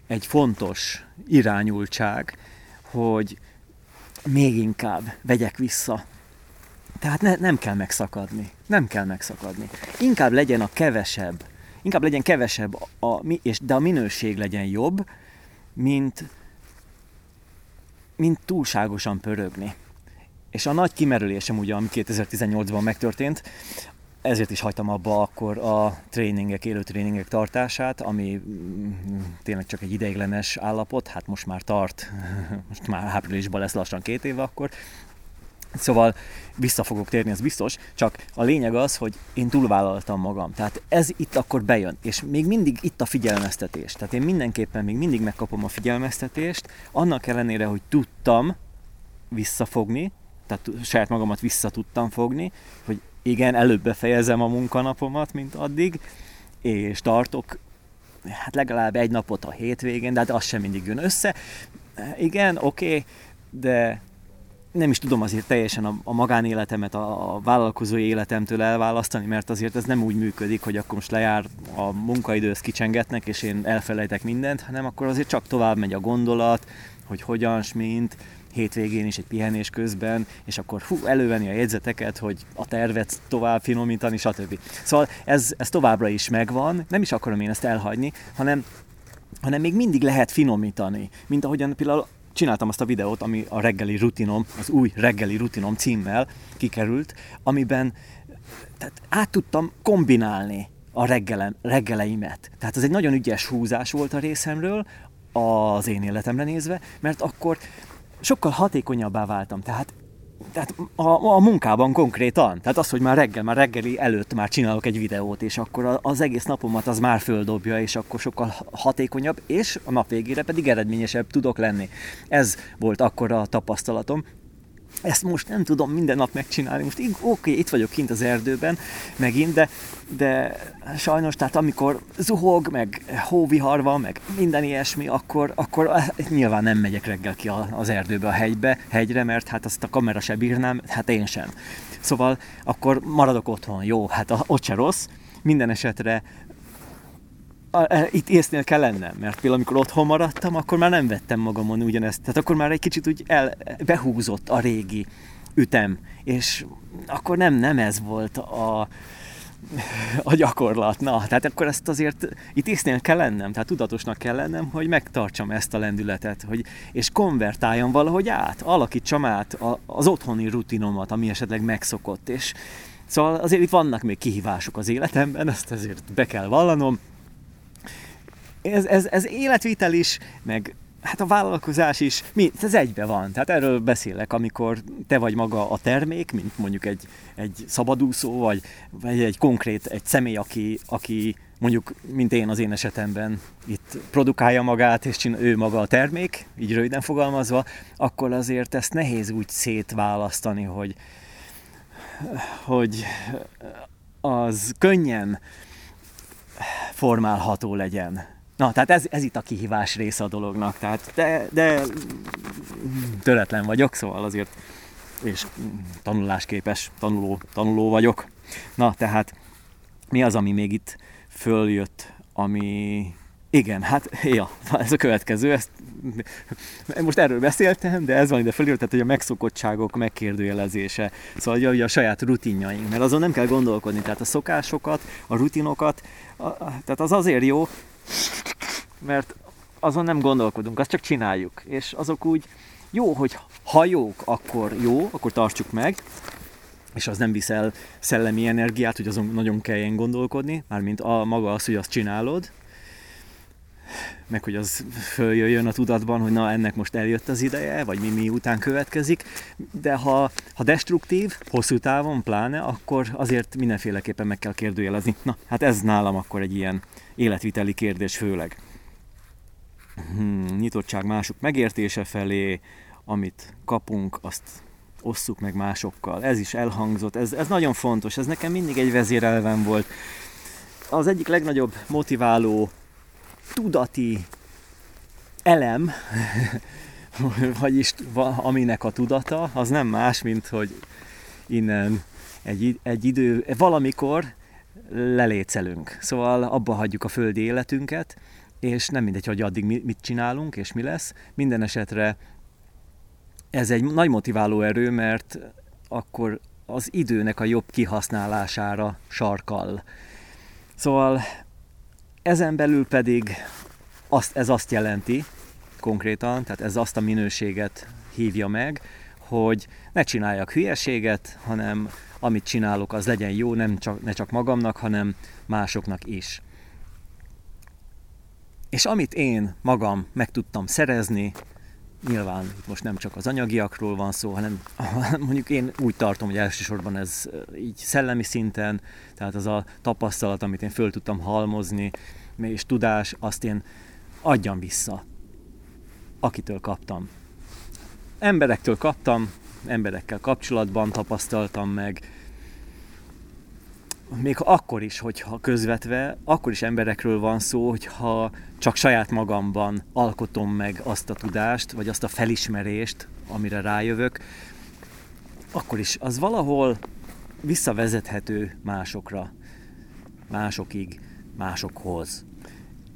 Egy fontos irányultság, hogy még inkább vegyek vissza tehát ne, nem kell megszakadni. Nem kell megszakadni. Inkább legyen a kevesebb, inkább legyen kevesebb, a, és, de a minőség legyen jobb, mint, mint túlságosan pörögni. És a nagy kimerülésem, ugye, ami 2018-ban megtörtént, ezért is hagytam abba akkor a tréningek, élő tréningek tartását, ami mm, tényleg csak egy ideiglenes állapot, hát most már tart, most már áprilisban lesz lassan két éve akkor, Szóval vissza fogok térni, ez biztos, csak a lényeg az, hogy én túlvállaltam magam. Tehát ez itt akkor bejön, és még mindig itt a figyelmeztetés. Tehát én mindenképpen még mindig megkapom a figyelmeztetést, annak ellenére, hogy tudtam visszafogni, tehát saját magamat vissza tudtam fogni, hogy igen, előbb befejezem a munkanapomat, mint addig, és tartok hát legalább egy napot a hétvégén, de hát az sem mindig jön össze. Igen, oké, okay, de nem is tudom azért teljesen a, a magánéletemet a, a vállalkozói életemtől elválasztani, mert azért ez nem úgy működik, hogy akkor most lejár a munkaidő, ezt kicsengetnek, és én elfelejtek mindent, hanem akkor azért csak tovább megy a gondolat, hogy hogyan, mint, hétvégén is egy pihenés közben, és akkor hú, elővenni a jegyzeteket, hogy a tervet tovább finomítani, stb. Szóval ez, ez továbbra is megvan, nem is akarom én ezt elhagyni, hanem, hanem még mindig lehet finomítani, mint ahogyan például csináltam azt a videót, ami a reggeli rutinom, az új reggeli rutinom címmel kikerült, amiben tehát át tudtam kombinálni a reggelen, reggeleimet. Tehát ez egy nagyon ügyes húzás volt a részemről, az én életemre nézve, mert akkor sokkal hatékonyabbá váltam. Tehát tehát a, a munkában konkrétan. Tehát az, hogy már reggel, már reggeli előtt már csinálok egy videót, és akkor az egész napomat az már földobja, és akkor sokkal hatékonyabb, és a nap végére pedig eredményesebb tudok lenni. Ez volt akkor a tapasztalatom, ezt most nem tudom minden nap megcsinálni. Most oké, okay, itt vagyok kint az erdőben megint, de, de sajnos, tehát amikor zuhog, meg hóvihar van, meg minden ilyesmi, akkor, akkor eh, nyilván nem megyek reggel ki az erdőbe, a hegybe, hegyre, mert hát azt a kamera se bírnám, hát én sem. Szóval akkor maradok otthon, jó, hát ott se rossz, minden esetre itt észnél kell lennem, mert például amikor otthon maradtam, akkor már nem vettem magamon ugyanezt. Tehát akkor már egy kicsit úgy el, behúzott a régi ütem, és akkor nem, nem ez volt a, a gyakorlat. Na, tehát akkor ezt azért itt észnél kell lennem, tehát tudatosnak kell lennem, hogy megtartsam ezt a lendületet, hogy, és konvertáljam valahogy át, alakítsam át az otthoni rutinomat, ami esetleg megszokott, és Szóval azért itt vannak még kihívások az életemben, ezt ezért be kell vallanom, ez, ez, ez életvitel is, meg hát a vállalkozás is, mi, ez egybe van. Tehát erről beszélek, amikor te vagy maga a termék, mint mondjuk egy, egy szabadúszó, vagy, vagy egy konkrét, egy személy, aki, aki mondjuk, mint én az én esetemben itt produkálja magát, és csinál, ő maga a termék, így röviden fogalmazva, akkor azért ezt nehéz úgy szétválasztani, hogy, hogy az könnyen formálható legyen Na, tehát ez, ez itt a kihívás része a dolognak, tehát de, de töretlen vagyok, szóval azért és tanulásképes tanuló, tanuló vagyok. Na, tehát mi az, ami még itt följött, ami... Igen, hát, ja, ez a következő, ezt, most erről beszéltem, de ez van ide fölírt, tehát hogy a megszokottságok megkérdőjelezése, szóval hogy a saját rutinjaink, mert azon nem kell gondolkodni, tehát a szokásokat, a rutinokat, a, a, tehát az azért jó, mert azon nem gondolkodunk, azt csak csináljuk. És azok úgy jó, hogy ha jók, akkor jó, akkor tartsuk meg, és az nem viszel szellemi energiát, hogy azon nagyon kelljen gondolkodni, mármint a maga az, hogy azt csinálod, meg hogy az följöjjön a tudatban, hogy na ennek most eljött az ideje, vagy mi, mi után következik, de ha, ha destruktív, hosszú távon pláne, akkor azért mindenféleképpen meg kell kérdőjelezni. Na, hát ez nálam akkor egy ilyen életviteli kérdés főleg. Hmm, nyitottság mások megértése felé, amit kapunk, azt osszuk meg másokkal. Ez is elhangzott, ez, ez nagyon fontos, ez nekem mindig egy vezérelven volt. Az egyik legnagyobb motiváló tudati elem, vagyis aminek a tudata, az nem más, mint hogy innen egy, egy idő, valamikor lelécelünk. Szóval abba hagyjuk a földi életünket, és nem mindegy, hogy addig mit csinálunk, és mi lesz. Minden esetre ez egy nagy motiváló erő, mert akkor az időnek a jobb kihasználására sarkal. Szóval ezen belül pedig azt, ez azt jelenti konkrétan, tehát ez azt a minőséget hívja meg, hogy ne csináljak hülyeséget, hanem amit csinálok, az legyen jó, nem csak, ne csak magamnak, hanem másoknak is. És amit én magam meg tudtam szerezni, nyilván itt most nem csak az anyagiakról van szó, hanem mondjuk én úgy tartom, hogy elsősorban ez így szellemi szinten, tehát az a tapasztalat, amit én föl tudtam halmozni, és tudás, azt én adjam vissza, akitől kaptam. Emberektől kaptam, emberekkel kapcsolatban tapasztaltam meg, még akkor is, hogyha közvetve, akkor is emberekről van szó, hogyha csak saját magamban alkotom meg azt a tudást, vagy azt a felismerést, amire rájövök, akkor is az valahol visszavezethető másokra, másokig, másokhoz.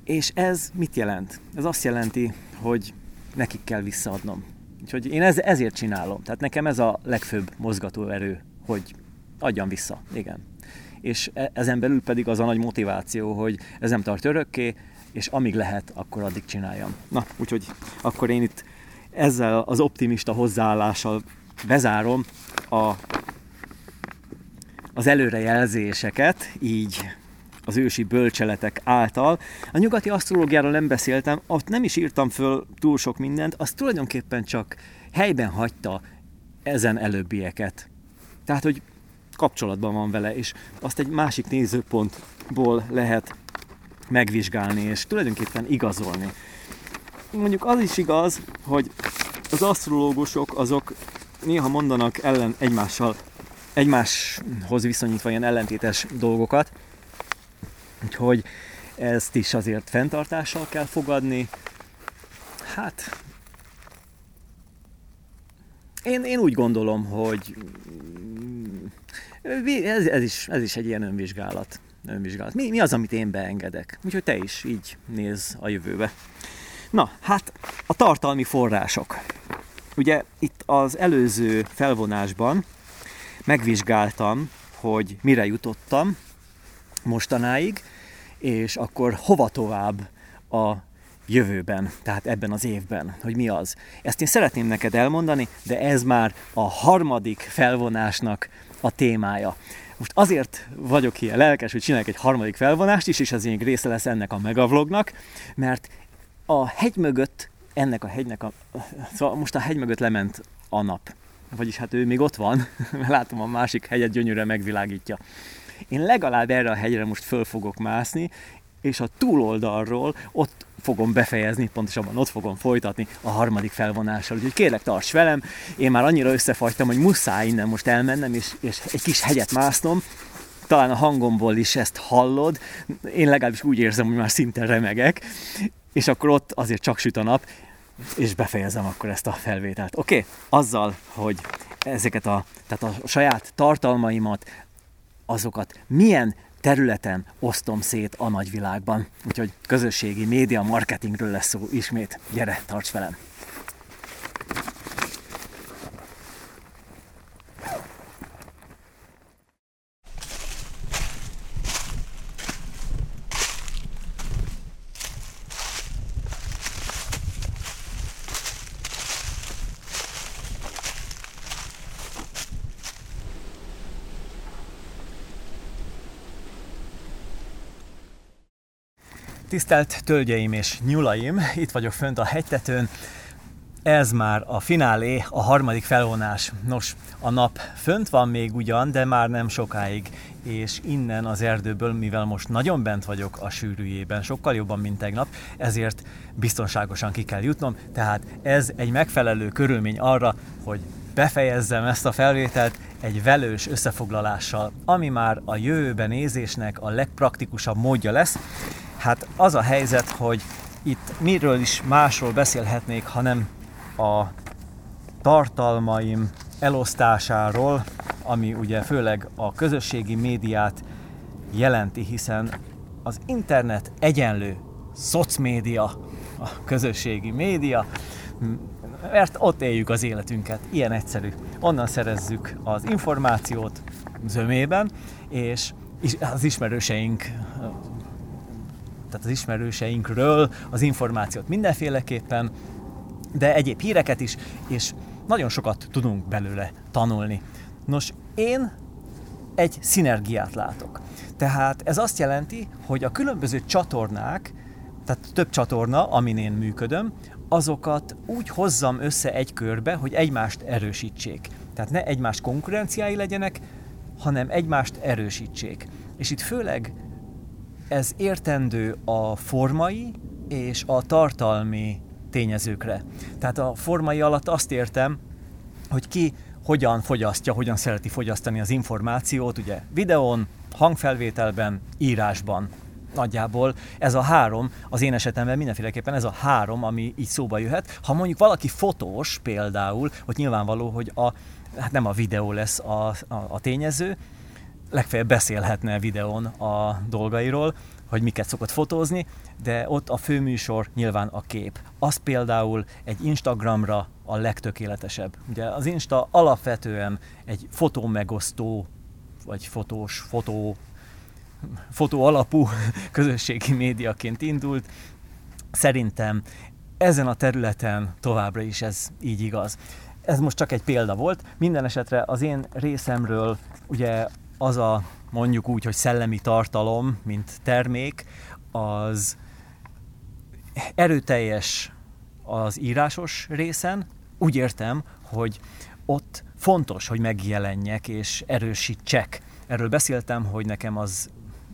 És ez mit jelent? Ez azt jelenti, hogy nekik kell visszaadnom. Úgyhogy én ez, ezért csinálom. Tehát nekem ez a legfőbb mozgatóerő, hogy adjam vissza. Igen és e, ezen belül pedig az a nagy motiváció, hogy ez nem tart örökké, és amíg lehet, akkor addig csináljam. Na, úgyhogy akkor én itt ezzel az optimista hozzáállással bezárom a, az előrejelzéseket, így az ősi bölcseletek által. A nyugati asztrológiáról nem beszéltem, ott nem is írtam föl túl sok mindent, az tulajdonképpen csak helyben hagyta ezen előbbieket. Tehát, hogy kapcsolatban van vele, és azt egy másik nézőpontból lehet megvizsgálni, és tulajdonképpen igazolni. Mondjuk az is igaz, hogy az asztrológusok azok néha mondanak ellen egymással, egymáshoz viszonyítva ilyen ellentétes dolgokat, úgyhogy ezt is azért fenntartással kell fogadni. Hát, én, én úgy gondolom, hogy ez, ez, is, ez is egy ilyen önvizsgálat. önvizsgálat. Mi, mi az, amit én beengedek? Úgyhogy te is így néz a jövőbe. Na, hát a tartalmi források. Ugye itt az előző felvonásban megvizsgáltam, hogy mire jutottam mostanáig, és akkor hova tovább a jövőben, tehát ebben az évben, hogy mi az. Ezt én szeretném neked elmondani, de ez már a harmadik felvonásnak a témája. Most azért vagyok ilyen lelkes, hogy csinálok egy harmadik felvonást is, és az én része lesz ennek a megavlognak, mert a hegy mögött, ennek a hegynek a... Szóval most a hegy mögött lement a nap. Vagyis hát ő még ott van, mert látom a másik hegyet gyönyörűen megvilágítja. Én legalább erre a hegyre most föl fogok mászni, és a túloldalról ott fogom befejezni, pontosabban ott fogom folytatni a harmadik felvonással. Úgyhogy kérlek, tarts velem, én már annyira összefagytam, hogy muszáj innen most elmennem, és, és egy kis hegyet másznom, talán a hangomból is ezt hallod, én legalábbis úgy érzem, hogy már szinte remegek, és akkor ott azért csak süt a nap, és befejezem akkor ezt a felvételt. Oké? Okay? Azzal, hogy ezeket a, tehát a saját tartalmaimat, azokat milyen területen osztom szét a nagyvilágban. Úgyhogy közösségi média marketingről lesz szó ismét. Gyere, tarts velem! Tisztelt tölgyeim és nyulaim, itt vagyok fönt a hegytetőn. Ez már a finálé, a harmadik felvonás. Nos, a nap fönt van még ugyan, de már nem sokáig, és innen az erdőből, mivel most nagyon bent vagyok a sűrűjében, sokkal jobban, mint tegnap, ezért biztonságosan ki kell jutnom, tehát ez egy megfelelő körülmény arra, hogy befejezzem ezt a felvételt egy velős összefoglalással, ami már a jövőben nézésnek a legpraktikusabb módja lesz, Hát az a helyzet, hogy itt miről is másról beszélhetnék, hanem a tartalmaim elosztásáról, ami ugye főleg a közösségi médiát jelenti, hiszen az internet egyenlő szocmédia, a közösségi média, mert ott éljük az életünket, ilyen egyszerű. Onnan szerezzük az információt zömében, és az ismerőseink tehát az ismerőseinkről az információt mindenféleképpen, de egyéb híreket is, és nagyon sokat tudunk belőle tanulni. Nos, én egy szinergiát látok. Tehát ez azt jelenti, hogy a különböző csatornák, tehát több csatorna, amin én működöm, azokat úgy hozzam össze egy körbe, hogy egymást erősítsék. Tehát ne egymás konkurenciái legyenek, hanem egymást erősítsék. És itt főleg ez értendő a formai és a tartalmi tényezőkre. Tehát a formai alatt azt értem, hogy ki hogyan fogyasztja, hogyan szereti fogyasztani az információt, ugye videón, hangfelvételben, írásban. Nagyjából ez a három, az én esetemben mindenféleképpen ez a három, ami így szóba jöhet. Ha mondjuk valaki fotós például, hogy nyilvánvaló, hogy a, hát nem a videó lesz a, a, a tényező, legfeljebb beszélhetne videón a dolgairól, hogy miket szokott fotózni, de ott a főműsor nyilván a kép. Az például egy Instagramra a legtökéletesebb. Ugye az Insta alapvetően egy fotó megosztó, vagy fotós, fotó, fotó alapú közösségi médiaként indult. Szerintem ezen a területen továbbra is ez így igaz. Ez most csak egy példa volt. Minden esetre az én részemről ugye az a mondjuk úgy, hogy szellemi tartalom, mint termék, az erőteljes az írásos részen. Úgy értem, hogy ott fontos, hogy megjelenjek és erősítsek. Erről beszéltem, hogy nekem az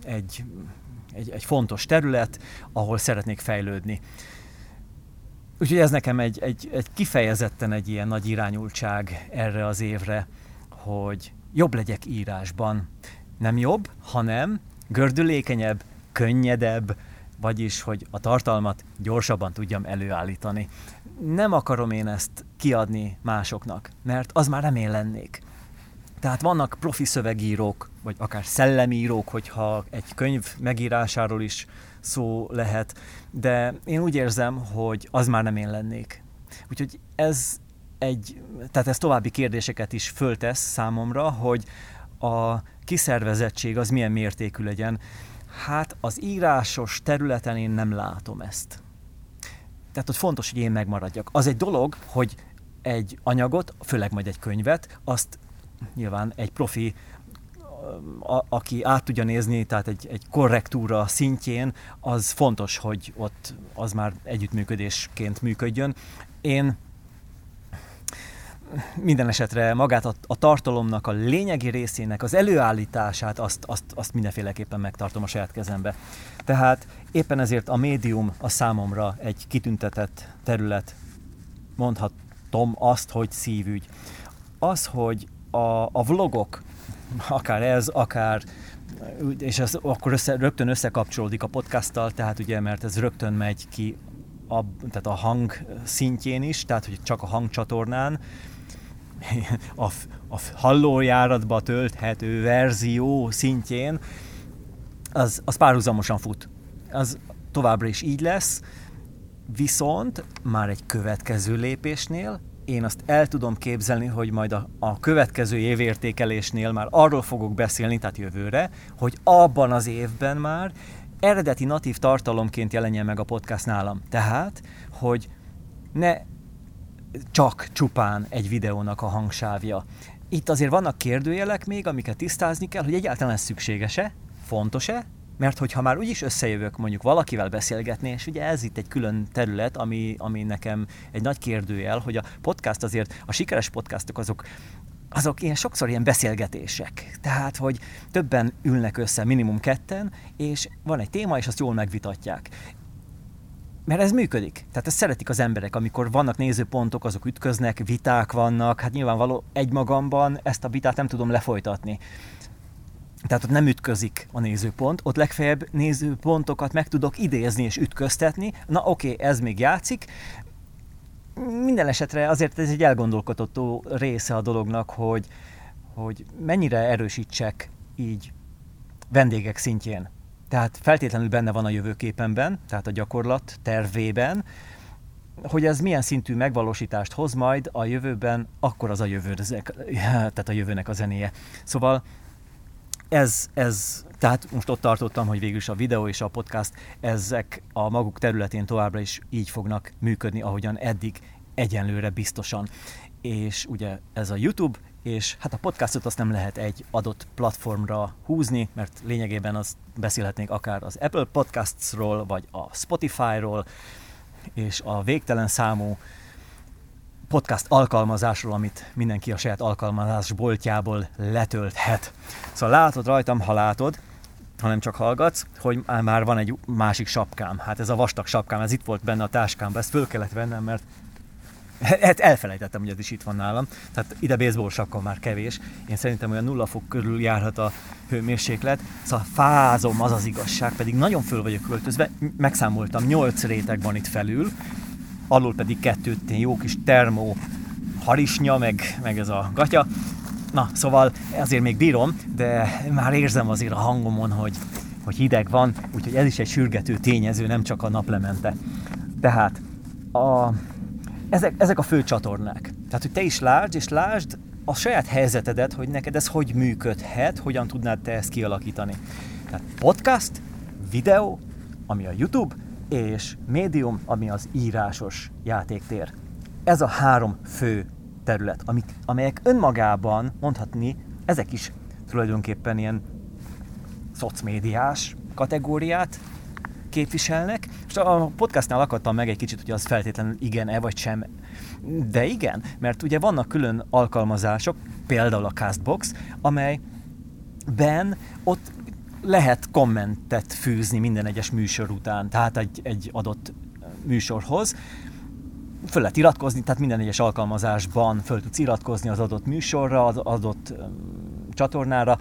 egy, egy, egy fontos terület, ahol szeretnék fejlődni. Úgyhogy ez nekem egy, egy, egy kifejezetten egy ilyen nagy irányultság erre az évre, hogy jobb legyek írásban. Nem jobb, hanem gördülékenyebb, könnyedebb, vagyis, hogy a tartalmat gyorsabban tudjam előállítani. Nem akarom én ezt kiadni másoknak, mert az már nem én lennék. Tehát vannak profi szövegírók, vagy akár szellemírók, hogyha egy könyv megírásáról is szó lehet, de én úgy érzem, hogy az már nem én lennék. Úgyhogy ez egy, tehát ez további kérdéseket is föltesz számomra, hogy a kiszervezettség az milyen mértékű legyen. Hát az írásos területen én nem látom ezt. Tehát ott fontos, hogy én megmaradjak. Az egy dolog, hogy egy anyagot, főleg majd egy könyvet, azt nyilván egy profi, a, aki át tudja nézni, tehát egy, egy korrektúra szintjén, az fontos, hogy ott az már együttműködésként működjön. Én minden esetre magát a, a tartalomnak a lényegi részének az előállítását azt, azt, azt mindenféleképpen megtartom a saját kezembe. Tehát éppen ezért a médium a számomra egy kitüntetett terület, mondhatom azt, hogy szívügy. Az, hogy a, a vlogok, akár ez, akár és ez akkor össze, rögtön összekapcsolódik a podcasttal, tehát ugye, mert ez rögtön megy ki a, tehát a hang szintjén is, tehát hogy csak a hangcsatornán, a, a hallójáratba tölthető verzió szintjén, az, az párhuzamosan fut. Az továbbra is így lesz, viszont már egy következő lépésnél én azt el tudom képzelni, hogy majd a, a következő évértékelésnél már arról fogok beszélni, tehát jövőre, hogy abban az évben már eredeti natív tartalomként jelenjen meg a podcast nálam. Tehát, hogy ne csak csupán egy videónak a hangsávja. Itt azért vannak kérdőjelek még, amiket tisztázni kell, hogy egyáltalán ez szükséges-e, fontos-e, mert hogyha már úgyis összejövök mondjuk valakivel beszélgetni, és ugye ez itt egy külön terület, ami, ami nekem egy nagy kérdőjel, hogy a podcast azért, a sikeres podcastok azok azok ilyen sokszor ilyen beszélgetések. Tehát, hogy többen ülnek össze, minimum ketten, és van egy téma, és azt jól megvitatják mert ez működik. Tehát ezt szeretik az emberek, amikor vannak nézőpontok, azok ütköznek, viták vannak, hát nyilvánvaló egymagamban ezt a vitát nem tudom lefolytatni. Tehát ott nem ütközik a nézőpont, ott legfeljebb nézőpontokat meg tudok idézni és ütköztetni. Na oké, okay, ez még játszik. Minden esetre azért ez egy elgondolkodható része a dolognak, hogy, hogy mennyire erősítsek így vendégek szintjén tehát feltétlenül benne van a jövőképemben, tehát a gyakorlat tervében, hogy ez milyen szintű megvalósítást hoz majd a jövőben, akkor az a jövő, tehát a jövőnek a zenéje. Szóval ez, ez, tehát most ott tartottam, hogy végül is a videó és a podcast, ezek a maguk területén továbbra is így fognak működni, ahogyan eddig egyenlőre biztosan. és ugye ez a YouTube, és hát a podcastot azt nem lehet egy adott platformra húzni, mert lényegében az beszélhetnénk akár az Apple Podcasts-ról, vagy a Spotify-ról, és a végtelen számú podcast alkalmazásról, amit mindenki a saját alkalmazás boltjából letölthet. Szóval látod rajtam, ha látod, hanem csak hallgatsz, hogy már van egy másik sapkám. Hát ez a vastag sapkám, ez itt volt benne a táskámban, ezt föl kellett vennem, mert Hát elfelejtettem, hogy ez is itt van nálam. Tehát ide baseball sapka már kevés. Én szerintem olyan nulla fok körül járhat a hőmérséklet. Szóval fázom, az az igazság, pedig nagyon föl vagyok költözve. Megszámoltam, 8 réteg van itt felül, alul pedig kettőt, jó kis termó harisnya, meg, meg ez a gatya. Na, szóval azért még bírom, de már érzem azért a hangomon, hogy, hogy hideg van, úgyhogy ez is egy sürgető tényező, nem csak a naplemente. Tehát a, ezek, ezek a fő csatornák. Tehát, hogy te is lásd, és lásd a saját helyzetedet, hogy neked ez hogy működhet, hogyan tudnád te ezt kialakítani. Tehát podcast, videó, ami a YouTube, és médium, ami az írásos játéktér. Ez a három fő terület, amik, amelyek önmagában mondhatni, ezek is tulajdonképpen ilyen szocmédiás kategóriát képviselnek, és a podcastnál akadtam meg egy kicsit, hogy az feltétlenül igen-e vagy sem. De igen, mert ugye vannak külön alkalmazások, például a Castbox, amelyben ott lehet kommentet fűzni minden egyes műsor után, tehát egy, egy adott műsorhoz. Föl lehet iratkozni, tehát minden egyes alkalmazásban föl tudsz iratkozni az adott műsorra, az adott csatornára,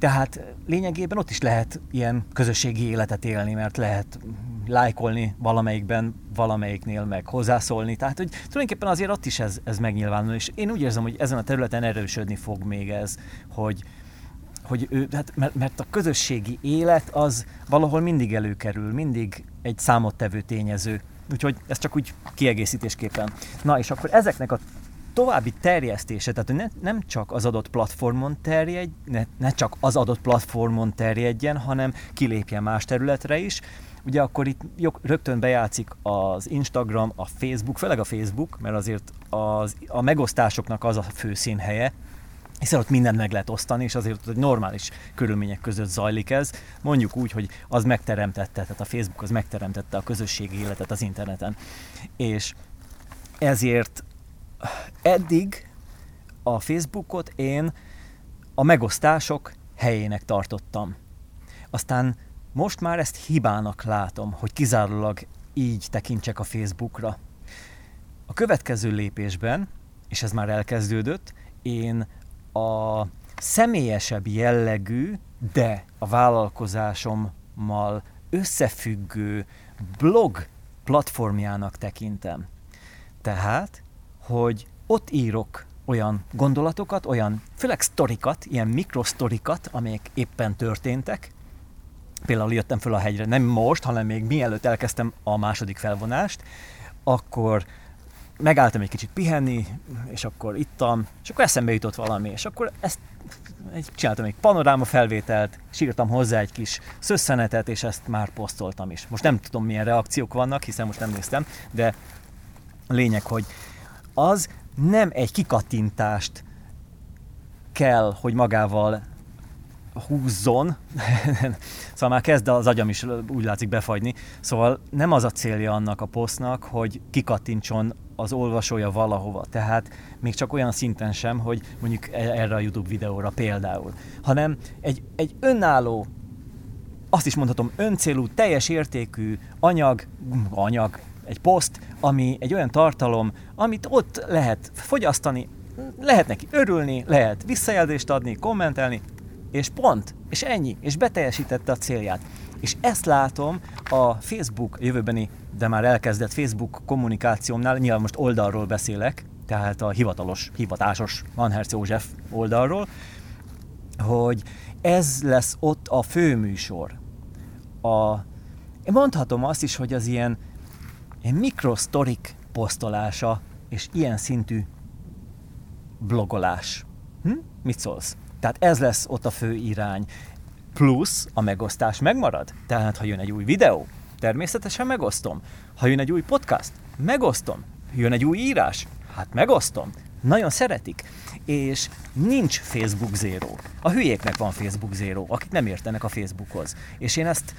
tehát lényegében ott is lehet ilyen közösségi életet élni, mert lehet lájkolni valamelyikben, valamelyiknél meg hozzászólni. Tehát, hogy tulajdonképpen azért ott is ez, ez megnyilvánul, és én úgy érzem, hogy ezen a területen erősödni fog még ez, hogy, hogy ő, hát mert, mert a közösségi élet az valahol mindig előkerül, mindig egy számottevő tényező. Úgyhogy ez csak úgy kiegészítésképpen. Na és akkor ezeknek a további terjesztése, tehát ne, nem csak az adott platformon terjedj, ne, ne csak az adott platformon terjedjen, hanem kilépjen más területre is, ugye akkor itt rögtön bejátszik az Instagram, a Facebook, főleg a Facebook, mert azért az, a megosztásoknak az a fő színhelye, hiszen ott mindent meg lehet osztani, és azért hogy normális körülmények között zajlik ez. Mondjuk úgy, hogy az megteremtette, tehát a Facebook az megteremtette a közösségi életet az interneten. És ezért eddig a Facebookot én a megosztások helyének tartottam. Aztán most már ezt hibának látom, hogy kizárólag így tekintsek a Facebookra. A következő lépésben, és ez már elkezdődött, én a személyesebb jellegű, de a vállalkozásommal összefüggő blog platformjának tekintem. Tehát, hogy ott írok olyan gondolatokat, olyan főleg sztorikat, ilyen mikrosztorikat, amelyek éppen történtek. Például jöttem föl a hegyre, nem most, hanem még mielőtt elkezdtem a második felvonást, akkor megálltam egy kicsit pihenni, és akkor ittam, és akkor eszembe jutott valami, és akkor ezt egy, csináltam egy panoráma felvételt, és írtam hozzá egy kis szösszenetet, és ezt már posztoltam is. Most nem tudom, milyen reakciók vannak, hiszen most nem néztem, de a lényeg, hogy az nem egy kikattintást kell, hogy magával húzzon, szóval már kezd az agyam is úgy látszik befagyni, szóval nem az a célja annak a posztnak, hogy kikattintson az olvasója valahova, tehát még csak olyan szinten sem, hogy mondjuk e- erre a YouTube videóra például, hanem egy, egy önálló, azt is mondhatom öncélú, teljes értékű anyag, anyag, egy poszt, ami egy olyan tartalom, amit ott lehet fogyasztani, lehet neki örülni, lehet visszajelzést adni, kommentelni, és pont, és ennyi, és beteljesítette a célját. És ezt látom a Facebook jövőbeni, de már elkezdett Facebook kommunikációmnál, nyilván most oldalról beszélek, tehát a hivatalos, hivatásos Manherz József oldalról, hogy ez lesz ott a főműsor. A, én mondhatom azt is, hogy az ilyen, ilyen mikrosztorik posztolása és ilyen szintű blogolás. Hm? Mit szólsz? Tehát ez lesz ott a fő irány. Plusz a megosztás megmarad. Tehát ha jön egy új videó, természetesen megosztom. Ha jön egy új podcast, megosztom. Jön egy új írás, hát megosztom. nagyon szeretik. És nincs Facebook Zero. A hülyéknek van Facebook Zero, akik nem értenek a Facebookhoz. És én ezt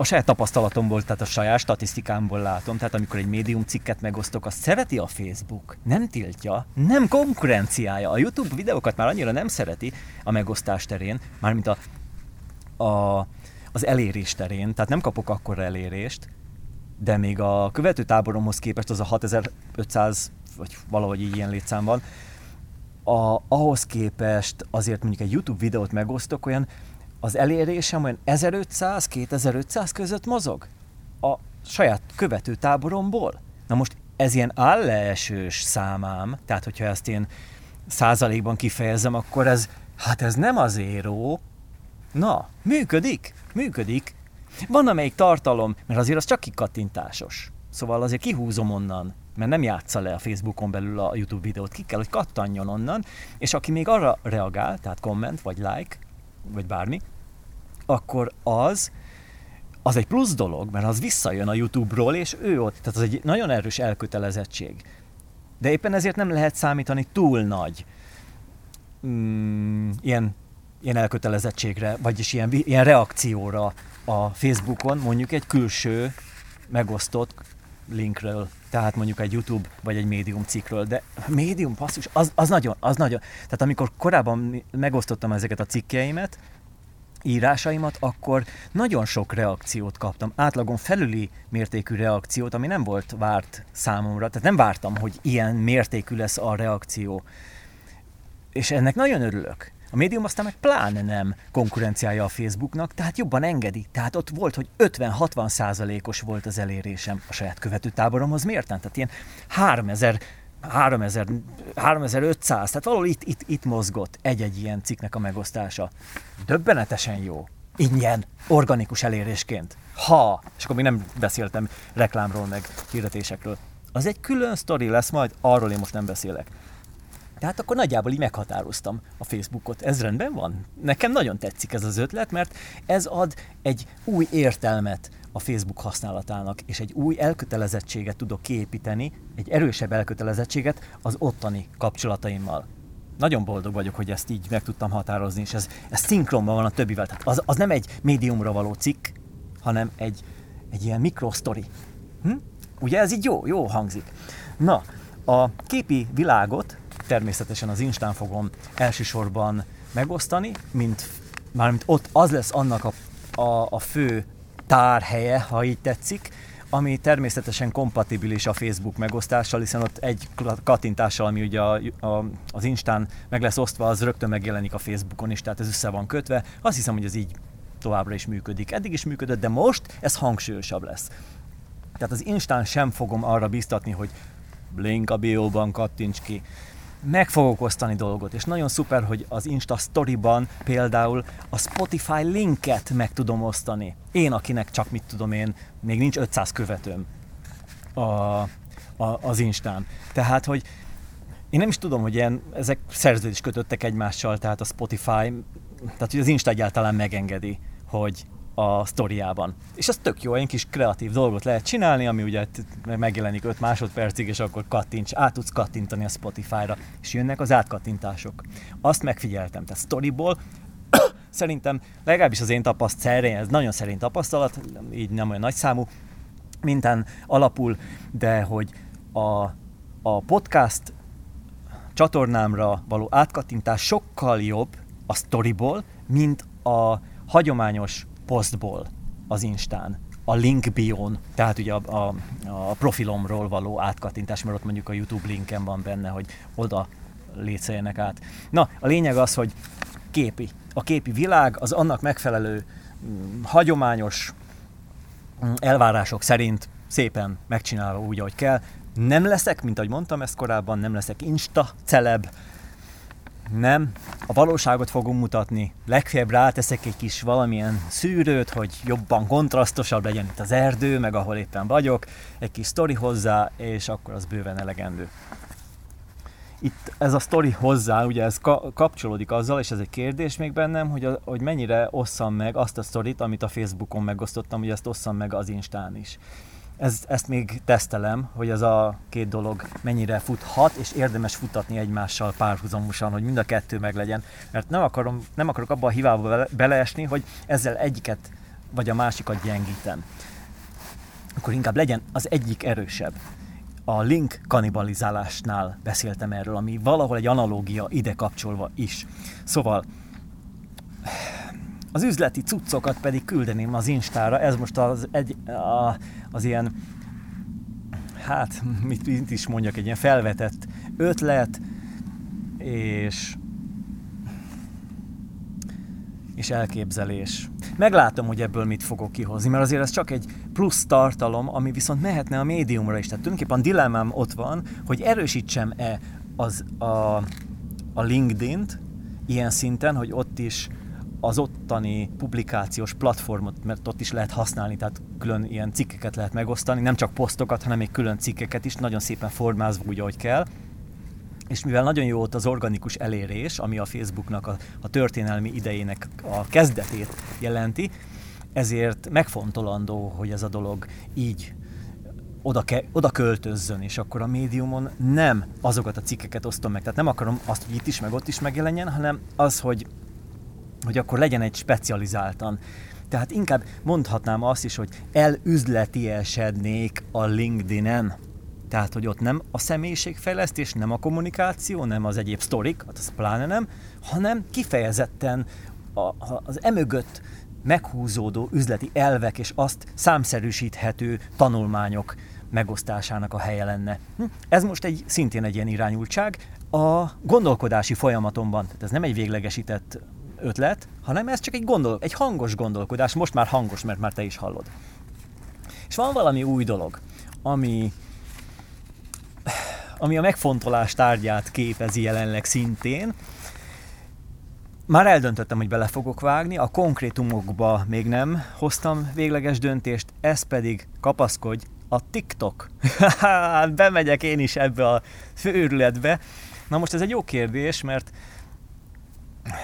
a saját tapasztalatomból, tehát a saját statisztikámból látom, tehát amikor egy médium cikket megosztok, azt szereti a Facebook, nem tiltja, nem konkurenciája. A YouTube videókat már annyira nem szereti a megosztás terén, mármint a, a, az elérés terén, tehát nem kapok akkor elérést, de még a követőtáboromhoz képest az a 6500, vagy valahogy ilyen létszám van, a, ahhoz képest azért mondjuk egy YouTube videót megosztok, olyan az elérésem olyan 1500-2500 között mozog a saját követőtáboromból. Na most ez ilyen állleesős számám, tehát hogyha ezt én százalékban kifejezem, akkor ez, hát ez nem az éró. Na, működik, működik. Van amelyik tartalom, mert azért az csak kikattintásos. Szóval azért kihúzom onnan, mert nem játsza le a Facebookon belül a YouTube videót, ki kell, hogy kattanjon onnan, és aki még arra reagál, tehát komment, vagy like, vagy bármi, akkor az, az egy plusz dolog, mert az visszajön a YouTube-ról, és ő ott, tehát az egy nagyon erős elkötelezettség. De éppen ezért nem lehet számítani túl nagy mm, ilyen, ilyen elkötelezettségre, vagyis ilyen, ilyen reakcióra a Facebookon, mondjuk egy külső megosztott linkről, tehát mondjuk egy YouTube vagy egy médium cikkről, de médium passzus, az, az nagyon, az nagyon. Tehát amikor korábban megosztottam ezeket a cikkeimet, írásaimat, akkor nagyon sok reakciót kaptam, átlagon felüli mértékű reakciót, ami nem volt várt számomra, tehát nem vártam, hogy ilyen mértékű lesz a reakció. És ennek nagyon örülök. A médium aztán meg pláne nem konkurenciája a Facebooknak, tehát jobban engedi. Tehát ott volt, hogy 50-60 százalékos volt az elérésem a saját követőtáboromhoz. Miért nem? Tehát ilyen 3000 3000, 3500, tehát valahol itt, itt, itt mozgott egy-egy ilyen cikknek a megosztása. Döbbenetesen jó. Ingyen, organikus elérésként. Ha, és akkor még nem beszéltem reklámról, meg hirdetésekről. Az egy külön sztori lesz majd, arról én most nem beszélek. Tehát akkor nagyjából így meghatároztam a Facebookot. Ez rendben van? Nekem nagyon tetszik ez az ötlet, mert ez ad egy új értelmet a Facebook használatának, és egy új elkötelezettséget tudok kiépíteni, egy erősebb elkötelezettséget az ottani kapcsolataimmal. Nagyon boldog vagyok, hogy ezt így meg tudtam határozni, és ez, ez szinkronban van a többivel. Tehát az, az nem egy médiumra való cikk, hanem egy, egy ilyen mikrosztori. Hm? Ugye ez így jó, jó hangzik. Na, a képi világot természetesen az Instán fogom elsősorban megosztani, mint mármint ott az lesz annak a, a, a fő tárhelye, ha így tetszik, ami természetesen kompatibilis a Facebook megosztással, hiszen ott egy kattintással, ami ugye a, a, az Instán meg lesz osztva, az rögtön megjelenik a Facebookon is, tehát ez össze van kötve. Azt hiszem, hogy ez így továbbra is működik. Eddig is működött, de most ez hangsúlyosabb lesz. Tehát az Instán sem fogom arra biztatni, hogy link a bióban kattints ki, meg fogok osztani dolgot, és nagyon szuper, hogy az Insta Story-ban például a Spotify linket meg tudom osztani. Én, akinek csak mit tudom én, még nincs 500 követőm a, a, az Instán. Tehát, hogy én nem is tudom, hogy ilyen, ezek szerződés kötöttek egymással, tehát a Spotify, tehát hogy az Insta egyáltalán megengedi, hogy a sztoriában. És az tök jó, egy kis kreatív dolgot lehet csinálni, ami ugye megjelenik 5 másodpercig, és akkor kattints, át tudsz kattintani a Spotify-ra, és jönnek az átkattintások. Azt megfigyeltem, tehát storyból szerintem legalábbis az én tapasztalat, szerény, ez nagyon szerény tapasztalat, így nem olyan nagy számú, minden alapul, de hogy a, a podcast csatornámra való átkattintás sokkal jobb a storyból, mint a hagyományos posztból az Instán, a link bión, tehát ugye a, a, a profilomról való átkattintás, mert ott mondjuk a YouTube linken van benne, hogy oda létszeljenek át. Na, a lényeg az, hogy képi. A képi világ az annak megfelelő hm, hagyományos hm, elvárások szerint szépen megcsinálva úgy, ahogy kell. Nem leszek, mint ahogy mondtam ezt korábban, nem leszek insta celeb, nem, a valóságot fogom mutatni. Legfeljebb ráteszek egy kis valamilyen szűrőt, hogy jobban kontrasztosabb legyen itt az erdő, meg ahol éppen vagyok, egy kis sztori hozzá, és akkor az bőven elegendő. Itt ez a sztori hozzá, ugye ez ka- kapcsolódik azzal, és ez egy kérdés még bennem, hogy, a, hogy mennyire osszam meg azt a sztorit, amit a Facebookon megosztottam, hogy ezt osszam meg az Instán is. Ez, ezt még tesztelem, hogy ez a két dolog mennyire futhat, és érdemes futatni egymással párhuzamosan, hogy mind a kettő meglegyen. Mert nem, akarom, nem akarok abba a hibába beleesni, hogy ezzel egyiket vagy a másikat gyengítem. Akkor inkább legyen az egyik erősebb. A link kanibalizálásnál beszéltem erről, ami valahol egy analógia ide kapcsolva is. Szóval az üzleti cuccokat pedig küldeném az Instára, ez most az, egy, a, az ilyen, hát mit, mit is mondjak, egy ilyen felvetett ötlet, és és elképzelés. Meglátom, hogy ebből mit fogok kihozni, mert azért ez csak egy plusz tartalom, ami viszont mehetne a médiumra is. Tehát tulajdonképpen a dilemmám ott van, hogy erősítsem-e az a, a LinkedIn-t ilyen szinten, hogy ott is az ottani publikációs platformot, mert ott is lehet használni, tehát külön ilyen cikkeket lehet megosztani, nem csak posztokat, hanem még külön cikkeket is, nagyon szépen formázva úgy, ahogy kell. És mivel nagyon jó ott az organikus elérés, ami a Facebooknak a, a történelmi idejének a kezdetét jelenti, ezért megfontolandó, hogy ez a dolog így oda, ke, oda költözzön, és akkor a médiumon nem azokat a cikkeket osztom meg. Tehát nem akarom azt, hogy itt is, meg ott is megjelenjen, hanem az, hogy hogy akkor legyen egy specializáltan. Tehát inkább mondhatnám azt is, hogy elüzletiesednék a LinkedIn-en. Tehát, hogy ott nem a személyiségfejlesztés, nem a kommunikáció, nem az egyéb sztorik, hát az pláne nem, hanem kifejezetten a, az emögött meghúzódó üzleti elvek és azt számszerűsíthető tanulmányok megosztásának a helye lenne. Hm? Ez most egy szintén egy ilyen irányultság. A gondolkodási folyamatomban, tehát ez nem egy véglegesített ötlet, hanem ez csak egy, gondol, egy hangos gondolkodás, most már hangos, mert már te is hallod. És van valami új dolog, ami, ami a megfontolás tárgyát képezi jelenleg szintén. Már eldöntöttem, hogy bele fogok vágni, a konkrétumokba még nem hoztam végleges döntést, ez pedig kapaszkodj a TikTok. Bemegyek én is ebbe a főrületbe. Na most ez egy jó kérdés, mert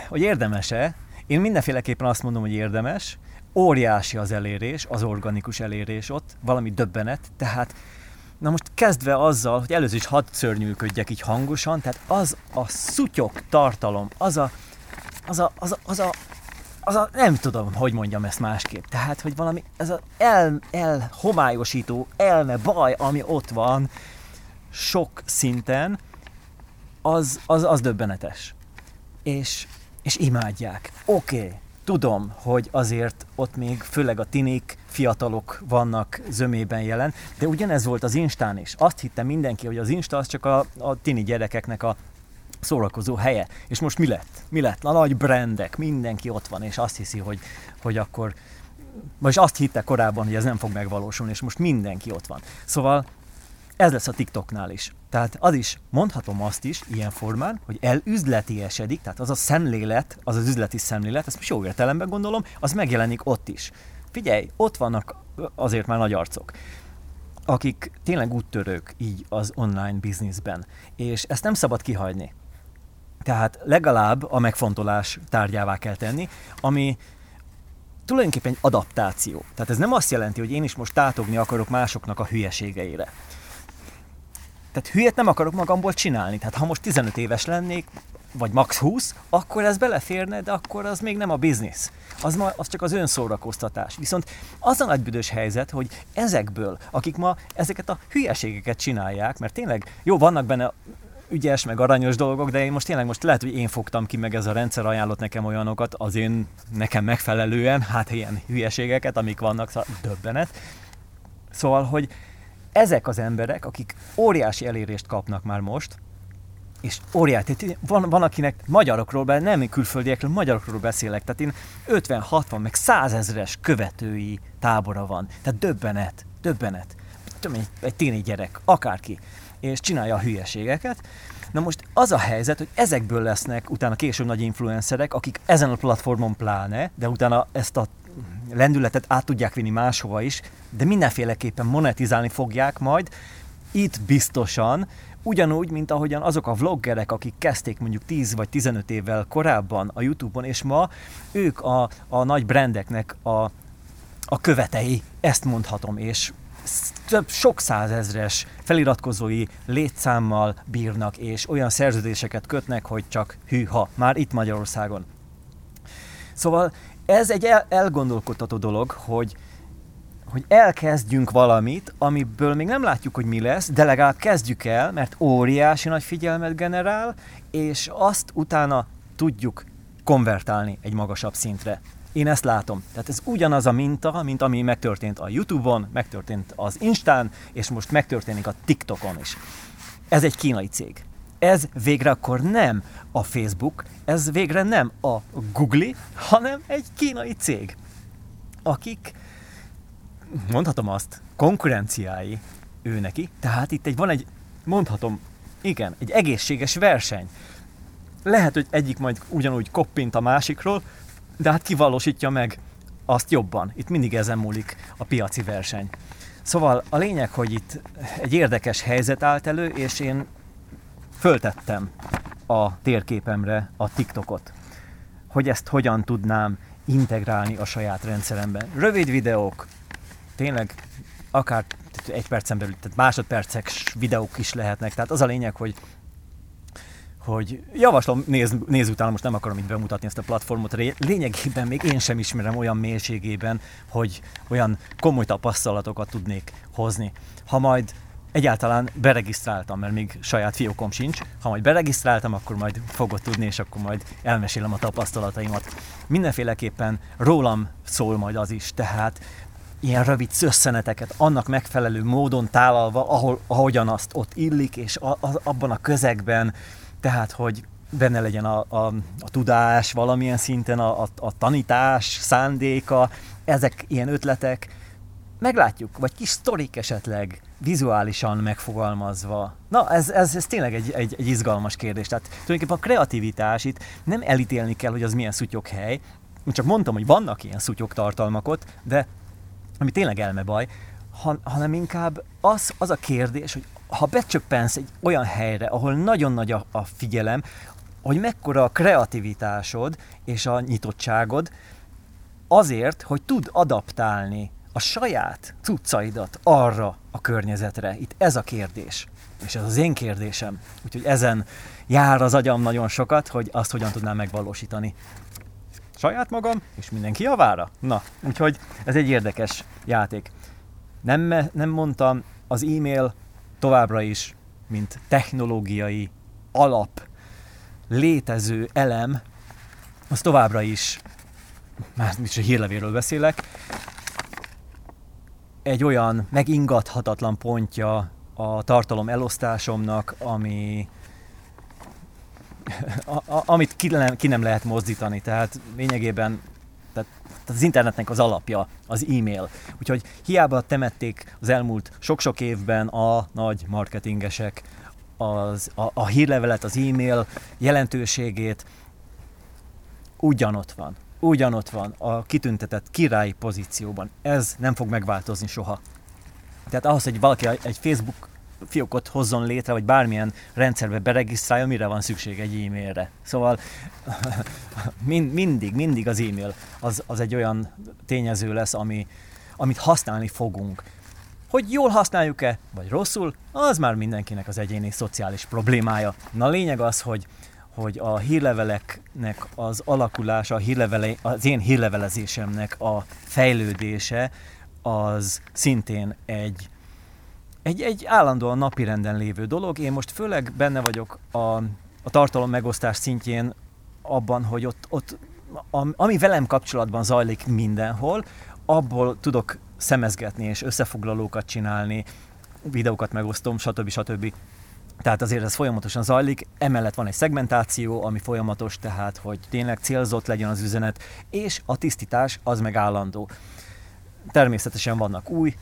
hogy érdemes-e? Én mindenféleképpen azt mondom, hogy érdemes. Óriási az elérés, az organikus elérés ott, valami döbbenet, tehát Na most kezdve azzal, hogy először is hadd szörnyűködjek így hangosan, tehát az a szutyok tartalom, az a, az a, az a, az a, az a nem tudom, hogy mondjam ezt másképp. Tehát, hogy valami, ez az el, el homályosító elme baj, ami ott van sok szinten, az, az, az döbbenetes és, és imádják. Oké, okay, tudom, hogy azért ott még főleg a tinik, fiatalok vannak zömében jelen, de ugyanez volt az Instán is. Azt hitte mindenki, hogy az Insta az csak a, a tini gyerekeknek a szórakozó helye. És most mi lett? Mi lett? A nagy brandek, mindenki ott van, és azt hiszi, hogy, hogy akkor most azt hitte korábban, hogy ez nem fog megvalósulni, és most mindenki ott van. Szóval ez lesz a TikToknál is. Tehát az is, mondhatom azt is, ilyen formán, hogy elüzletiesedik, tehát az a szemlélet, az az üzleti szemlélet, ezt most jó értelemben gondolom, az megjelenik ott is. Figyelj, ott vannak azért már nagy arcok, akik tényleg úttörők így az online bizniszben, és ezt nem szabad kihagyni. Tehát legalább a megfontolás tárgyává kell tenni, ami tulajdonképpen egy adaptáció. Tehát ez nem azt jelenti, hogy én is most tátogni akarok másoknak a hülyeségeire tehát hülyet nem akarok magamból csinálni. Tehát ha most 15 éves lennék, vagy max 20, akkor ez beleférne, de akkor az még nem a biznisz. Az, ma, az csak az önszórakoztatás. Viszont az a nagy büdös helyzet, hogy ezekből, akik ma ezeket a hülyeségeket csinálják, mert tényleg jó, vannak benne ügyes, meg aranyos dolgok, de én most tényleg most lehet, hogy én fogtam ki, meg ez a rendszer ajánlott nekem olyanokat, az én nekem megfelelően, hát ilyen hülyeségeket, amik vannak, szóval döbbenet. Szóval, hogy ezek az emberek, akik óriási elérést kapnak már most, és óriási, van, van akinek magyarokról, nem külföldiekről, magyarokról beszélek, tehát én 50, 60, meg 100 ezres követői tábora van, tehát döbbenet, döbbenet, tudom, egy, egy téni gyerek, akárki, és csinálja a hülyeségeket, Na most az a helyzet, hogy ezekből lesznek utána később nagy influencerek, akik ezen a platformon pláne, de utána ezt a lendületet át tudják vinni máshova is, de mindenféleképpen monetizálni fogják majd, itt biztosan, ugyanúgy, mint ahogyan azok a vloggerek, akik kezdték mondjuk 10 vagy 15 évvel korábban a Youtube-on, és ma ők a, a nagy brandeknek a, a követei, ezt mondhatom, és több sok százezres feliratkozói létszámmal bírnak, és olyan szerződéseket kötnek, hogy csak hűha, már itt Magyarországon. Szóval ez egy el- elgondolkodtató dolog, hogy hogy elkezdjünk valamit, amiből még nem látjuk, hogy mi lesz, de legalább kezdjük el, mert óriási nagy figyelmet generál, és azt utána tudjuk konvertálni egy magasabb szintre. Én ezt látom. Tehát ez ugyanaz a minta, mint ami megtörtént a YouTube-on, megtörtént az Instán, és most megtörténik a TikTokon is. Ez egy kínai cég. Ez végre akkor nem a Facebook, ez végre nem a Google, hanem egy kínai cég, akik, mondhatom azt, konkurenciái ő neki. Tehát itt egy, van egy, mondhatom, igen, egy egészséges verseny. Lehet, hogy egyik majd ugyanúgy koppint a másikról, de hát kivalósítja meg azt jobban. Itt mindig ezen múlik a piaci verseny. Szóval a lényeg, hogy itt egy érdekes helyzet állt elő, és én föltettem a térképemre a TikTokot, hogy ezt hogyan tudnám integrálni a saját rendszeremben. Rövid videók, tényleg akár egy percen belül, tehát másodpercek videók is lehetnek. Tehát az a lényeg, hogy hogy javaslom, nézz, nézz utána, most nem akarom itt bemutatni ezt a platformot, lényegében még én sem ismerem olyan mélységében, hogy olyan komoly tapasztalatokat tudnék hozni. Ha majd egyáltalán beregisztráltam, mert még saját fiókom sincs. Ha majd beregisztráltam, akkor majd fogod tudni, és akkor majd elmesélem a tapasztalataimat. Mindenféleképpen rólam szól majd az is, tehát ilyen rövid szösszeneteket annak megfelelő módon tálalva, ahol, ahogyan azt ott illik, és a, a, abban a közegben, tehát, hogy benne legyen a, a, a tudás valamilyen szinten, a, a, a tanítás szándéka, ezek ilyen ötletek, meglátjuk, vagy kis sztorik esetleg, vizuálisan megfogalmazva. Na, ez, ez, ez tényleg egy, egy, egy izgalmas kérdés. Tehát tulajdonképpen a kreativitás itt nem elítélni kell, hogy az milyen szutyok hely. Csak mondtam, hogy vannak ilyen szutyok tartalmak ott, de ami tényleg elmebaj, han, hanem inkább az, az a kérdés, hogy ha becsöppensz egy olyan helyre, ahol nagyon nagy a, a figyelem, hogy mekkora a kreativitásod és a nyitottságod, azért, hogy tud adaptálni a saját cuccaidat arra a környezetre. Itt ez a kérdés. És ez az én kérdésem. Úgyhogy ezen jár az agyam nagyon sokat, hogy azt hogyan tudnám megvalósítani. Saját magam, és mindenki javára. Na, úgyhogy ez egy érdekes játék. Nem, nem mondtam, az e-mail továbbra is, mint technológiai alap, létező elem, az továbbra is, már is a hírlevéről beszélek, egy olyan megingathatatlan pontja a tartalom elosztásomnak, ami a, a, amit ki nem, ki nem lehet mozdítani. Tehát lényegében tehát, az internetnek az alapja az e-mail. Úgyhogy hiába temették az elmúlt sok-sok évben a nagy marketingesek az, a, a hírlevelet, az e-mail jelentőségét, ugyanott van ugyanott van a kitüntetett királyi pozícióban. Ez nem fog megváltozni soha. Tehát ahhoz, hogy valaki egy Facebook fiókot hozzon létre, vagy bármilyen rendszerbe beregisztrálja, mire van szükség egy e-mailre. Szóval mind, mindig, mindig az e-mail az, az egy olyan tényező lesz, ami, amit használni fogunk. Hogy jól használjuk-e, vagy rosszul, az már mindenkinek az egyéni szociális problémája. Na lényeg az, hogy hogy a hírleveleknek az alakulása, a hírlevele, az én hírlevelezésemnek a fejlődése az szintén egy, egy, egy állandóan napirenden lévő dolog. Én most főleg benne vagyok a, a tartalom megosztás szintjén abban, hogy ott, ott ami velem kapcsolatban zajlik mindenhol, abból tudok szemezgetni és összefoglalókat csinálni, videókat megosztom, stb. stb. Tehát azért ez folyamatosan zajlik, emellett van egy szegmentáció, ami folyamatos, tehát hogy tényleg célzott legyen az üzenet, és a tisztítás az meg állandó. Természetesen vannak új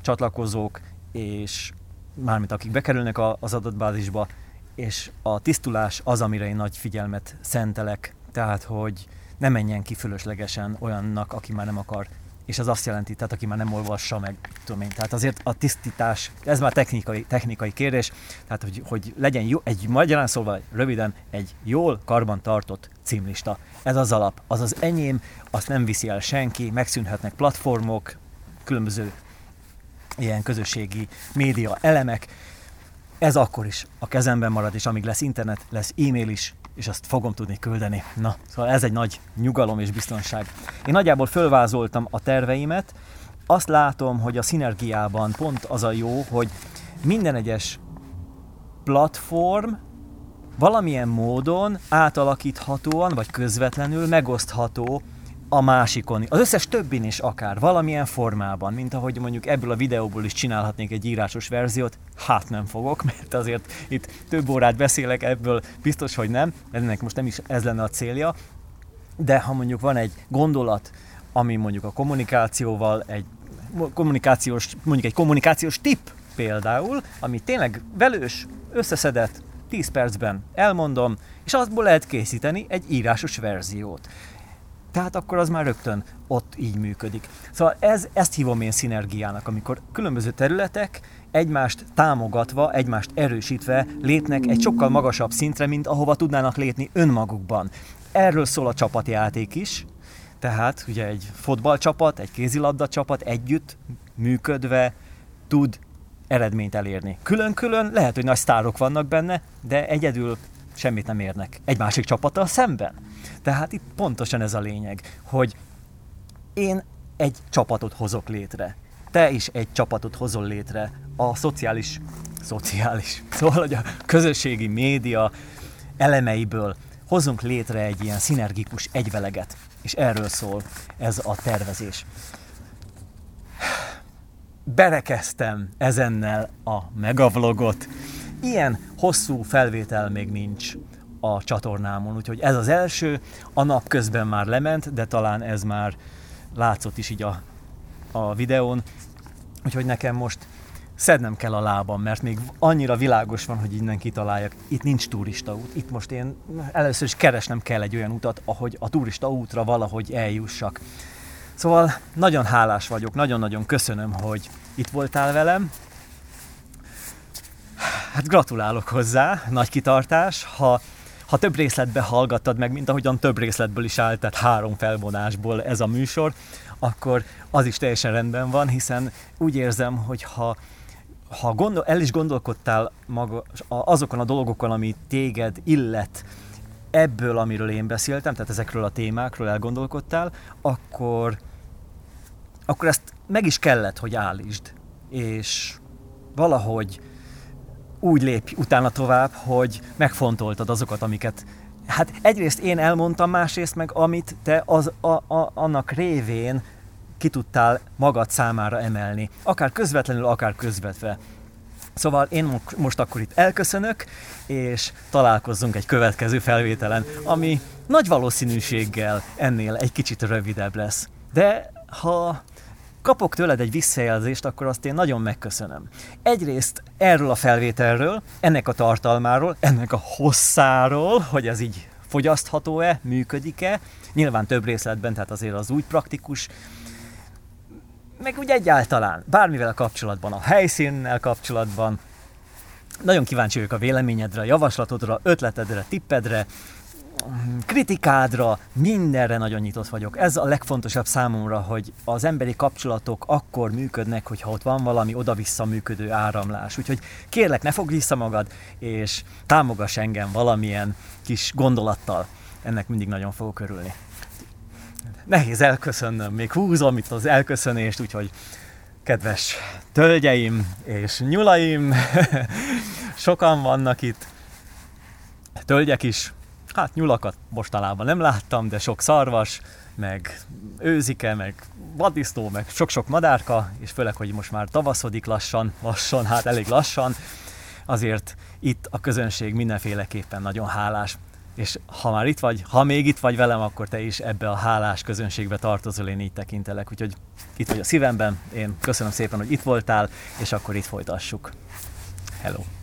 csatlakozók, és mármint akik bekerülnek az adatbázisba, és a tisztulás az, amire én nagy figyelmet szentelek, tehát hogy ne menjen ki fölöslegesen olyannak, aki már nem akar és az azt jelenti, tehát aki már nem olvassa meg, tudom én, tehát azért a tisztítás, ez már technikai, technikai kérdés, tehát hogy, hogy legyen jó, egy magyarán szóval röviden, egy jól karban tartott címlista. Ez az alap, az az enyém, azt nem viszi el senki, megszűnhetnek platformok, különböző ilyen közösségi média elemek, ez akkor is a kezemben marad, és amíg lesz internet, lesz e-mail is, és azt fogom tudni küldeni. Na, szóval ez egy nagy nyugalom és biztonság. Én nagyjából fölvázoltam a terveimet, azt látom, hogy a szinergiában pont az a jó, hogy minden egyes platform valamilyen módon átalakíthatóan, vagy közvetlenül megosztható a másikon, az összes többin is akár, valamilyen formában, mint ahogy mondjuk ebből a videóból is csinálhatnék egy írásos verziót, hát nem fogok, mert azért itt több órát beszélek ebből, biztos, hogy nem, ennek most nem is ez lenne a célja, de ha mondjuk van egy gondolat, ami mondjuk a kommunikációval egy kommunikációs, mondjuk egy kommunikációs tip például, ami tényleg velős, összeszedett, 10 percben elmondom, és azból lehet készíteni egy írásos verziót. Tehát akkor az már rögtön ott így működik. Szóval ez, ezt hívom én szinergiának, amikor különböző területek egymást támogatva, egymást erősítve lépnek egy sokkal magasabb szintre, mint ahova tudnának lépni önmagukban. Erről szól a csapatjáték is, tehát ugye egy fotballcsapat, egy kézilabda csapat együtt működve tud eredményt elérni. Külön-külön lehet, hogy nagy sztárok vannak benne, de egyedül semmit nem érnek egy másik csapattal szemben. Tehát itt pontosan ez a lényeg, hogy én egy csapatot hozok létre. Te is egy csapatot hozol létre a szociális, szociális, szóval hogy a közösségi média elemeiből hozunk létre egy ilyen szinergikus egyveleget. És erről szól ez a tervezés. Berekeztem ezennel a megavlogot. Ilyen hosszú felvétel még nincs a csatornámon, úgyhogy ez az első, a nap közben már lement, de talán ez már látszott is így a, a videón, úgyhogy nekem most szednem kell a lábam, mert még annyira világos van, hogy innen kitaláljak. Itt nincs turista út. Itt most én először is keresnem kell egy olyan utat, ahogy a turista útra valahogy eljussak. Szóval nagyon hálás vagyok, nagyon-nagyon köszönöm, hogy itt voltál velem. Hát gratulálok hozzá, nagy kitartás. Ha ha több részletbe hallgattad meg, mint ahogyan több részletből is állt, tehát három felvonásból ez a műsor, akkor az is teljesen rendben van, hiszen úgy érzem, hogy ha, ha gondol, el is gondolkodtál maga, azokon a dolgokon, ami téged illet, ebből, amiről én beszéltem, tehát ezekről a témákról elgondolkodtál, akkor, akkor ezt meg is kellett, hogy állítsd. És valahogy úgy lépj utána tovább, hogy megfontoltad azokat, amiket Hát egyrészt én elmondtam, másrészt meg amit te az, a, a, annak révén ki tudtál magad számára emelni. Akár közvetlenül, akár közvetve. Szóval én most akkor itt elköszönök, és találkozzunk egy következő felvételen, ami nagy valószínűséggel ennél egy kicsit rövidebb lesz. De ha kapok tőled egy visszajelzést, akkor azt én nagyon megköszönöm. Egyrészt erről a felvételről, ennek a tartalmáról, ennek a hosszáról, hogy ez így fogyasztható-e, működik-e, nyilván több részletben, tehát azért az úgy praktikus, meg úgy egyáltalán, bármivel kapcsolatban, a helyszínnel kapcsolatban, nagyon kíváncsi vagyok a véleményedre, a javaslatodra, ötletedre, tippedre, kritikádra, mindenre nagyon nyitott vagyok. Ez a legfontosabb számomra, hogy az emberi kapcsolatok akkor működnek, hogyha ott van valami oda-vissza működő áramlás. Úgyhogy kérlek, ne fogd vissza magad, és támogass engem valamilyen kis gondolattal. Ennek mindig nagyon fogok örülni. Nehéz elköszönnöm, még húzom itt az elköszönést, úgyhogy kedves tölgyeim és nyulaim, sokan vannak itt, tölgyek is, Hát nyulakat mostanában nem láttam, de sok szarvas, meg őzike, meg vadisztó, meg sok-sok madárka, és főleg, hogy most már tavaszodik lassan, lassan, hát elég lassan, azért itt a közönség mindenféleképpen nagyon hálás. És ha már itt vagy, ha még itt vagy velem, akkor te is ebbe a hálás közönségbe tartozol, én így tekintelek. Úgyhogy itt vagy a szívemben, én köszönöm szépen, hogy itt voltál, és akkor itt folytassuk. Hello!